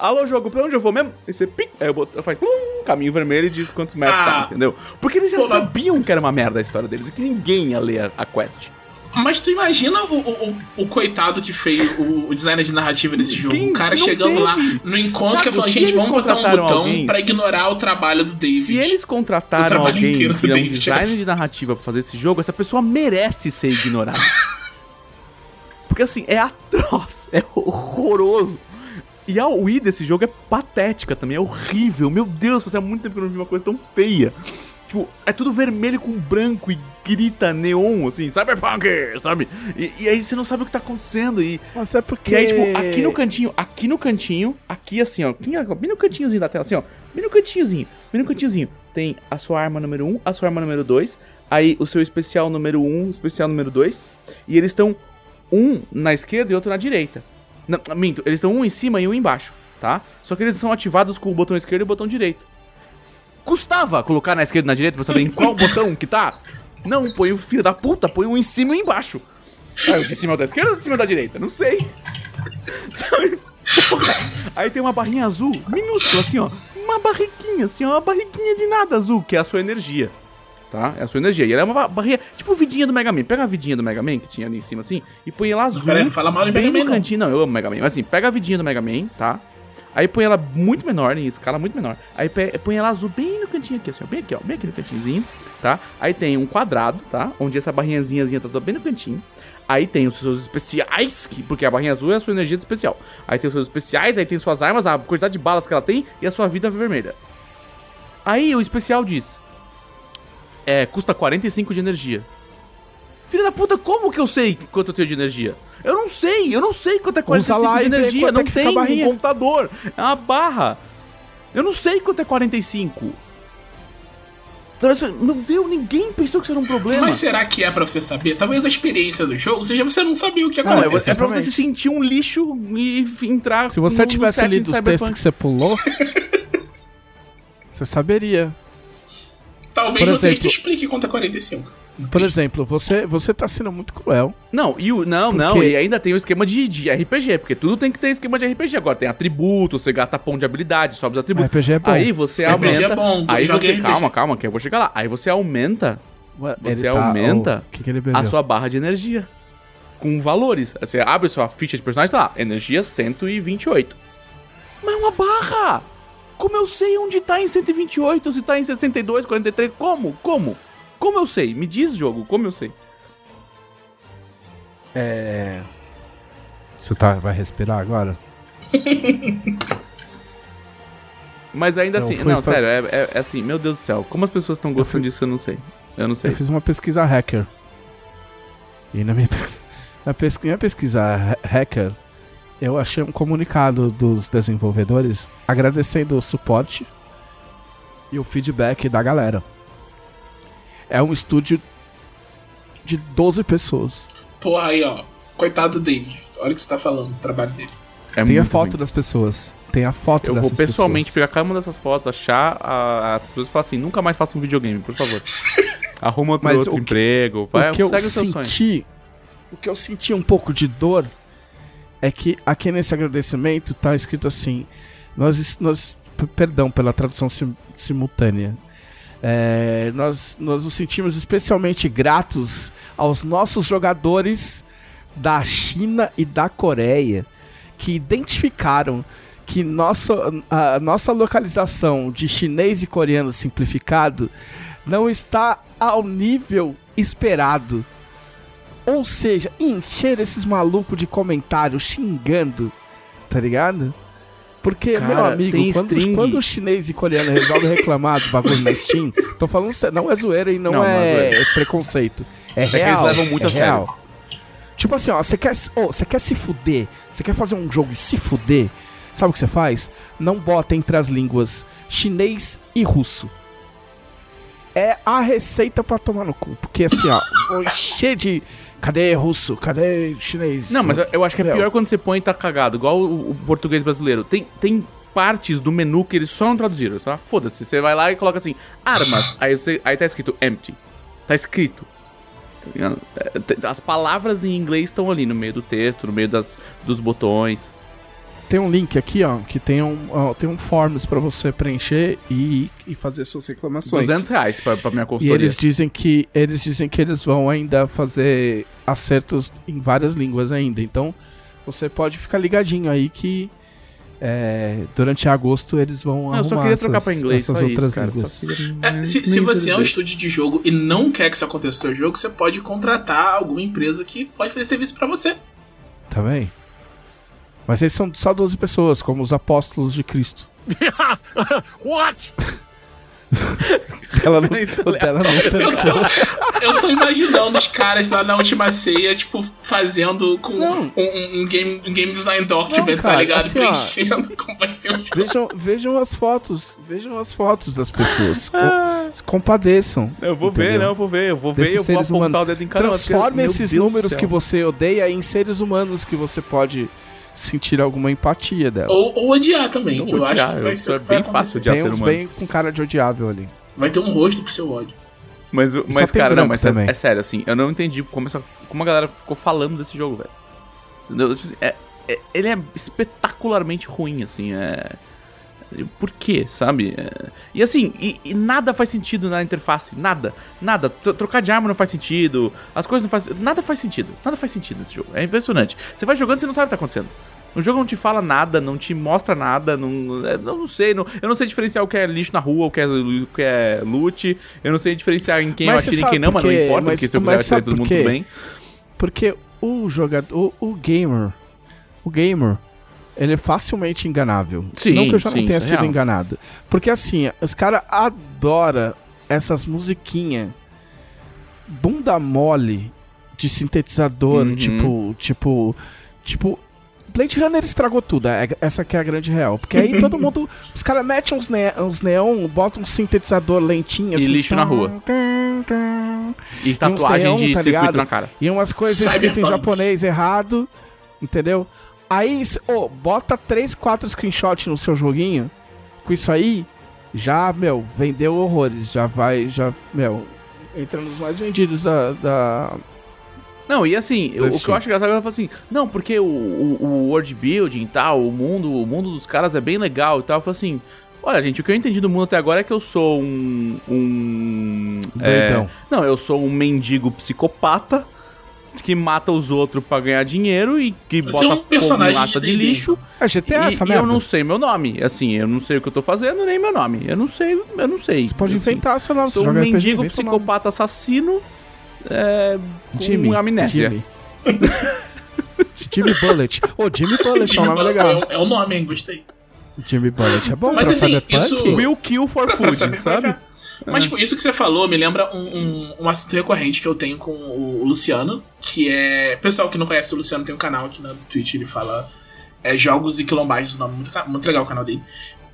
Speaker 2: Alô, jogo, pra onde eu vou mesmo? Aí você pic, aí eu, boto, eu faço plum, caminho vermelho e diz quantos metros
Speaker 3: Ah.
Speaker 2: tá, entendeu? Porque eles já
Speaker 3: Pô, mas-
Speaker 2: sabiam que era uma merda a história deles e que ninguém ia ler a, a quest.
Speaker 3: mas tu imagina o, o, o- coitado que fez o, o designer de narrativa desse jogo.
Speaker 2: Quem-
Speaker 3: o cara chegando
Speaker 2: teve?
Speaker 3: lá no encontro
Speaker 2: Thiago,
Speaker 3: que falou, gente, vamos botar um botão
Speaker 2: alguém-
Speaker 3: pra ignorar o trabalho do David.
Speaker 2: Se eles contrataram alguém que é um designer de narrativa pra fazer esse jogo, essa pessoa merece ser ignorada. Porque assim, é atroz, é horroroso. E a UI desse jogo é patética também, é horrível. Meu Deus, fazia muito tempo que eu não vi uma coisa tão feia. Tipo, é tudo vermelho com branco e grita neon, assim, cyberpunk, sabe? E, e aí você não sabe o que tá acontecendo. E,
Speaker 1: Mas é porque...
Speaker 2: e aí, tipo, aqui no cantinho, aqui no cantinho, aqui assim, ó, bem no cantinhozinho da tela, assim, ó, bem no cantinhozinho, bem no cantinhozinho, tem a sua arma número 1, a sua arma número 2, aí o seu especial número 1, especial número 2, e eles estão um na esquerda e outro na direita. Não, minto, eles estão um em cima e um embaixo, tá? Só que eles são ativados com o botão esquerdo e o botão direito. Custava colocar na esquerda e na direita pra saber em qual botão que tá? Não, põe o filho da puta, põe um em cima e um embaixo. Ah, o de cima é o da esquerda ou de cima é o da direita? Não sei. Sabe? Aí tem uma barrinha azul, minúscula, assim, ó. Uma barriguinha, assim, ó. Uma barriguinha de nada azul, que é a sua energia. Tá? É a sua energia. E ela é uma ba- barrinha, tipo vidinha do Mega Man. Pega a vidinha do Mega Man, que tinha ali em cima, assim, e põe ela azul.
Speaker 3: Não fala mal de
Speaker 2: bem
Speaker 3: Mega Man, não.
Speaker 2: cantinho. Não, eu amo Mega Man. Mas assim, pega a vidinha do Mega Man, tá? Aí põe ela muito menor, em escala muito menor. Aí põe ela azul bem no cantinho aqui, assim, ó. Bem aqui, ó. Bem aqui no cantinhozinho, tá? Aí tem um quadrado, tá? Onde essa barrinhazinha tá bem no cantinho. Aí tem os seus especiais, que, porque a barrinha azul é a sua energia de especial. Aí tem os seus especiais, aí tem suas armas, a quantidade de balas que ela tem e a sua vida vermelha. Aí o especial diz: É, custa 45 de energia. Filha da puta, como que eu sei quanto eu tenho de energia? Eu não sei, eu não sei quanto é 45
Speaker 1: lá
Speaker 2: de energia,
Speaker 1: é
Speaker 2: não tem um computador, é uma barra. Eu não sei quanto é 45. Sabe, isso- Meu Deus, ninguém pensou que isso era um problema.
Speaker 3: Mas será que é pra você saber? Talvez a experiência do jogo seja você não saber o que
Speaker 2: Não, é, é pra você se sentir um lixo e entrar
Speaker 1: Se você
Speaker 2: no- no
Speaker 1: tivesse
Speaker 2: setting
Speaker 1: lido os textos que você pulou, você saberia.
Speaker 3: Talvez
Speaker 1: Por exemplo-
Speaker 3: explique quanto é 45. No
Speaker 1: Por exemplo, você, você tá sendo muito cruel.
Speaker 2: Não, e o, não, não,
Speaker 1: Porque-
Speaker 2: e ainda tem o esquema de, de RPG, porque tudo tem que ter esquema de RPG agora. Tem atributo, você gasta ponto de habilidade, sobe os atributos.
Speaker 1: RPG é bom.
Speaker 2: Aí você
Speaker 3: RPG
Speaker 2: aumenta.
Speaker 3: é bom,
Speaker 2: aí você.
Speaker 3: RPG.
Speaker 2: Calma, calma, que eu vou chegar lá. Aí você aumenta Você
Speaker 1: Ele tá-
Speaker 2: aumenta
Speaker 1: oh, que que
Speaker 2: a sua barra de energia. Com valores. Você abre sua ficha de personagem, tá lá, energia 128. Mas é uma barra! Como eu sei onde tá em 128, se tá em 62, 43? Como? Como? Como eu sei? Me diz, jogo, como eu sei?
Speaker 1: É. Você tá, vai respirar agora?
Speaker 2: Mas ainda
Speaker 1: Não,
Speaker 2: assim, não,
Speaker 1: pra-
Speaker 2: sério, é, é- é assim, meu Deus do céu, como as pessoas estão gostando disso, eu não sei. Eu não sei.
Speaker 1: Eu fiz uma pesquisa hacker. E na minha, na minha pesquisa ha- hacker, eu achei um comunicado dos desenvolvedores agradecendo o suporte e o feedback da galera. É um estúdio de 12 pessoas.
Speaker 3: Porra, aí, ó. Coitado do David. Olha o que você tá falando do trabalho dele.
Speaker 2: É
Speaker 1: Tem a foto das pessoas. Tem a foto
Speaker 2: Eu vou pessoalmente
Speaker 1: pessoas.
Speaker 2: pegar cada uma dessas fotos, achar a- as pessoas e falar assim, nunca mais faça um videogame, por favor. Arruma outro,
Speaker 1: Mas
Speaker 2: outro
Speaker 1: o que-
Speaker 2: emprego, vai,
Speaker 1: o que eu
Speaker 2: segue o seu sonho.
Speaker 1: senti, o que eu senti um pouco de dor é que aqui nesse agradecimento tá escrito assim, nós, nós perdão pela tradução sim- simultânea, É, nós, nós nos sentimos especialmente gratos aos nossos jogadores da China e da Coreia que identificaram que nossa, a nossa localização de chinês e coreano simplificado não está ao nível esperado. Ou seja, encher esses malucos de comentários xingando, tá ligado? Porque,
Speaker 2: Cara,
Speaker 1: meu amigo, quando, quando o chinês e coreano resolvem reclamar dos bagulhos na Steam, tô falando sério, não é zoeira e não,
Speaker 2: Não, não é
Speaker 1: é, preconceito. É,
Speaker 2: eles
Speaker 1: real.
Speaker 2: levam muito
Speaker 1: é
Speaker 2: a sério.
Speaker 1: real. Tipo assim, ó, você quer, você quer se fuder, você quer fazer um jogo e se fuder, sabe o que você faz? Não bota entre as línguas chinês e russo. É a receita pra tomar no cu. Porque assim, ó, ó, cheio de. Cadê russo? Cadê chinês?
Speaker 2: Não, mas eu- acho que é pior quando você põe e tá cagado, igual o, o português brasileiro. Tem, tem partes do menu que eles só não traduziram. Só foda-se. Você vai lá e coloca assim, armas. aí, você, aí tá escrito empty. Tá escrito. Tá? É, As palavras em inglês estão ali no meio do texto, no meio das, dos botões.
Speaker 1: Tem um link aqui, ó, que tem um, ó, tem um forms pra você preencher e, e fazer suas reclamações.
Speaker 2: 200 reais pra, pra minha
Speaker 1: E
Speaker 2: consultoria.
Speaker 1: eles dizem que eles dizem que eles vão ainda fazer acertos em várias línguas ainda. Então você pode ficar ligadinho aí que é, durante agosto eles vão
Speaker 2: Não,
Speaker 1: arrumar
Speaker 2: eu só queria trocar
Speaker 1: essas,
Speaker 2: pra inglês,
Speaker 1: essas
Speaker 2: só
Speaker 1: outras
Speaker 2: isso, cara.
Speaker 1: línguas.
Speaker 3: É, se, se você é um estúdio de jogo e não quer que isso aconteça no seu jogo, você pode contratar alguma empresa que pode fazer serviço pra você.
Speaker 1: Tá bem? Mas eles são só 12 pessoas, como os apóstolos de Cristo.
Speaker 4: What?
Speaker 1: Ela não, o dela não tanto.
Speaker 3: Eu tô imaginando os caras lá na última ceia, tipo, fazendo com um, um- um game, um game design document,
Speaker 1: Não,
Speaker 3: tá
Speaker 1: cara,
Speaker 3: ligado?
Speaker 1: assim, ó.
Speaker 3: Preenchendo como vai ser o jogo.
Speaker 1: Vejam, vejam as fotos. Vejam as fotos das pessoas. Se compadeçam.
Speaker 2: Eu vou ver,
Speaker 1: entendeu?
Speaker 2: não, eu vou ver, eu vou ver e
Speaker 1: desses
Speaker 2: eu vou apontar
Speaker 1: humanos.
Speaker 2: o dedo em cada uma,
Speaker 1: Transforme esses
Speaker 2: Deus
Speaker 1: números que você odeia em seres humanos que você pode sentir alguma empatia dela.
Speaker 3: Ou, ou odiar também,
Speaker 2: Não
Speaker 3: que eu
Speaker 2: vou
Speaker 3: acho
Speaker 2: odiar,
Speaker 3: que vai ser vai
Speaker 2: bem fácil odiar
Speaker 1: Tem
Speaker 2: ser
Speaker 1: uns
Speaker 2: humano.
Speaker 1: bem com cara de odiável ali.
Speaker 3: Vai ter um rosto pro seu ódio.
Speaker 2: Mas, o-
Speaker 1: E
Speaker 2: mas cara, não, mas é,
Speaker 1: também.
Speaker 2: é sério, assim, eu não entendi como, essa, como a galera ficou falando desse jogo, velho. Entendeu? Tipo assim, é- é- ele é espetacularmente ruim, assim, é... Por quê, sabe? É, E assim, e, e nada faz sentido na interface, nada, nada. Tro- Trocar de arma não faz sentido, as coisas não fazem... Nada faz sentido, nada faz sentido nesse jogo, é impressionante. Você vai jogando e você não sabe o que tá acontecendo. O jogo não te fala nada, não te mostra nada, não, é, eu não sei, não, eu não sei diferenciar o que é lixo na rua, o que é, o que é loot, eu não sei diferenciar em quem
Speaker 1: Mas
Speaker 2: eu atiro e quem não, mas
Speaker 1: por
Speaker 2: não importa,
Speaker 1: Mas-
Speaker 2: porque se eu
Speaker 1: mas
Speaker 2: quiser atirar todo mundo tudo bem.
Speaker 1: Porque o jogador, o, o gamer, o gamer, ele é facilmente enganável.
Speaker 2: Sim,
Speaker 1: Não que eu já
Speaker 2: sim,
Speaker 1: não tenha
Speaker 2: é
Speaker 1: sido
Speaker 2: real.
Speaker 1: enganado. Porque assim, os caras adoram essas musiquinhas bunda mole de sintetizador,
Speaker 2: Uhum.
Speaker 1: tipo, tipo, tipo... Blade Runner estragou tudo, é- essa que é a grande real. Porque aí todo mundo, os caras metem uns, ne uns neon, botam um sintetizador lentinho assim,
Speaker 2: E lixo na rua. E tatuagem
Speaker 1: neon,
Speaker 2: de
Speaker 1: tá
Speaker 2: circuito
Speaker 1: ligado?
Speaker 2: na cara.
Speaker 1: E umas coisas escritas em japonês errado, entendeu? Aí, ô, bota 3, 4 screenshots no seu joguinho, com isso aí, já, meu, vendeu horrores, já vai, já, meu, entra nos mais vendidos da... da...
Speaker 2: Não, e assim, o, o que eu acho engraçado é que ela fala assim, não, porque o, o, o world building e tal, o mundo, o mundo dos caras é bem legal e tal. Eu falo assim, Olha, gente, o que eu entendi do mundo até agora é que eu sou um. um é, não, eu sou um mendigo psicopata que mata os outros pra ganhar dinheiro e que
Speaker 3: Você
Speaker 2: bota
Speaker 3: é um
Speaker 2: fogo em
Speaker 3: personagem
Speaker 2: lata
Speaker 3: de
Speaker 2: de lixo.
Speaker 1: É GTA
Speaker 2: e
Speaker 1: essa
Speaker 2: e eu não sei meu nome. Assim, eu não sei o que eu tô fazendo, nem meu nome. Eu não sei, eu não sei.
Speaker 1: Você pode
Speaker 2: Assim,
Speaker 1: inventar seu nome.
Speaker 2: Sou um mendigo psicopata assassino. É, com
Speaker 1: Jimmy.
Speaker 2: amnésia.
Speaker 1: Jimmy. Jimmy Bullet. Ô, Jimmy Bullet é um nome
Speaker 3: É,
Speaker 1: legal.
Speaker 3: é o nome, hein? Gostei.
Speaker 1: Jimmy Bullet é bom
Speaker 3: Mas,
Speaker 1: pra
Speaker 3: assim,
Speaker 1: Cyberpunk.
Speaker 3: isso-
Speaker 2: Will kill for food, sabe?
Speaker 3: Como é é. Mas, tipo, isso que você falou me lembra um, um, um assunto recorrente que eu tenho com o Luciano, que é. Pessoal que não conhece o Luciano tem um canal aqui na Twitch, ele fala é, Jogos e Quilombagens, o nome muito, muito legal o canal dele.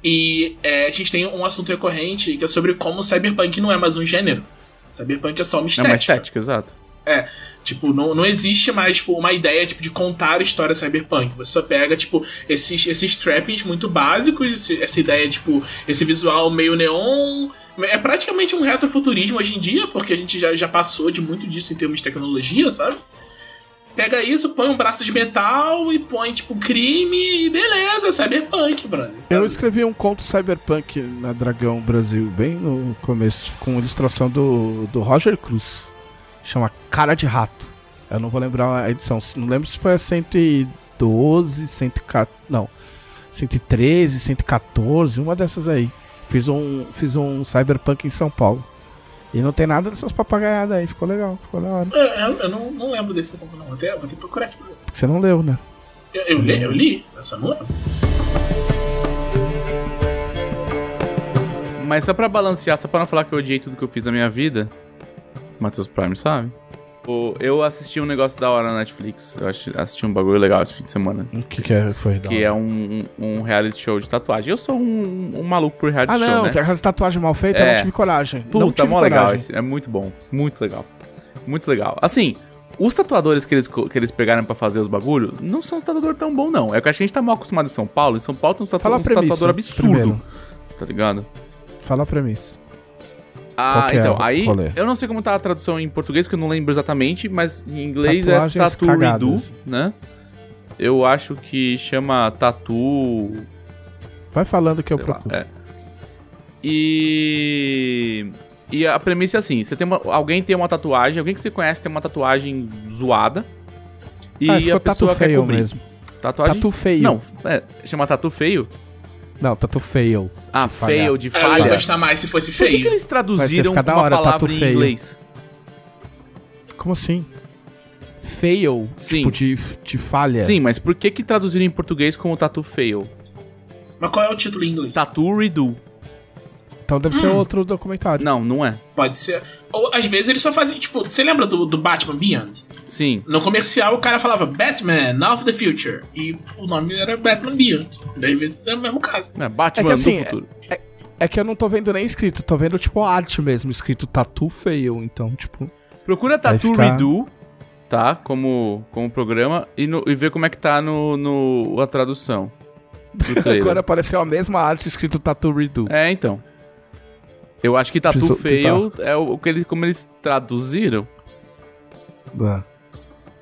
Speaker 3: E é, a gente tem um assunto recorrente que é sobre como o Cyberpunk não é mais um gênero. Cyberpunk é só uma
Speaker 2: É
Speaker 3: estética.
Speaker 2: uma estética, exato.
Speaker 3: Tipo, não, não existe mais tipo, uma ideia tipo, de contar história cyberpunk. Você só pega, tipo, esses, esses trappings muito básicos, esse- essa ideia, tipo, esse visual meio neon. É praticamente um retrofuturismo hoje em dia, porque a gente já, já passou de muito disso em termos de tecnologia, sabe? Pega isso, põe um braço de metal e põe, tipo, crime e beleza, cyberpunk, brother.
Speaker 1: Eu escrevi um conto cyberpunk na Dragão Brasil, bem no começo, com ilustração do, do Roger Cruz. Chama Cara de Rato. Eu não vou lembrar a edição. Não lembro se foi a 112, 114. Não. 113, 114, uma dessas aí. Fiz um, fiz um cyberpunk em São Paulo. E não tem nada dessas papagaiadas aí. Ficou legal, ficou da hora.
Speaker 3: É, eu, eu não, não lembro desse tempo, não. Vou até, vou até procurar aqui.
Speaker 1: Porque você não leu, né?
Speaker 3: Eu, eu, li, eu li, eu só não lembro.
Speaker 2: Mas só pra balancear, só pra não falar que eu odiei tudo que eu fiz na minha vida, Matheus Prime sabe? O- Eu assisti um negócio da hora na Netflix. Eu assisti um bagulho legal esse fim de semana.
Speaker 1: O que, que é, foi?
Speaker 2: Que é um, um reality show de tatuagem. Eu sou um, um maluco por reality
Speaker 1: Ah,
Speaker 2: show,
Speaker 1: não,
Speaker 2: né?
Speaker 1: tem aquelas tatuagens mal feitas, eu
Speaker 2: É.
Speaker 1: não tive coragem. não
Speaker 2: Puta,
Speaker 1: tive
Speaker 2: mó legal esse. É muito bom. Muito legal. Muito legal. Assim, os tatuadores que eles, que eles pegaram pra fazer os bagulhos não são uns tatuadores tão bons, não. É que a gente tá mal acostumado em São Paulo. Em São Paulo tem uns,
Speaker 1: premissa.
Speaker 2: tatuador absurdo.
Speaker 1: primeiro.
Speaker 2: Tá ligado?
Speaker 1: Fala a premissa.
Speaker 2: Ah,
Speaker 1: é
Speaker 2: então,
Speaker 1: o
Speaker 2: aí
Speaker 1: rolê?
Speaker 2: eu não sei como tá a tradução em português, que eu não lembro exatamente, mas em inglês
Speaker 1: Tatuagens
Speaker 2: é
Speaker 1: cagadas.
Speaker 2: Redo, né? Eu acho que chama Tattoo.
Speaker 1: Vai falando que eu
Speaker 2: sei lá,
Speaker 1: procuro.
Speaker 2: é. E. E a premissa é assim: você tem uma- alguém tem uma tatuagem, alguém que você conhece tem uma tatuagem zoada. E
Speaker 1: ah,
Speaker 2: a pessoa
Speaker 1: tatu
Speaker 2: quer
Speaker 1: feio
Speaker 2: cobrir.
Speaker 1: mesmo.
Speaker 2: Tatuagem.
Speaker 1: Tatu feio.
Speaker 2: Não, é, chama tatu feio?
Speaker 1: Não, tatu fail.
Speaker 2: Ah,
Speaker 1: De falhar.
Speaker 2: fail, de
Speaker 3: Ah, eu ia
Speaker 2: falha.
Speaker 3: gostar mais se fosse
Speaker 2: Por que,
Speaker 3: feio.
Speaker 2: que eles traduziram uma
Speaker 1: hora,
Speaker 2: palavra
Speaker 1: tatu
Speaker 2: em
Speaker 1: feio.
Speaker 2: inglês?
Speaker 1: Como assim? Fail?
Speaker 2: Sim.
Speaker 1: Tipo, de, de falha.
Speaker 2: Sim, mas por que que traduziram em português como tatu fail?
Speaker 3: Mas qual é o título em inglês?
Speaker 2: Tatu redo.
Speaker 1: Então deve
Speaker 2: Hum.
Speaker 1: ser outro documentário.
Speaker 2: Não, não é.
Speaker 3: Pode ser. Ou às vezes eles só fazem. Tipo, você lembra do, do Batman Beyond?
Speaker 2: Sim.
Speaker 3: No comercial o cara falava Batman of the Future. E o nome era Batman Beyond. Às vezes é o mesmo caso.
Speaker 2: É Batman
Speaker 1: É que assim,
Speaker 2: do futuro.
Speaker 1: É que eu não tô vendo nem escrito, tô vendo tipo arte mesmo, escrito tatu fail. Então, tipo.
Speaker 2: Procura Tatu
Speaker 1: ficar-
Speaker 2: Redo, tá? Como, como programa e, no- e vê como é que tá no, no a tradução.
Speaker 1: Agora apareceu a mesma arte escrito tatu redo.
Speaker 2: É, então. Eu acho que Tatu Fail é o, o que eles, como eles traduziram.
Speaker 1: Ah.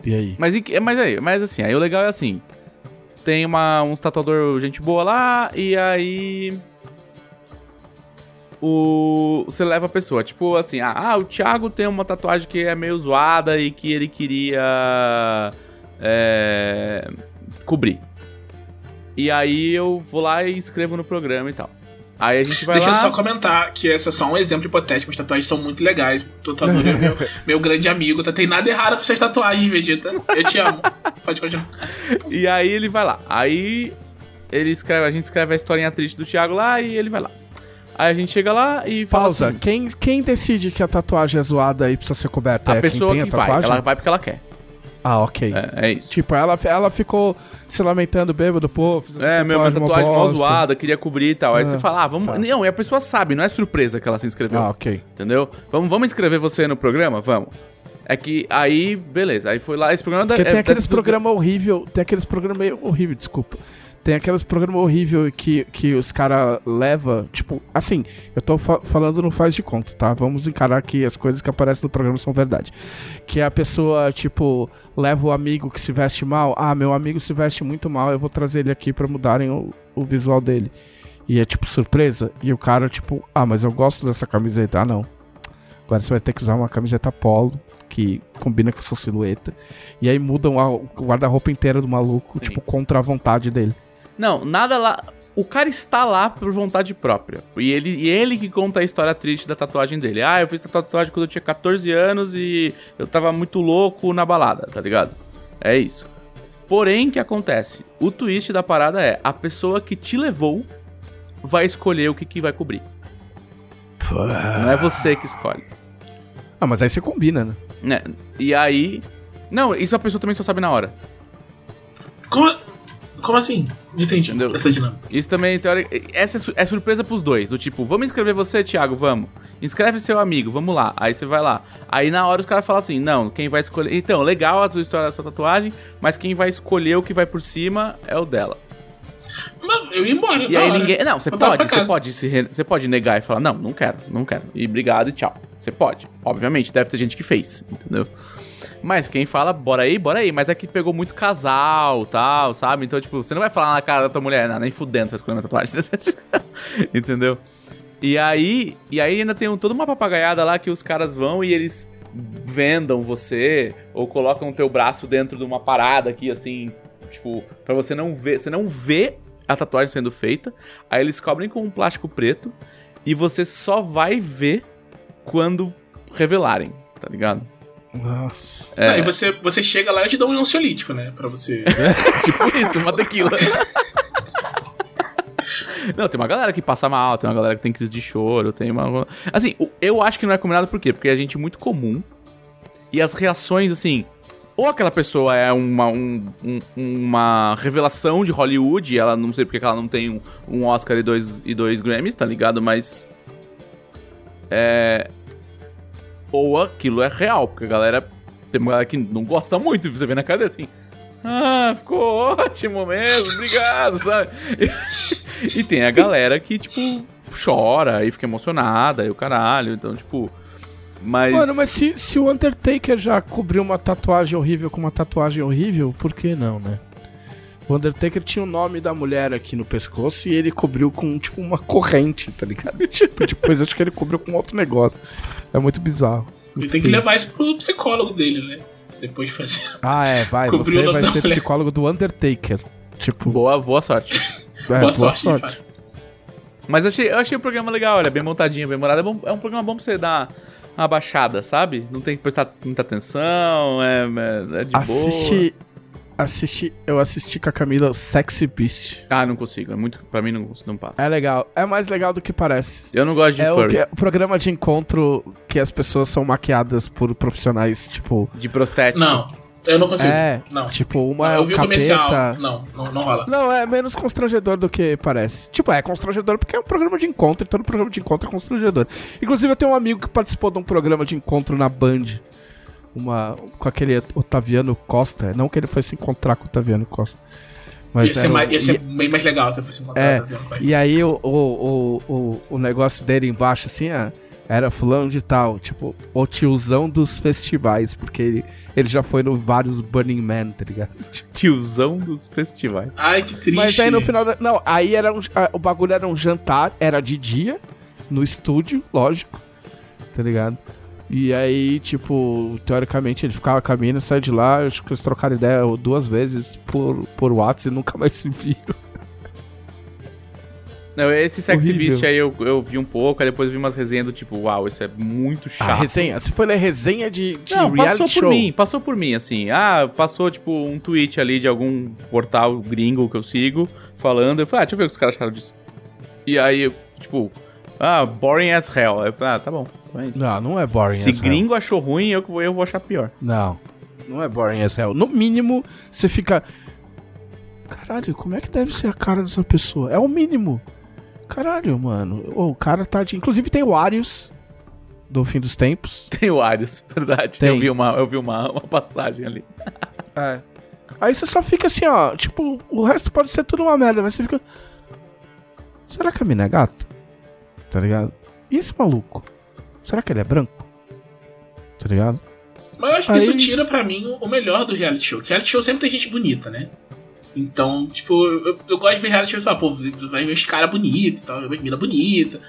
Speaker 1: E aí?
Speaker 2: Mas, que- mas aí, mas assim, aí o legal é assim. Tem uma, uns tatuador gente boa lá, e aí. O. Você leva a pessoa. Tipo assim, ah, ah, o Thiago tem uma tatuagem que é meio zoada e que ele queria. É, cobrir. E aí eu vou lá e escrevo no programa e tal. Aí a gente vai
Speaker 3: Deixa
Speaker 2: lá.
Speaker 3: eu só comentar que esse é só um exemplo hipotético. As tatuagens são muito legais. O tatuador é meu, meu grande amigo. Tá tem nada errado com suas tatuagens, Vegeta. Eu te amo. Pode continuar.
Speaker 2: E aí ele vai lá. Aí ele escreve, a gente escreve a historinha triste do Thiago lá e ele vai lá. Aí a gente chega lá e fala
Speaker 1: Pausa.
Speaker 2: assim,
Speaker 1: Quem, quem decide que a tatuagem é zoada e precisa ser coberta?
Speaker 2: a
Speaker 1: é
Speaker 2: pessoa
Speaker 1: quem
Speaker 2: que
Speaker 1: tem a
Speaker 2: vai,
Speaker 1: tatuagem?
Speaker 2: ela vai porque ela quer.
Speaker 1: Ah, ok.
Speaker 2: É, é isso.
Speaker 1: Tipo, ela, ela ficou se lamentando bêbado, pô.
Speaker 2: É, meu,
Speaker 1: uma
Speaker 2: tatuagem
Speaker 1: bosta.
Speaker 2: zoada, queria cobrir e tal. Aí
Speaker 1: Ah,
Speaker 2: você fala, ah, vamos.
Speaker 1: tá.
Speaker 2: Não, e a pessoa sabe, não é surpresa que ela se inscreveu.
Speaker 1: Ah, ok.
Speaker 2: Entendeu? Vamos, vamos inscrever você no programa? Vamos. É que aí, beleza. Aí foi lá, esse programa da.
Speaker 1: Porque
Speaker 2: é,
Speaker 1: tem aqueles
Speaker 2: desse-
Speaker 1: programas horrível, tem aqueles programas meio horrível, desculpa. Tem aqueles programas horrível que, que os caras levam, tipo, assim, eu tô fa- falando no faz de conta, tá? Vamos encarar que as coisas que aparecem no programa são verdade. Que a pessoa, tipo, leva o amigo que se veste mal, ah, meu amigo se veste muito mal, eu vou trazer ele aqui pra mudarem o, o visual dele. E é tipo surpresa. E o cara, tipo, ah, mas eu gosto dessa camiseta. Ah, não. Agora você vai ter que usar uma camiseta polo que combina com sua silhueta. E aí mudam a- o guarda-roupa inteiro do maluco,
Speaker 2: Sim.
Speaker 1: tipo, contra a vontade dele.
Speaker 2: Não, nada lá. O cara está lá por vontade própria. E ele, e ele que conta a história triste da tatuagem dele. Ah, eu fiz a tatuagem quando eu tinha 14 anos e eu tava muito louco na balada, tá ligado? É isso. Porém, o que acontece? O twist da parada é: a pessoa que te levou vai escolher o que, que vai cobrir. Não é você que escolhe.
Speaker 1: Ah, mas aí você combina, né?
Speaker 2: Né? E aí. Não, isso a pessoa também só sabe na hora.
Speaker 3: Como, como assim? Entendi
Speaker 2: Entendeu?
Speaker 3: essa dinâmica.
Speaker 2: Isso também, teórica. Essa é, su- é surpresa pros dois. Do tipo, vamos inscrever você, Thiago? Vamos. Inscreve seu amigo, vamos lá. Aí você vai lá. Aí na hora os caras falam assim: não, quem vai escolher. Então, legal a sua história da sua tatuagem, mas quem vai escolher o que vai por cima é o dela.
Speaker 3: Mas eu ia embora.
Speaker 2: E aí
Speaker 3: hora.
Speaker 2: ninguém. Não, você pode, você pode se re- você pode negar e falar, não, não quero, não quero. E obrigado e tchau. Você pode. Obviamente, deve ter gente que fez, entendeu? Mas quem fala, bora aí, bora aí. Mas é que pegou muito casal tal, sabe? Então, tipo, você não vai falar na cara da tua mulher, não, nem fudendo, você vai escolher minha tatuagem. entendeu? E aí, e aí ainda tem um- toda uma papagaiada lá que os caras vão e eles vendam você ou colocam o teu braço dentro de uma parada aqui assim, tipo, pra você não ver, você não vê a tatuagem sendo feita. Aí eles cobrem com um plástico preto e você só vai ver quando revelarem, tá ligado?
Speaker 1: Nossa.
Speaker 2: É.
Speaker 3: Aí você, você chega lá e te dá um ansiolítico, né? Pra você.
Speaker 2: tipo isso, uma tequila. Não, tem uma galera que passa mal, tem uma galera que tem crise de choro, tem uma. Assim, eu acho que não é combinado por quê? Porque é gente muito comum. E as reações, assim. Ou aquela pessoa é uma, um- um- uma revelação de Hollywood, e ela não sei porque que ela não tem um, um Oscar e dois, e dois Grammys, tá ligado? Mas. É. Ou aquilo é real, porque a galera. Tem uma galera que não gosta muito, você vê na cara assim. Ah, ficou ótimo mesmo, obrigado, sabe? E, e tem a galera que, tipo, chora e fica emocionada e o caralho, então, tipo. Mas.
Speaker 1: Mano, mas se, se o Undertaker já cobriu uma tatuagem horrível com uma tatuagem horrível, por que não, né? O Undertaker tinha o nome da mulher aqui no pescoço e ele cobriu com, tipo, uma corrente, tá ligado? tipo, depois acho que ele cobriu com outro negócio. É muito bizarro.
Speaker 3: Ele tem que levar isso pro psicólogo dele, né? Depois de fazer.
Speaker 1: Ah, é, vai.
Speaker 3: Cobriu
Speaker 1: Você vai ser
Speaker 3: mulher.
Speaker 1: psicólogo do Undertaker. Tipo,
Speaker 2: Boa, boa sorte.
Speaker 1: é,
Speaker 3: boa, sorte, Fábio.
Speaker 2: Mas eu achei, eu achei o programa legal, olha, bem montadinho, bem morado. É, bom- é um programa bom pra você dar uma baixada, sabe? Não tem que prestar muita atenção, é, é, é de boa.
Speaker 1: Assisti. Eu assisti com a Camila Sexy Beast.
Speaker 2: Ah, não consigo, é muito. Pra mim não, não passa.
Speaker 1: É legal. É mais legal do que parece.
Speaker 2: Eu não gosto de
Speaker 1: É o,
Speaker 2: furry,
Speaker 1: que- o programa de encontro que as pessoas são maquiadas por profissionais, tipo.
Speaker 2: de prostético.
Speaker 3: Não, eu não consigo.
Speaker 1: É,
Speaker 3: Não.
Speaker 1: tipo, uma é
Speaker 3: eu
Speaker 1: o
Speaker 3: vi o comercial. Não, não, não rola.
Speaker 1: Não, é menos constrangedor do que parece. Tipo, é constrangedor porque é um programa de encontro, e todo programa de encontro é constrangedor. Inclusive, eu tenho um amigo que participou de um programa de encontro na Band. Uma, com aquele Otaviano Costa. Não que ele foi se encontrar com o Otaviano Costa. Mas
Speaker 3: ia ser,
Speaker 1: era
Speaker 3: mais, ia ser
Speaker 1: e-
Speaker 3: bem mais legal se eu fosse encontrar
Speaker 1: É,
Speaker 3: vendo, pai?
Speaker 1: E aí o, o, o, o, negócio dele embaixo, assim, ah, era fulano de tal, tipo, o tiozão dos festivais, porque ele, ele já foi no vários Burning Man, tá ligado?
Speaker 2: Tiozão dos festivais.
Speaker 3: Ai, que triste.
Speaker 1: Mas aí no final da. Não, aí era um, o bagulho era um jantar, era de dia, no estúdio, lógico, tá ligado? E aí, tipo, teoricamente ele ficava com a mina, saiu de lá, acho que eles trocaram ideia duas vezes por, por WhatsApp e nunca mais se viram.
Speaker 2: Não, esse Sexy
Speaker 1: Horrível.
Speaker 2: Beast aí eu, eu vi um pouco, aí depois vi umas resenhas do tipo, uau, isso é muito chato.
Speaker 1: A resenha, se for ler resenha de, de
Speaker 2: Não,
Speaker 1: reality
Speaker 2: passou
Speaker 1: show.
Speaker 2: por mim, passou por mim, assim. Ah, passou, tipo, um tweet ali de algum portal gringo que eu sigo, falando. Eu falei, ah, deixa eu ver o que os caras acharam disso. E aí, tipo, ah, boring as hell. Aí Eu falei, ah, tá bom, é.
Speaker 1: Não, não é boring
Speaker 2: Se
Speaker 1: as hell.
Speaker 2: gringo achou ruim, eu, eu vou achar pior.
Speaker 1: Não, não é boring as hell. No mínimo, você fica... Caralho, como é que deve ser a cara dessa pessoa? É o mínimo. Caralho, mano. O cara tá de... Inclusive tem o Arius, do Fim dos Tempos.
Speaker 2: Tem o Arius, verdade.
Speaker 1: Tem.
Speaker 2: Eu vi, uma, eu vi uma, uma passagem ali.
Speaker 1: É. Aí você só fica assim, ó. Tipo, o resto pode ser tudo uma merda, mas você fica. Será que a mina é gata? Tá ligado? E esse maluco? Será que ele é branco? Tá ligado?
Speaker 3: Mas eu acho que
Speaker 1: Aí-
Speaker 3: isso tira pra mim o- o melhor do reality show. Que reality show sempre tem gente bonita, né? Então, tipo, eu, eu gosto de ver reality show e falar, pô, vai ver os caras bonitos e tal, vai ver mina bonita.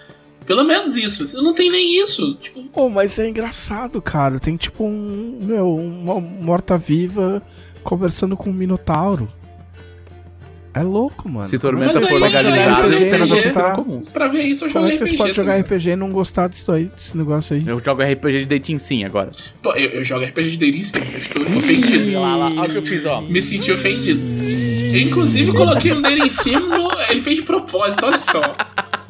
Speaker 3: Pelo menos isso. Não tem nem isso. Tipo,
Speaker 1: Pô, mas é engraçado, cara. Tem tipo um. Meu, uma morta-viva conversando com um minotauro. É louco, mano.
Speaker 2: Se
Speaker 3: Mas
Speaker 2: Tormenta for
Speaker 3: vai RPG,
Speaker 2: cenas
Speaker 1: tá?
Speaker 2: serão comuns.
Speaker 3: pra ver isso eu jogo
Speaker 1: é que vocês
Speaker 3: RPG.
Speaker 1: podem jogar. RPG e não gostar disso aí, desse negócio aí?
Speaker 2: Eu jogo RPG de dating sim agora.
Speaker 3: Pô, eu, eu jogo RPG de dating sim. Eu estou ofendido.
Speaker 2: Olha lá, olha o que eu fiz, ó.
Speaker 3: Me senti ofendido. Eu, inclusive, coloquei um dele em cima. no- Ele fez de propósito, olha só.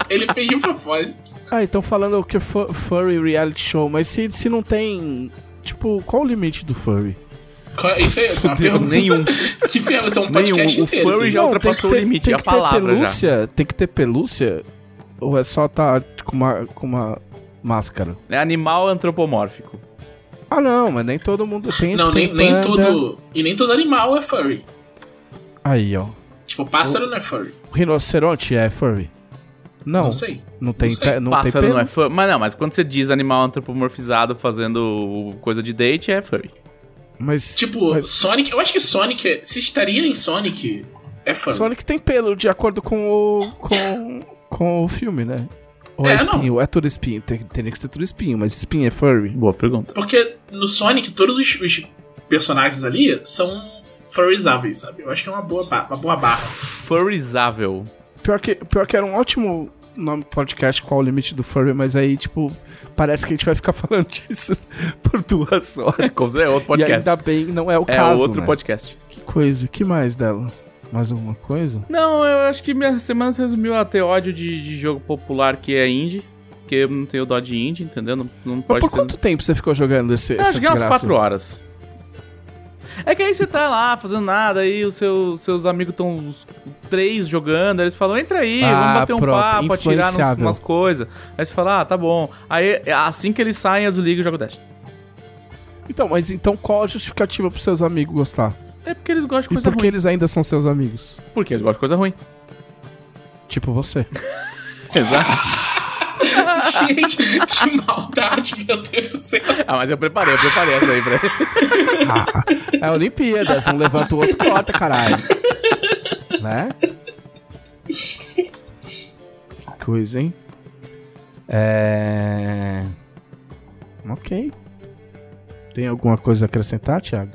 Speaker 3: Ele fez de propósito.
Speaker 1: Ah, então falando que fu- furry reality show, mas se, se não tem. Tipo, qual o limite do furry?
Speaker 3: Qual- Isso é uma pergunta.
Speaker 2: nenhum.
Speaker 3: Que pergunta? Isso é um
Speaker 2: Nenhum.
Speaker 3: podcast
Speaker 2: O
Speaker 3: inteiro.
Speaker 2: furry
Speaker 3: assim.
Speaker 2: já ultrapassou o limite,
Speaker 1: tem
Speaker 2: é a
Speaker 1: que ter
Speaker 2: palavra já.
Speaker 1: pelúcia, Tem que ter pelúcia? Ou é só tá com uma, com uma máscara?
Speaker 2: É animal antropomórfico.
Speaker 1: Ah, não, mas nem todo mundo tem.
Speaker 3: Não,
Speaker 1: tem
Speaker 3: nem, nem todo. E nem todo animal é furry.
Speaker 1: Aí, ó.
Speaker 3: Tipo, pássaro não é furry.
Speaker 1: Rinoceronte é furry? Não,
Speaker 3: Não sei.
Speaker 1: não tem,
Speaker 3: Não sei.
Speaker 1: não tem
Speaker 2: Pássaro
Speaker 1: pelo.
Speaker 2: não é furry. Mas não, mas quando você diz animal antropomorfizado fazendo coisa de date, é furry.
Speaker 1: Mas,
Speaker 3: Tipo,
Speaker 1: mas
Speaker 3: Sonic. Eu acho que Sonic. é- Se estaria em Sonic, é furry.
Speaker 1: Sonic tem pelo, de acordo com o, com, com o filme, né? Ou é,
Speaker 3: É, não.
Speaker 1: espinho? É tudo espinho. Tem, teria que ser tudo espinho, mas espinho é furry.
Speaker 2: Boa pergunta.
Speaker 3: Porque no Sonic, todos os, os personagens ali são furryzáveis, sabe? Eu acho que é uma boa, uma boa barra.
Speaker 2: Furryzável.
Speaker 1: Pior que, pior que era um ótimo nome do podcast, qual o limite do furry, mas aí, tipo, parece que a gente vai ficar falando disso por duas horas.
Speaker 2: É outro
Speaker 1: E
Speaker 2: podcast.
Speaker 1: ainda bem, não é o
Speaker 2: É
Speaker 1: caso,
Speaker 2: outro
Speaker 1: né?
Speaker 2: podcast.
Speaker 1: Que coisa, que mais dela? Mais alguma coisa?
Speaker 2: Não, eu acho que minha semana se resumiu a ter ódio de, de jogo popular que é indie. Porque eu não tenho dó de indie, entendeu? Não, não
Speaker 1: Mas
Speaker 2: pode
Speaker 1: por
Speaker 2: ser...
Speaker 1: quanto tempo você ficou jogando esse,
Speaker 2: Eu
Speaker 1: essa
Speaker 2: acho que é umas
Speaker 1: desgraça?
Speaker 2: 4 horas. É que aí você tá lá fazendo nada, aí os seus, seus amigos estão três jogando, aí eles falam, entra aí,
Speaker 1: Ah,
Speaker 2: vamos bater um
Speaker 1: pronto,
Speaker 2: papo, atirar nos, umas coisas. Aí você fala, ah, tá bom. Aí assim que eles saem, eu desligo e jogo Dash.
Speaker 1: Então, mas então qual a justificativa pros seus amigos gostar?
Speaker 2: É porque eles gostam de
Speaker 1: E
Speaker 2: coisa
Speaker 1: por que
Speaker 2: ruim.
Speaker 1: eles ainda são seus amigos?
Speaker 2: Porque eles gostam de coisa ruim.
Speaker 1: Tipo você.
Speaker 2: Exato.
Speaker 3: Gente, que maldade, meu Deus do céu.
Speaker 2: ah, mas eu preparei, eu preparei essa aí pra ele.
Speaker 1: Ah, é Olimpíadas, um levanta o outro corta, caralho. Né? Que coisa, hein? É. Ok. Tem alguma coisa a acrescentar, Thiago?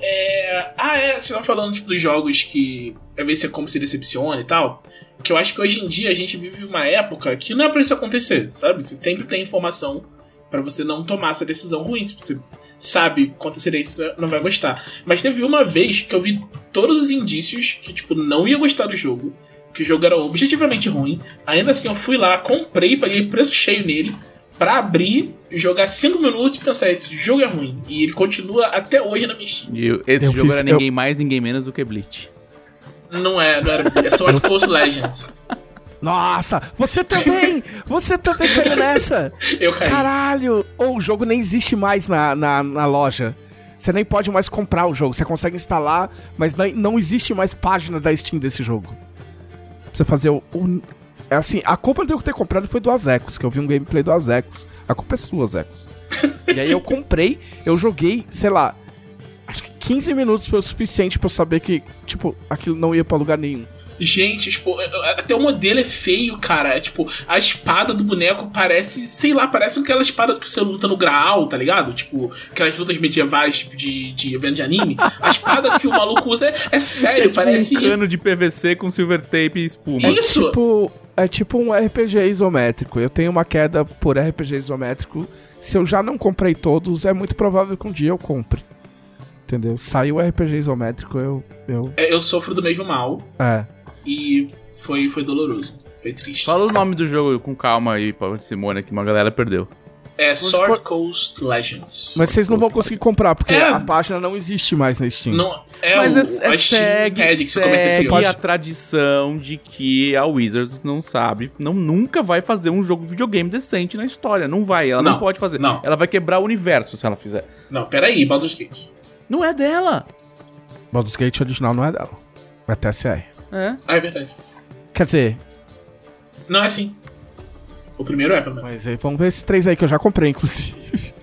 Speaker 3: É, ah, é, você tá falando tipo, dos jogos que às vezes você compra e se decepciona e tal. Que eu acho que hoje em dia a gente vive uma época que não é pra isso acontecer, sabe? Você sempre tem informação pra você não tomar essa decisão ruim. Se você sabe com antecedência, você não vai gostar. Mas teve uma vez que eu vi todos os indícios que, tipo, não ia gostar do jogo. Que o jogo era objetivamente ruim. Ainda assim, eu fui lá, comprei, paguei preço cheio nele. Pra abrir, jogar 5 minutos e pensar, esse jogo é ruim. E ele continua até hoje na minha Steam.
Speaker 2: E eu- esse
Speaker 1: Eu
Speaker 2: jogo
Speaker 1: fiz-
Speaker 2: era ninguém mais, ninguém menos do que Bleach.
Speaker 3: Não é, não era. É Sword Coast Legends.
Speaker 1: Nossa, você também! Você também caiu nessa!
Speaker 3: Eu caí.
Speaker 1: Caralho! Ou o jogo nem existe mais na, na, na loja. Você nem pode mais comprar o jogo. Você consegue instalar, mas não, não existe mais página da Steam desse jogo. Pra você fazer o. o- é assim, a culpa de eu ter comprado foi do Azecos, que eu vi um gameplay do Azecos. A culpa é sua, Azecos. e aí eu comprei, eu joguei, sei lá. Acho que 15 minutos foi o suficiente pra eu saber que, tipo, aquilo não ia pra lugar nenhum.
Speaker 3: Gente, tipo, até o modelo é feio, cara. É tipo, a espada do boneco parece, sei lá, parece aquela espada que você luta no Graal, tá ligado? Tipo, aquelas lutas medievais, tipo, de, de evento de anime. A espada que o maluco usa é, é sério,
Speaker 2: tipo
Speaker 3: parece
Speaker 2: um cano de PVC com silver tape e espuma.
Speaker 3: Isso.
Speaker 1: Tipo, é tipo um RPG isométrico. Eu tenho uma queda por RPG isométrico. Se eu já não comprei todos, é muito provável que um dia eu compre. Entendeu? Saiu o RPG isométrico, eu. eu
Speaker 3: É, eu sofro do mesmo mal
Speaker 1: é.
Speaker 3: e foi, foi doloroso. Foi triste.
Speaker 2: Fala o nome do jogo com calma aí, pra Simone, que uma galera perdeu.
Speaker 3: É Sword Coast Legends.
Speaker 1: Mas vocês não vão conseguir comprar, porque
Speaker 3: É.
Speaker 1: a página não existe mais na Steam.
Speaker 3: Não, é
Speaker 2: Mas
Speaker 3: o,
Speaker 2: é, é
Speaker 3: a Steam
Speaker 2: segue,
Speaker 3: esse
Speaker 2: segue
Speaker 3: erro.
Speaker 2: a tradição de que a Wizards não sabe, não nunca vai fazer um jogo de videogame decente na história. Não vai, ela não,
Speaker 3: Não,
Speaker 2: pode fazer.
Speaker 3: não.
Speaker 2: Ela vai quebrar o universo se ela fizer.
Speaker 3: Não, peraí, Baldur's Gate.
Speaker 2: Não é dela.
Speaker 1: Baldur's Gate original não é dela. É TSR.
Speaker 2: É.
Speaker 3: Ah, é verdade.
Speaker 1: Quer dizer,
Speaker 3: Não é assim. O primeiro é, pelo menos.
Speaker 1: mas aí, vamos ver esse três aí que eu já comprei, inclusive.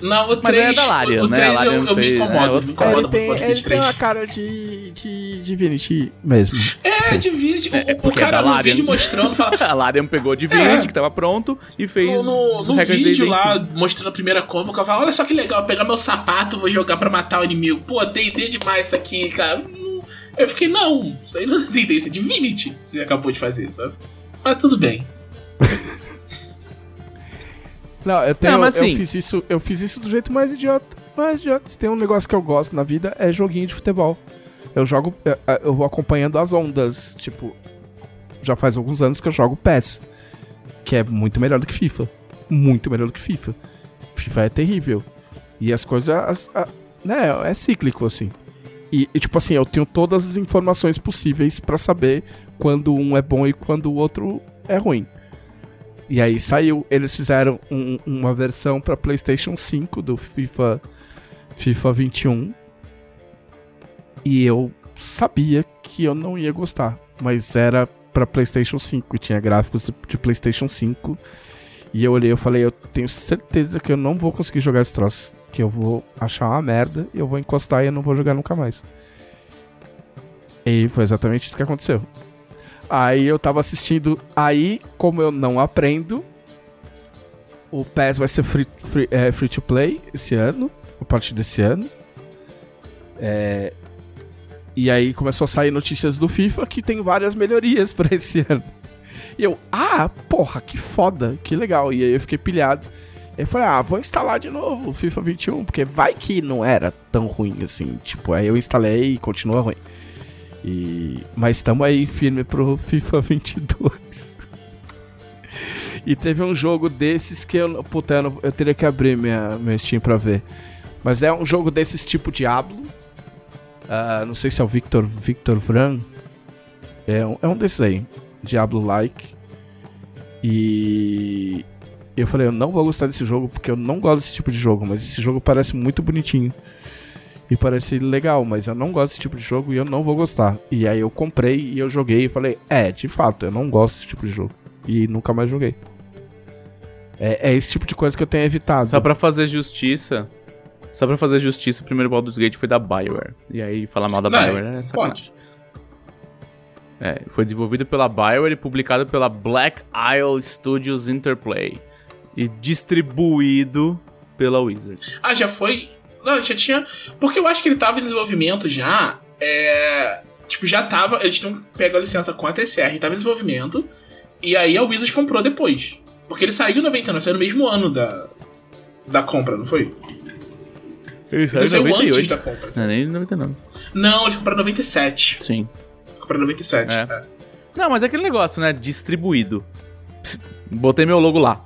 Speaker 3: Não, o
Speaker 2: Mas
Speaker 3: 3,
Speaker 2: é da Larian,
Speaker 3: o
Speaker 2: né?
Speaker 3: 3
Speaker 2: A Larian
Speaker 3: eu, eu me
Speaker 2: fez- é,
Speaker 3: incomodo,
Speaker 2: outros
Speaker 3: me
Speaker 2: caras.
Speaker 3: incomoda
Speaker 1: ele
Speaker 3: muito
Speaker 1: tem,
Speaker 3: com o
Speaker 1: ele
Speaker 3: Podcast
Speaker 1: tem
Speaker 3: 3.
Speaker 1: uma cara de, de Divinity mesmo.
Speaker 3: É,
Speaker 1: Sim.
Speaker 3: Divinity, o-
Speaker 2: É,
Speaker 3: o,
Speaker 2: porque é
Speaker 3: cara
Speaker 2: da
Speaker 3: no vídeo mostrando, fala,
Speaker 2: A Larian pegou o Divinity,
Speaker 3: É.
Speaker 2: que tava pronto, e fez
Speaker 3: no, no, no vídeo lá, mostrando a primeira combo, o cara fala, olha só que legal, pegar meu sapato, vou jogar pra matar o inimigo. Pô, D&D demais isso aqui, cara. Eu fiquei, não, isso aí não é D&D, isso é Divinity, você acabou de fazer, sabe? Mas tudo bem.
Speaker 1: Não, eu tenho.
Speaker 2: Não, mas
Speaker 1: eu
Speaker 2: assim-
Speaker 1: fiz isso, eu fiz isso do jeito mais idiota. Mais idiota. Se tem um negócio que eu gosto na vida é joguinho de futebol. Eu jogo. eu- Eu vou acompanhando as ondas. Tipo, já faz alguns anos que eu jogo PES. Que é muito melhor do que FIFA. Muito melhor do que FIFA. FIFA é terrível. E as coisas. as- a- né, é cíclico, assim. E, e, tipo assim, eu tenho todas as informações possíveis pra saber quando um é bom e quando o outro é ruim. E aí saiu, eles fizeram um- uma versão pra PlayStation 5 do FIFA FIFA 21. E eu sabia que eu não ia gostar, mas era pra PlayStation 5 e tinha gráficos de PlayStation 5. E eu olhei e falei, eu tenho certeza que eu não vou conseguir jogar esse troço, que eu vou achar uma merda, eu vou encostar e eu não vou jogar nunca mais. E foi exatamente isso que aconteceu. Aí eu tava assistindo. Aí, como eu não aprendo, o PES vai ser free, free, é, free to play esse ano, a partir desse ano. É, e aí começou a sair notícias do FIFA que tem várias melhorias pra esse ano. E eu, ah, porra, que foda, que legal. E aí eu fiquei pilhado. Eu falei, ah, vou instalar de novo o FIFA 21, porque vai que não era tão ruim assim. Tipo, aí eu instalei e continua ruim. E... Mas estamos aí firme pro FIFA 22. e teve um jogo desses que eu. Puta, eu, não- eu teria que abrir minha, meu Steam pra ver. Mas é um jogo desses tipo Diablo. Ah, não sei se é o Victor, Victor Vran. É um, é um desses aí. Diablo-like. E. Eu falei, eu não vou gostar desse jogo porque eu não gosto desse tipo de jogo, mas esse jogo parece muito bonitinho. E parece legal, mas eu não gosto desse tipo de jogo e eu não vou gostar. E aí eu comprei e eu joguei e falei, é, de fato, eu não gosto desse tipo de jogo. E nunca mais joguei. É, é esse tipo de coisa que eu tenho evitado.
Speaker 2: Só pra fazer justiça. Só pra fazer justiça, o primeiro Baldur's Gate foi da Bioware. E aí falar mal da
Speaker 3: Não,
Speaker 2: Bioware é sacanagem. É, foi desenvolvido pela Bioware e publicado pela Black Isle Studios Interplay. E distribuído pela Wizard.
Speaker 3: Ah, já foi. Não, já tinha. Porque eu acho que ele tava em desenvolvimento já. É. Tipo, já tava. Eles tinham pego a licença com a TCR, tava em desenvolvimento. E aí a Wizards comprou depois. Porque ele saiu em 99, saiu no mesmo ano da. Da compra, não foi?
Speaker 2: Ele
Speaker 3: saiu antes da compra.
Speaker 2: Não, nem 99.
Speaker 3: Não, eles compraram em 97.
Speaker 2: Sim.
Speaker 3: Compraram em 97.
Speaker 2: É.
Speaker 3: é.
Speaker 2: Não, mas é aquele negócio, né? Distribuído. Psst, Botei meu logo lá.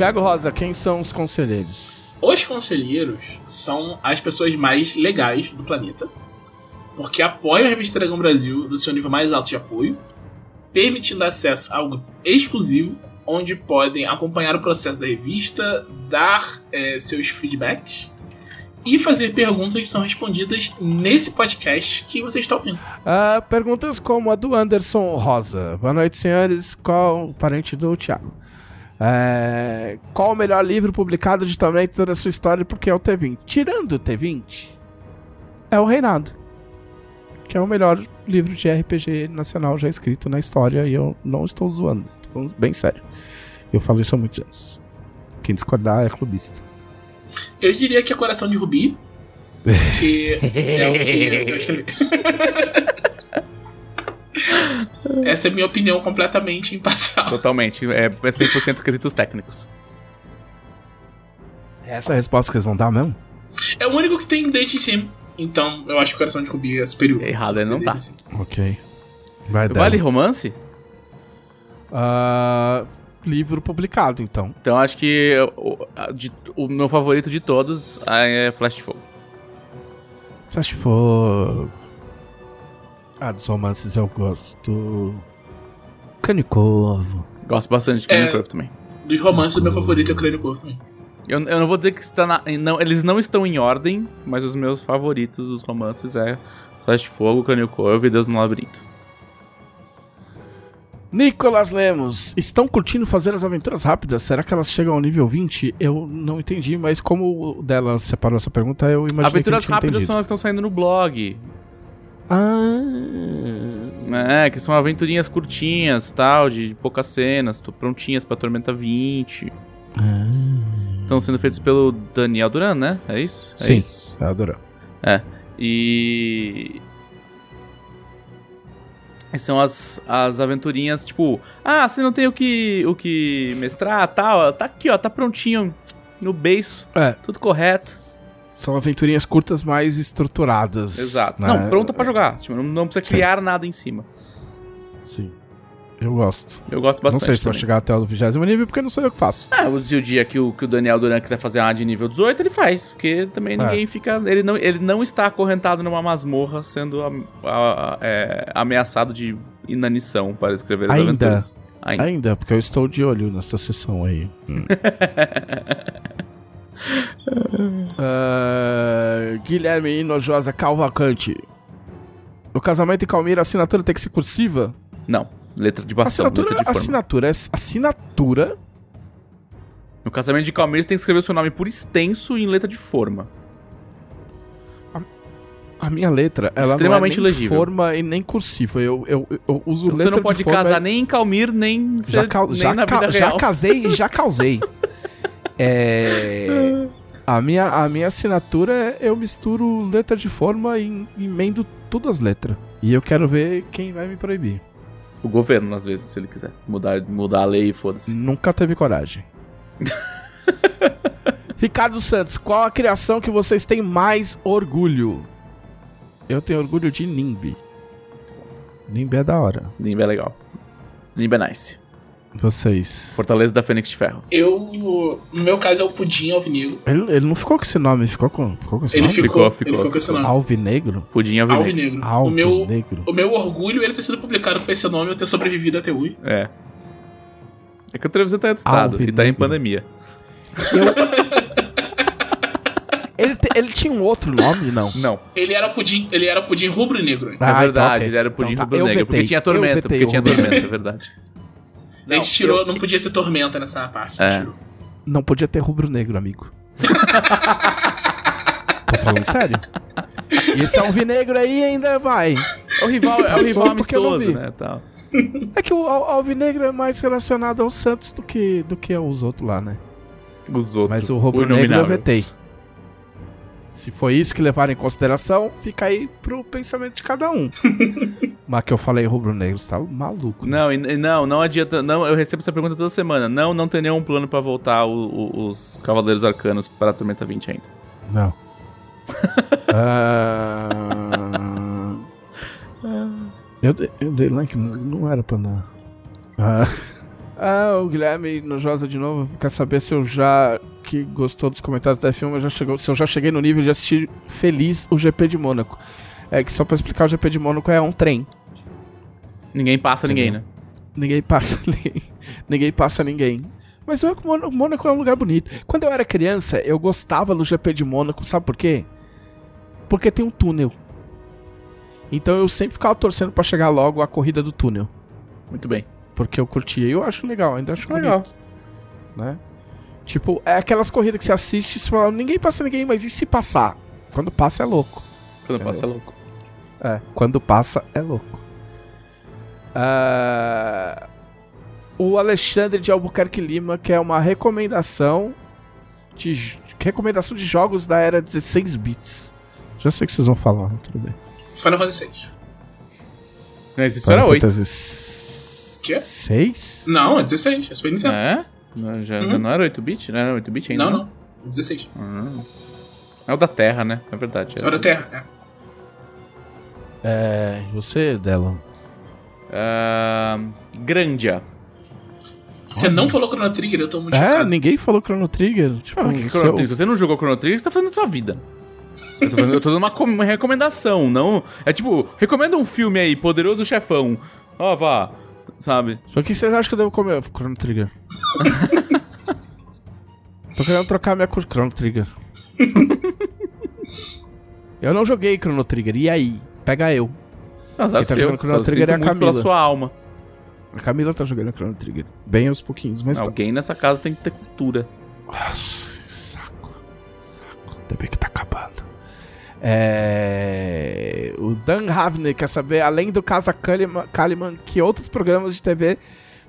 Speaker 1: Thiago Rosa, quem são os conselheiros?
Speaker 3: Os conselheiros são as pessoas mais legais do planeta, porque apoiam a revista Dragão Brasil no seu nível mais alto de apoio, permitindo acesso a algo exclusivo, onde podem acompanhar o processo da revista, dar eh, seus feedbacks e fazer perguntas que são respondidas nesse podcast que você está ouvindo.
Speaker 1: Ah, perguntas como a do Anderson Rosa. Boa noite, senhores. Qual o parente do Thiago? É, qual o melhor livro publicado digitalmente toda a sua história? Porque é o T20. Tirando o T20, é o Reinado. Que é o melhor livro de RPG nacional já escrito na história. E eu não estou zoando. Estou falando bem sério. Eu falo isso há muitos anos. Quem discordar é clubista.
Speaker 3: Eu diria que é Coração de Rubi, que é o que eu escrevi. Essa é a minha opinião completamente imparcial.
Speaker 2: Totalmente. É, é 100% quesitos técnicos.
Speaker 1: É essa a resposta que eles vão dar mesmo?
Speaker 3: É o único que tem date em cima. Então, eu acho que o Coração de Rubi é superior.
Speaker 2: Errado, ele não tá.
Speaker 3: Assim.
Speaker 1: Ok. Vai dar.
Speaker 2: Vale romance?
Speaker 1: Ah, livro publicado, então.
Speaker 2: Então acho que o, a- de- o meu favorito de todos é Flash de Fogo.
Speaker 1: Flash Fogo. Ah, dos romances eu gosto. Canicovo.
Speaker 2: Gosto bastante de Canyon
Speaker 3: É.
Speaker 2: Curve também.
Speaker 3: Dos romances, o meu favorito é o Crânio Corvo também.
Speaker 2: Eu, eu não vou dizer que está na, não, eles não estão em ordem, mas os meus favoritos dos romances é Flash de Fogo, Canyon Curve e Deus no Labirinto.
Speaker 1: Nicolas Lemos, estão curtindo fazer as aventuras rápidas? Será que elas chegam ao nível 20? Eu não entendi, mas como o dela separou essa pergunta, eu imaginei
Speaker 2: Aventuras
Speaker 1: que
Speaker 2: rápidas
Speaker 1: entendido.
Speaker 2: são as que estão saindo no blog.
Speaker 1: Ah,
Speaker 2: É, que são aventurinhas curtinhas, tal, de poucas cenas, prontinhas pra Tormenta 20. Estão sendo feitos pelo Daniel Duran, né? É isso? É
Speaker 1: sim,
Speaker 2: isso.
Speaker 1: eu adoro.
Speaker 2: É. E. São as, as aventurinhas, tipo, ah, você não tem o que, o que mestrar, tal, tá aqui, ó, tá prontinho no beiço,
Speaker 1: É,
Speaker 2: tudo correto.
Speaker 1: São aventurinhas curtas mais estruturadas.
Speaker 2: Exato.
Speaker 1: né?
Speaker 2: Não, pronta pra jogar. Tipo, não, não precisa
Speaker 1: Sim.
Speaker 2: criar nada em cima.
Speaker 1: Sim. Eu gosto.
Speaker 2: Eu gosto bastante.
Speaker 1: não sei se vai
Speaker 2: também.
Speaker 1: chegar até o 20 nível, porque não sei eu que faço.
Speaker 2: Ah, o o dia que o, que o Daniel Duran quiser fazer uma de nível 18, ele faz. Porque também ninguém fica. Ele não, ele não está acorrentado numa masmorra sendo a- a- a- é, ameaçado de inanição para escrever as
Speaker 1: Ainda.
Speaker 2: aventuras. Ainda.
Speaker 1: Ainda, porque eu estou de olho nessa sessão aí. Hum. Ah, Guilherme Inojosa Calvacante. No casamento em Calmira, a assinatura tem que ser cursiva?
Speaker 2: Não. Letra de bastão,
Speaker 1: assinatura,
Speaker 2: letra de forma.
Speaker 1: assinatura é assinatura.
Speaker 2: No casamento de Calmir, você tem que escrever o seu nome por extenso e em letra de forma.
Speaker 1: A minha letra, ela
Speaker 2: Extremamente
Speaker 1: não é nem
Speaker 2: legível.
Speaker 1: forma e nem cursiva. Eu, eu, eu uso
Speaker 2: Você
Speaker 1: letra
Speaker 2: não pode
Speaker 1: de forma
Speaker 2: casar nem em Calmir, nem,
Speaker 1: já, cau-
Speaker 2: nem
Speaker 1: já,
Speaker 2: na
Speaker 1: ca-
Speaker 2: vida
Speaker 1: já
Speaker 2: real.
Speaker 1: casei e já causei. É, a, minha, a minha assinatura é eu misturo letra de forma e emendo todas as letras. E eu quero ver quem vai me proibir.
Speaker 2: O governo, às vezes, se ele quiser. Mudar, mudar a lei e foda-se.
Speaker 1: Nunca teve coragem. Ricardo Santos, qual a criação que vocês têm mais orgulho? Eu tenho orgulho de Nimbi. Nimbi é da hora.
Speaker 2: Nimba é legal. Nimba é nice.
Speaker 1: Vocês.
Speaker 2: Fortaleza da Fênix de Ferro.
Speaker 3: Eu, no meu caso, é o Pudim Alvinegro.
Speaker 1: Ele, ele não ficou com esse nome, ficou com, ficou com esse
Speaker 3: Ele
Speaker 1: nome?
Speaker 3: ficou,
Speaker 2: Ficou, ficou,
Speaker 3: ele ficou com esse nome.
Speaker 1: Alvinegro?
Speaker 2: Pudim alvinegro.
Speaker 3: Alvinegro. O meu,
Speaker 1: Alvinegro.
Speaker 3: o meu orgulho é ele ter sido publicado com esse nome e eu ter sobrevivido até hoje.
Speaker 2: É. É que o televisão tá em outro estado e tá em
Speaker 1: Alvinegro.
Speaker 2: pandemia.
Speaker 1: Ele, te- ele tinha um outro nome, não?
Speaker 2: Não.
Speaker 3: Ele era pudim, ele era pudim rubro-negro.
Speaker 1: Ah,
Speaker 2: é
Speaker 1: então
Speaker 2: verdade,
Speaker 1: ok.
Speaker 2: ele era pudim
Speaker 1: Então tá,
Speaker 2: rubro
Speaker 1: eu
Speaker 2: negro. Porque tinha
Speaker 1: eu
Speaker 2: tormenta. Porque tinha
Speaker 1: rubro-negro.
Speaker 2: tormenta, é verdade.
Speaker 3: A gente tirou, não podia ter tormenta nessa parte.
Speaker 2: É.
Speaker 1: Não podia ter rubro-negro, amigo. Tô falando sério. E esse alvinegro aí ainda vai.
Speaker 2: O rival é o rival
Speaker 1: eu não
Speaker 2: amistoso, né? Tal.
Speaker 1: É que o al- alvinegro é mais relacionado ao Santos do que, do que aos outros lá, né?
Speaker 2: Os outros.
Speaker 1: Mas o rubro-negro eu vetei. Se foi isso que levaram em consideração, fica aí pro pensamento de cada um. Mas que eu falei rubro-negro, você tá maluco. né?
Speaker 2: Não, e- não, não adianta. Não, eu recebo essa pergunta toda semana. Não, não tem nenhum plano pra voltar o- o- os Cavaleiros Arcanos para a Tormenta 20 ainda.
Speaker 1: Não. Ah, eu, dei- eu dei like, não, era pra dar. Ah, ah, o Guilherme Nojosa de novo quer saber se eu já. que gostou dos comentários da F1, eu já chegou, se eu já cheguei no nível de assistir feliz o GP de Mônaco. É que só pra explicar, o GP de Mônaco é um trem.
Speaker 2: Ninguém passa ninguém, né?
Speaker 1: Ninguém passa ninguém. Ninguém passa ninguém. Mas o Mônaco- o Mônaco é um lugar bonito. Quando eu era criança, eu gostava do GP de Mônaco, sabe por quê? Porque tem um túnel. Então eu sempre ficava torcendo pra chegar logo a corrida do túnel.
Speaker 2: Muito bem.
Speaker 1: Porque eu curtia. E eu acho legal, ainda acho
Speaker 2: Legal.
Speaker 1: bonito, né? Tipo, é aquelas corridas que você assiste e você fala, ninguém passa ninguém, mas e se passar? Quando passa é louco.
Speaker 2: Quando passa é louco.
Speaker 1: É, quando passa é louco. Ah, o Alexandre de Albuquerque Lima quer uma recomendação de recomendação de jogos da era 16 bits. Já sei que vocês vão falar, tudo bem.
Speaker 3: Final Fantasy VI.
Speaker 2: Mas isso era 8.
Speaker 1: Quê? 6?
Speaker 3: Não, é 16, é Super Nintendo.
Speaker 2: É? Não, já,
Speaker 3: Uhum.
Speaker 2: não era 8-bit? Não era 8-bit ainda?
Speaker 3: não, não. É 16.
Speaker 2: Ah. É o da Terra, né? É verdade.
Speaker 3: É da Terra, né?
Speaker 1: É, você, Delon.
Speaker 2: Ah, Grandia.
Speaker 3: Você não falou Chrono Trigger, eu tô muito
Speaker 1: É,
Speaker 3: chocado.
Speaker 1: ninguém falou Chrono Trigger. Tipo,
Speaker 2: Ah, que
Speaker 1: seu-
Speaker 2: Chrono Trigger? Se você não jogou Chrono Trigger, você tá fazendo sua vida. Eu tô, fazendo, eu tô dando uma, uma recomendação, não... É tipo, recomenda um filme aí, Poderoso Chefão. Ó, vá, sabe?
Speaker 1: Só que vocês acham que eu devo comer Chrono Trigger? Tô querendo trocar minha cor Chrono Trigger. eu não joguei Chrono Trigger, e aí? Pega eu. Quem tá jogando Chrono
Speaker 2: só
Speaker 1: Trigger é a Camila.
Speaker 2: pela sua alma.
Speaker 1: A Camila tá jogando Chrono Trigger. Bem aos pouquinhos, mas tá.
Speaker 2: Alguém nessa casa tem que ter cultura.
Speaker 1: Nossa, saco. Saco. Ainda bem que tá. É... O Dan Havner quer saber, além do Casa Kaliman, Kaliman, que outros programas de TV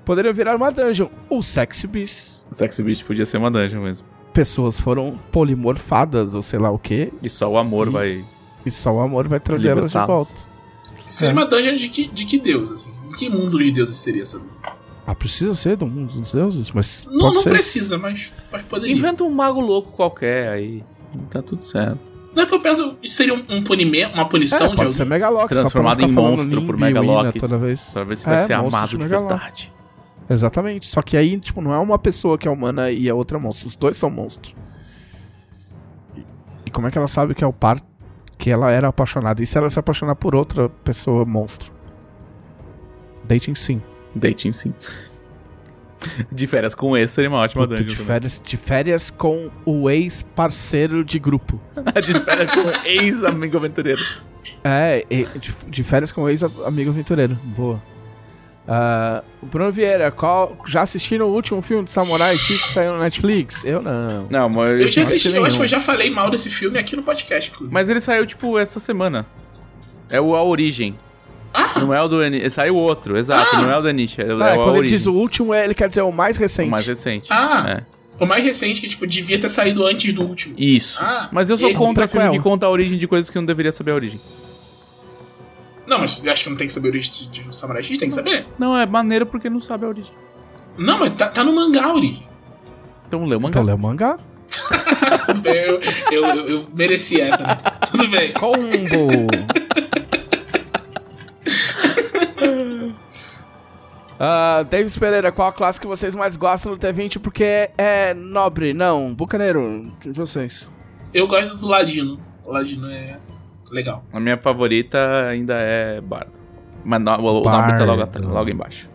Speaker 1: poderiam virar uma dungeon. O Sexy Beast.
Speaker 2: O Sexy Beast podia ser uma dungeon mesmo.
Speaker 1: Pessoas foram polimorfadas, ou sei lá o que,
Speaker 2: E só o amor
Speaker 1: E-
Speaker 2: vai.
Speaker 1: e só o amor vai trazer elas de volta.
Speaker 3: Seria
Speaker 1: É.
Speaker 3: uma dungeon de que, de que deus, assim? De que mundo dos deuses seria essa?
Speaker 1: Ah, precisa ser do mundo dos deuses, mas
Speaker 3: Não,
Speaker 1: pode
Speaker 3: não
Speaker 1: ser.
Speaker 3: precisa, mas, mas poderia.
Speaker 2: Inventa um mago louco qualquer aí. Tá tudo certo.
Speaker 3: Não é que eu penso, isso seria um, um punimento, uma punição
Speaker 1: É,
Speaker 3: de
Speaker 1: pode ser
Speaker 3: alguém.
Speaker 1: Megalox,
Speaker 2: Transformado
Speaker 1: só pra não
Speaker 2: em monstro por Megalox.
Speaker 1: toda vez.
Speaker 2: Pra ver se vai
Speaker 1: É,
Speaker 2: ser amado
Speaker 1: de
Speaker 2: de verdade.
Speaker 1: Exatamente. Só que aí, tipo, não é uma pessoa que é humana e a outra é monstro. Os dois são monstros. E- E como é que ela sabe que é o par que ela era apaixonada? E se ela se apaixonar por outra pessoa monstro? Dating sim.
Speaker 2: Dating sim. De férias com esse seria uma ótima
Speaker 1: Puta,
Speaker 2: dungeon.
Speaker 1: de,
Speaker 2: também.
Speaker 1: férias, de férias com o ex-parceiro de grupo.
Speaker 2: de férias com ex-amigo aventureiro.
Speaker 1: É, e- de, de férias com o ex-amigo aventureiro. Boa. O Bruno Vieira, qual, já assistiram o último filme de Samurai X que saiu no Netflix? Eu não.
Speaker 2: Não, mas.
Speaker 3: Eu já assisti, eu acho que eu já falei mal desse filme aqui no podcast, inclusive.
Speaker 2: Mas ele saiu, tipo, essa semana. É o A Origem.
Speaker 3: Ah!
Speaker 2: Não é o do Anish. Saiu outro, exato.
Speaker 3: Ah!
Speaker 2: Não é o do Anish. É, o
Speaker 1: Ah,
Speaker 2: é o A
Speaker 1: quando ele diz o último, é- ele quer dizer o mais
Speaker 2: O
Speaker 1: recente.
Speaker 2: mais recente.
Speaker 3: Ah!
Speaker 2: É.
Speaker 3: O mais recente que, tipo, devia ter saído antes do último.
Speaker 2: Isso.
Speaker 3: Ah,
Speaker 2: Mas eu sou
Speaker 3: esse
Speaker 2: contra filme que conta a origem de coisas que eu não deveria saber a origem.
Speaker 3: Não, mas você acha que não tem que saber o origem de de Samurai X? Tem que saber.
Speaker 2: Não, é maneiro porque não sabe a origem.
Speaker 3: Não, mas tá, tá no mangá a origem.
Speaker 2: Então lê o mangá.
Speaker 1: Então lê o mangá.
Speaker 3: Tudo bem, eu, eu, eu, eu mereci essa, né? Tudo bem.
Speaker 1: Combo! Ah, Davis Pereira, qual a classe que vocês mais gostam do T20 porque é nobre? Não, bucaneiro, de vocês.
Speaker 3: Eu gosto do Ladino. O Ladino é legal.
Speaker 2: A minha favorita ainda é Bardo. Mas no- o, o nome tá logo, logo embaixo.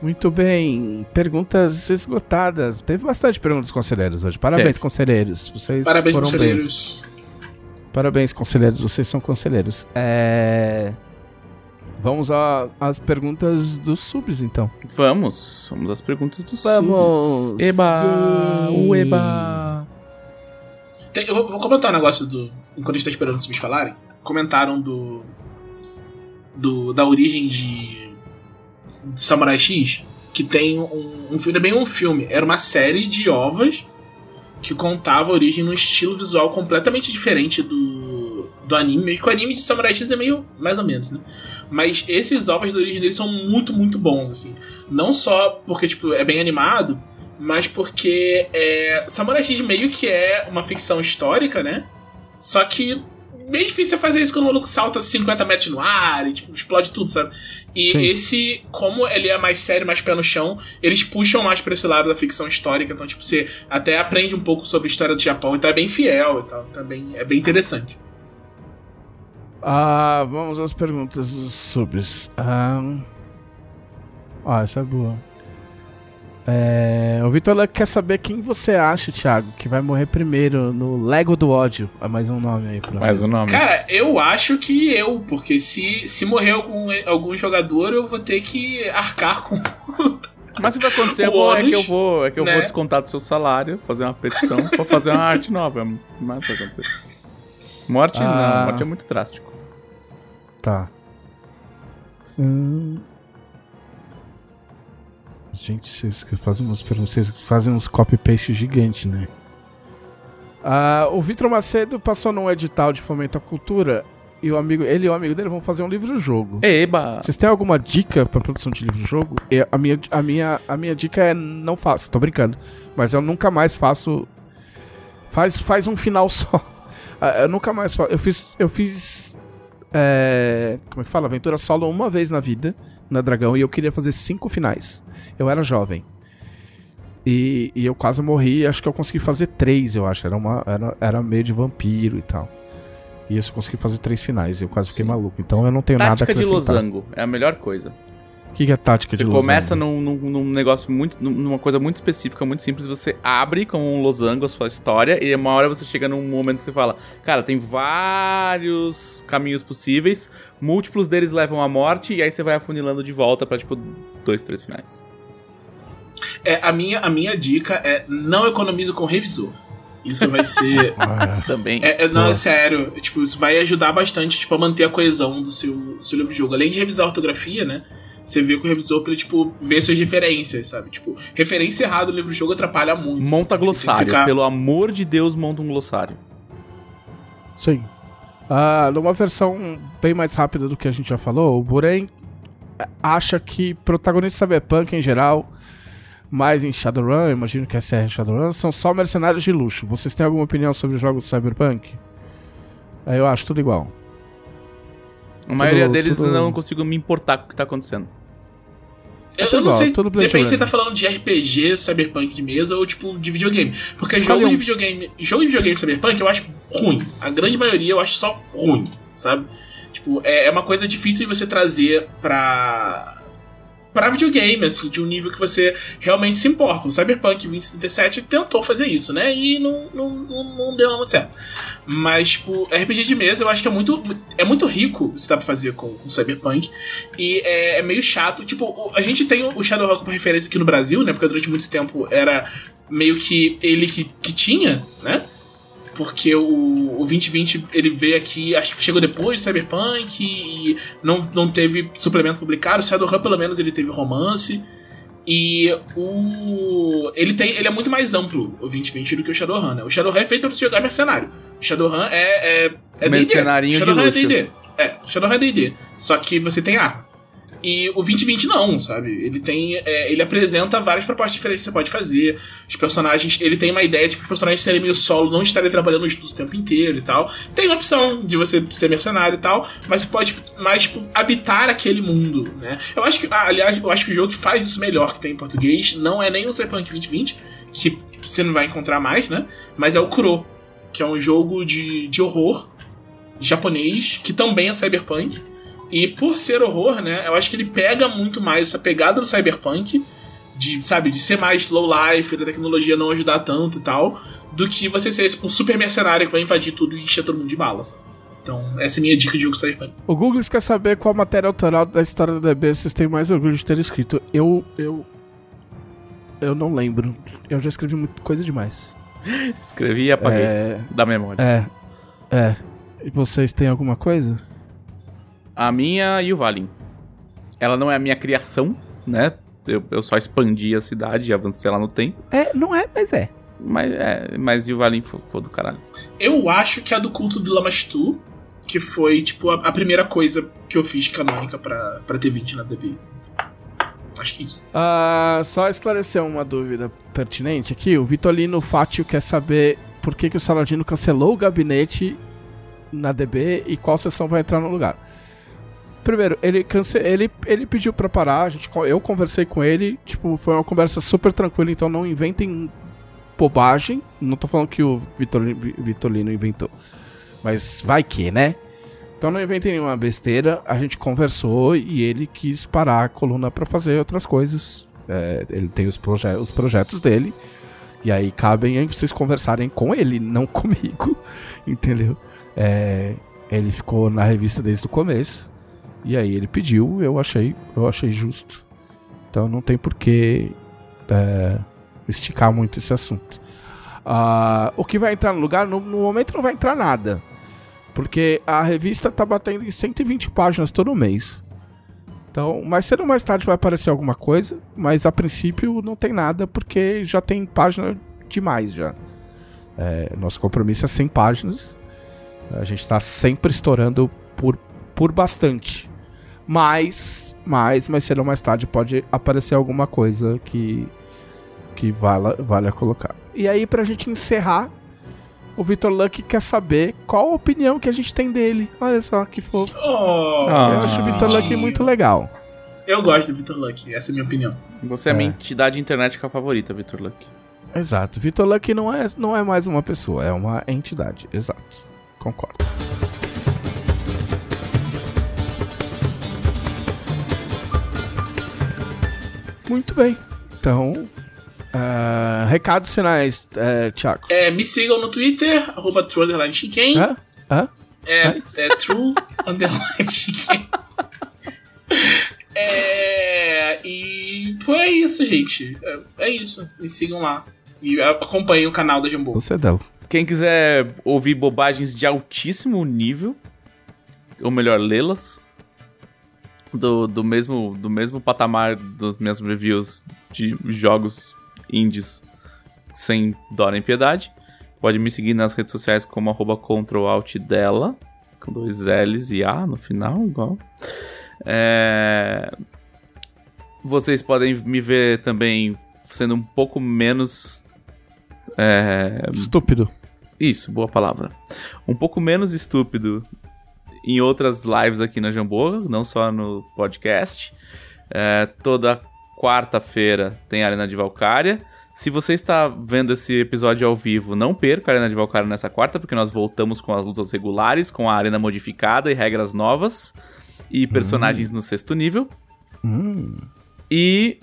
Speaker 1: Muito bem, perguntas esgotadas. Teve bastante perguntas conselheiros hoje. Parabéns,
Speaker 2: Teve.
Speaker 1: conselheiros. Vocês
Speaker 3: Parabéns,
Speaker 1: foram bem.
Speaker 3: conselheiros.
Speaker 1: Parabéns, conselheiros. Vocês são conselheiros. É... Vamos às perguntas dos subs, então.
Speaker 2: Vamos. Vamos às perguntas do
Speaker 1: Vamos.
Speaker 2: SUS. Eba!
Speaker 1: Yay.
Speaker 2: O Eba!
Speaker 3: Tem- eu vou, vou comentar um negócio do. Enquanto a gente tá esperando os subs falarem. Comentaram do. do da origem de. de Samurai X. Que tem um, um filme. Não é bem um filme. Era uma série de ovas que contava a origem num estilo visual completamente diferente do. Do anime. Que o anime de Samurai X é meio. mais ou menos, né? Mas esses ovos da origem deles são muito, muito bons, assim. Não só porque, tipo, é bem animado, mas porque é, Samurai X meio que é uma ficção histórica, né? Só que bem difícil você fazer isso quando o maluco salta 50 metros no ar e tipo, explode tudo, sabe? E
Speaker 1: Sim.
Speaker 3: esse, como ele é mais sério, mais pé no chão, eles puxam mais pra esse lado da ficção histórica. Então, tipo, você até aprende um pouco sobre a história do Japão, então é bem fiel e tal. Então é bem, é bem interessante.
Speaker 1: Ah, vamos às perguntas dos subs. Ah, ah, essa é boa. É, o Vitor Luck quer saber quem você acha, Thiago, que vai morrer primeiro no Lego do ódio. É mais um nome aí pra
Speaker 2: Mais
Speaker 1: nós.
Speaker 2: um nome.
Speaker 3: Cara, eu acho que eu, porque se, se morrer algum, algum jogador, eu vou ter que arcar com.
Speaker 2: Mas o que vai acontecer eu
Speaker 3: O
Speaker 2: vou- é que eu vou, é que eu
Speaker 3: né?
Speaker 2: vou descontar do seu salário, fazer uma petição pra fazer uma arte nova. Mas vai acontecer. Morte
Speaker 1: Ah.
Speaker 2: não, morte é muito drástico.
Speaker 1: Tá. Hum. Gente, vocês que fazem perguntas, vocês fazem uns copy-paste gigante, né? Ah, o Vitor Macedo passou num edital de fomento à cultura e o amigo, ele e o amigo dele vão fazer um livro-jogo.
Speaker 2: Eba!
Speaker 1: Vocês têm alguma dica pra produção de livro-jogo? Eu- A minha, a, minha, a minha dica é não faço, tô brincando. Mas eu nunca mais faço. Faz, faz um final só. Ah, Eu nunca mais faço. Eu fiz. Eu fiz. É, como é que fala? Aventura solo uma vez na vida, na Dragão, e eu queria fazer cinco finais. Eu era jovem. E, e eu quase morri, acho que eu consegui fazer três, eu acho. Era, uma, era, era meio de vampiro e tal. E eu só consegui fazer três finais, eu quase fiquei
Speaker 2: Sim.
Speaker 1: maluco. Então eu não tenho nada a
Speaker 2: Tática de
Speaker 1: acrescentar.
Speaker 2: losango é a melhor coisa.
Speaker 1: O que, que é tática
Speaker 2: Você
Speaker 1: de
Speaker 2: começa
Speaker 1: losango?
Speaker 2: num, num- num negócio muito. num- numa coisa muito específica, muito simples. Você abre com um losango a sua história. E uma hora você chega num momento que você fala: Cara, tem vários caminhos possíveis. Múltiplos deles levam à morte. E aí você vai afunilando de volta pra, tipo, dois, três finais.
Speaker 3: É, a, minha, a minha dica é não economize com revisor. Isso vai ser.
Speaker 1: Ah,
Speaker 2: Também.
Speaker 3: É, é- não, é sério. Tipo, isso vai ajudar bastante tipo, a manter a coesão do seu, do seu livro de jogo. Além de revisar a ortografia, né? Você vê com o revisor pra ele, tipo, ver suas referências, sabe? Tipo, referência errada no livro de jogo atrapalha muito.
Speaker 2: Monta glossário.
Speaker 3: ficar-
Speaker 2: Pelo amor de Deus, monta um glossário.
Speaker 1: sim. Ah, numa versão bem mais rápida do que a gente já falou, o Buren acha que protagonistas cyberpunk em geral, mais em Shadowrun, eu imagino que essa é Shadowrun, são só mercenários de luxo. Vocês têm alguma opinião sobre os jogos cyberpunk? É, Eu acho tudo igual.
Speaker 2: A maioria
Speaker 1: Tudo-
Speaker 2: deles
Speaker 1: tudo-
Speaker 2: não consigo me importar com o que tá acontecendo.
Speaker 3: Eu,
Speaker 1: tudo
Speaker 3: eu não
Speaker 1: igual,
Speaker 3: sei, depende se você tá falando de RPG, cyberpunk de mesa ou tipo de videogame. Porque
Speaker 1: Escolhe
Speaker 3: jogo de videogame, jogo de videogame cyberpunk eu acho ruim. A grande maioria eu acho só ruim, sabe? Tipo, é, é uma coisa difícil de você trazer pra para videogame, assim, de um nível que você realmente se importa. O Cyberpunk 2077 tentou fazer isso, né? E não, não, não, deu muito certo. Mas, tipo, RPG de mesa eu acho que é muito, é muito rico você dá pra fazer com, com Cyberpunk. E é, é meio chato. Tipo, a gente tem o Shadowrun como referência aqui no Brasil, né? Porque durante muito tempo era meio que ele que, que tinha, né? Porque o, o 2020 ele veio aqui, acho que chegou depois de Cyberpunk e não, não teve suplemento publicado. O Shadowrun, pelo menos, ele teve romance. E o. Ele tem. Ele é muito mais amplo, o 2020, do que o Shadowrun, né? O Shadowrun é feito pra você jogar mercenário. O Shadowrun é. é, é.
Speaker 2: Mercenarinho de
Speaker 3: Shadowrun é
Speaker 2: luxo.
Speaker 3: D&D. É, Shadowrun é D&D. Só que você tem A. E o 2020 não, sabe? Ele tem. é, ele apresenta várias propostas diferentes que você pode fazer. Os personagens. Ele tem uma ideia de que os personagens serem meio solo, não estarem trabalhando o tempo inteiro e tal. Tem uma opção de você ser mercenário e tal, mas você pode mais, tipo, habitar aquele mundo, né? Eu acho que. ah, aliás, eu acho que o jogo que faz isso melhor que tem em português não é nem o Cyberpunk 2020, que você não vai encontrar mais, né? Mas é o Kuro, que é um jogo de, de horror japonês, que também é cyberpunk. E por ser horror, né, eu acho que ele pega muito mais essa pegada do cyberpunk, de, sabe, de ser mais low life, da tecnologia não ajudar tanto e tal, do que você ser tipo, um super mercenário que vai invadir tudo e encher todo mundo de balas. Então, essa é a minha dica de jogo cyberpunk.
Speaker 1: O Google quer saber qual matéria autoral da história do DB vocês têm mais orgulho de ter escrito. Eu. Eu. Eu não lembro. Eu já escrevi muita coisa demais.
Speaker 2: Escrevi e apaguei
Speaker 1: É.
Speaker 2: da memória.
Speaker 1: É. É. E vocês têm alguma coisa?
Speaker 2: A minha e o Valin. Ela não é a minha criação, né? Eu, eu só expandi a cidade e avancei lá no tempo.
Speaker 1: É, não é, mas é.
Speaker 2: Mas, é, mas e o Valin ficou do caralho.
Speaker 3: Eu acho que é a do culto do Lamastu, que foi, tipo, a, a primeira coisa que eu fiz canônica pra, pra ter 20 na DB. Acho que é isso.
Speaker 1: Ah, só esclarecer uma dúvida pertinente aqui. O Vitolino Fátio quer saber por que, que o Saladino cancelou o gabinete na DB e qual sessão vai entrar no lugar. Primeiro, ele, ele, ele pediu pra parar, a gente, eu conversei com ele, tipo, foi uma conversa super tranquila, então não inventem bobagem. Não tô falando que o Vitolino, Vitolino inventou. Mas vai que, né? Então não inventem nenhuma besteira. A gente conversou e ele quis parar a coluna pra fazer outras coisas. É, ele tem os, proje os projetos dele. E aí cabem em vocês conversarem com ele, não comigo. Entendeu? É, ele ficou na revista desde o começo. E aí ele pediu, eu achei, eu achei justo. Então não tem por que é, esticar muito esse assunto. Ah, o que vai entrar no lugar, no, no momento não vai entrar nada. Porque a revista tá batendo em 120 páginas todo mês. Então, mais cedo ou mais tarde vai aparecer alguma coisa, mas a princípio não tem nada porque já tem página demais já. É, nosso compromisso é 100 páginas. A gente tá sempre estourando por, por bastante. Mas, mas, mais cedo ou mais tarde pode aparecer alguma coisa que, que vala, vale a colocar. E aí, pra gente encerrar, o Vitor Luck quer saber qual a opinião que a gente tem dele. Olha só que fofo.
Speaker 3: Oh,
Speaker 2: Ah.
Speaker 1: Eu acho o Vitor Luck muito legal.
Speaker 3: Eu gosto do Victor Luck, essa é a minha opinião.
Speaker 2: Você é a minha
Speaker 1: É.
Speaker 2: entidade internética favorita, Victor Luck.
Speaker 1: Exato. Vitor Luck não é, não é mais uma pessoa, é uma entidade. Exato. Concordo. Muito bem. Então, ah, recados finais, é, Thiago.
Speaker 3: É, me sigam no Twitter, arroba true underline chicken.
Speaker 1: Hã? Hã?
Speaker 3: É, é true underline chicken. É, e foi isso, gente. É, é isso. Me sigam lá. E acompanhem o canal da Jambô.
Speaker 1: Você dela.
Speaker 2: Quem quiser ouvir bobagens de altíssimo nível, ou melhor, lê-las, do, do, mesmo, do mesmo patamar dos meus reviews de jogos indies sem dó nem piedade, pode me seguir nas redes sociais como arroba controlaltdela, com dois L's e A no final, igual. É... Vocês podem me ver também sendo um pouco menos. É...
Speaker 1: Estúpido.
Speaker 2: Isso, boa palavra. Um pouco menos estúpido em outras lives aqui na Jamboa, não só no podcast. É, toda quarta-feira tem a Arena de Valkyria. Se você está vendo esse episódio ao vivo, não perca a Arena de Valkyria nessa quarta, porque nós voltamos com as lutas regulares, com a arena modificada e regras novas, e personagens no sexto nível.
Speaker 1: Hum.
Speaker 2: E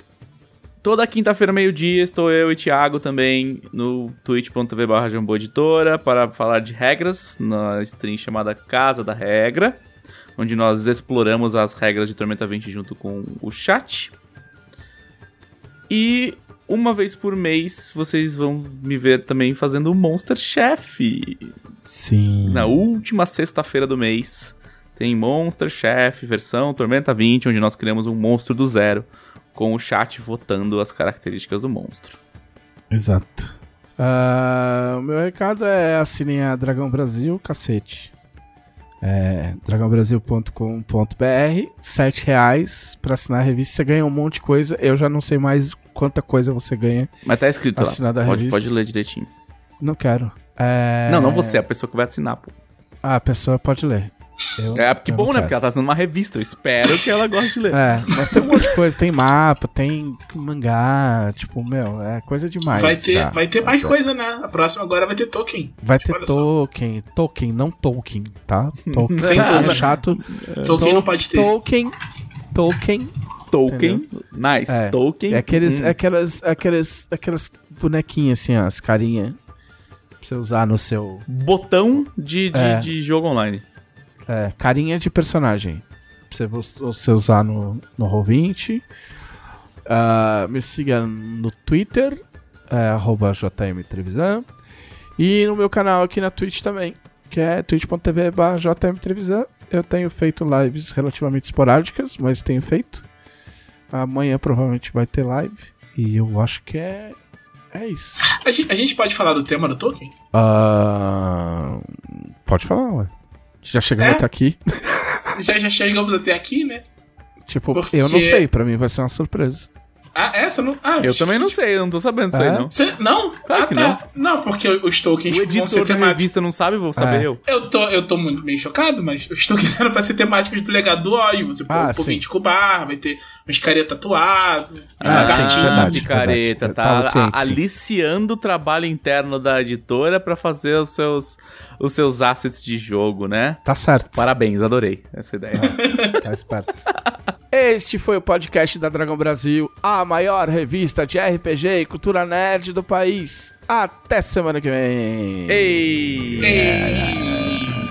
Speaker 2: toda quinta-feira, meio-dia, estou eu e Thiago também no twitch.tv barra Editora para falar de regras, na stream chamada Casa da Regra, onde nós exploramos as regras de Tormenta 20 junto com o chat. E uma vez por mês vocês vão me ver também fazendo o Monster Chef.
Speaker 1: Sim.
Speaker 2: Na última sexta-feira do mês tem Monster Chef versão Tormenta 20, onde nós criamos um monstro do zero, com o chat votando as características do monstro.
Speaker 1: Exato. Ah, o meu recado é assinem a Dragão Brasil, cacete. É, dragãobrasil.com.br, 7 reais pra assinar a revista. Você ganha um monte de coisa. Eu já não sei mais quanta coisa você ganha.
Speaker 2: Mas tá escrito lá. Pode,
Speaker 1: revista.
Speaker 2: pode ler direitinho.
Speaker 1: Não quero. É...
Speaker 2: Não, não você, a pessoa que vai assinar, pô.
Speaker 1: Ah, a pessoa pode ler. Eu-
Speaker 2: É, que
Speaker 1: eu
Speaker 2: bom, né?
Speaker 1: quero.
Speaker 2: Porque ela tá assinando uma revista. Eu espero que ela goste de ler.
Speaker 1: É, mas tem um monte de coisa. Tem mapa, tem mangá. Tipo, meu, é coisa demais.
Speaker 3: Vai ter,
Speaker 1: já.
Speaker 3: vai ter mais coisa, né? A próxima agora vai ter token.
Speaker 1: Vai ter
Speaker 3: só.
Speaker 1: Tolkien. Tolkien, não Tolkien, tá? Tolkien
Speaker 3: Sem
Speaker 1: é
Speaker 3: Tolkien.
Speaker 1: chato.
Speaker 3: Token não pode ter.
Speaker 1: Tolkien. Tolkien.
Speaker 2: Tolkien. Nice.
Speaker 1: É.
Speaker 2: Tolkien.
Speaker 1: É aqueles,
Speaker 2: Hum.
Speaker 1: é aquelas, aquelas, aquelas bonequinhas assim, ó, as carinhas. Pra você usar no seu.
Speaker 2: Botão de, de,
Speaker 1: É.
Speaker 2: de jogo online.
Speaker 1: É, carinha de personagem. Pra você, usar no, no Roll20. Ah, me siga no Twitter, é, arroba JM Trevisan. E no meu canal aqui na Twitch também, que é twitch.tv barra JM Trevisan. Eu tenho feito lives relativamente esporádicas, mas tenho feito. Amanhã provavelmente vai ter live. E eu acho que é. É isso.
Speaker 3: A gente, a gente pode falar do tema do token?
Speaker 1: Ah, pode falar, ué. Já chegamos
Speaker 3: É?
Speaker 1: até aqui.
Speaker 3: Já, já chegamos até aqui, né?
Speaker 1: Tipo,
Speaker 3: Porque-
Speaker 1: eu não sei, pra mim vai ser uma surpresa.
Speaker 3: Ah, essa não. Ah,
Speaker 2: Eu também não sei, eu não tô sabendo disso
Speaker 1: É?
Speaker 2: aí, não.
Speaker 3: Você, não?
Speaker 2: Claro
Speaker 3: ah,
Speaker 2: que
Speaker 3: tá. Não. porque os tokens
Speaker 2: O
Speaker 3: vão ser
Speaker 2: editor da revista não sabe, vou saber
Speaker 1: É.
Speaker 2: eu.
Speaker 3: Eu tô, eu tô muito meio chocado, mas os tokens eram pra ser temáticos do legado do óleo. Você põe
Speaker 1: Ah,
Speaker 3: pouquinho
Speaker 1: sim.
Speaker 3: de cubar, vai ter uns careta tatuado,
Speaker 1: Ah,
Speaker 3: lagartinho.
Speaker 2: picareta,
Speaker 1: Eu
Speaker 2: tá a- aliciando o trabalho interno da editora pra fazer os seus, os seus assets de jogo, né?
Speaker 1: Tá certo.
Speaker 2: Parabéns, adorei essa ideia.
Speaker 1: Tá esperto. Este foi o podcast da Dragão Brasil, a maior revista de RPG e cultura nerd do país. Até semana que vem.
Speaker 2: Ei!
Speaker 3: Ei.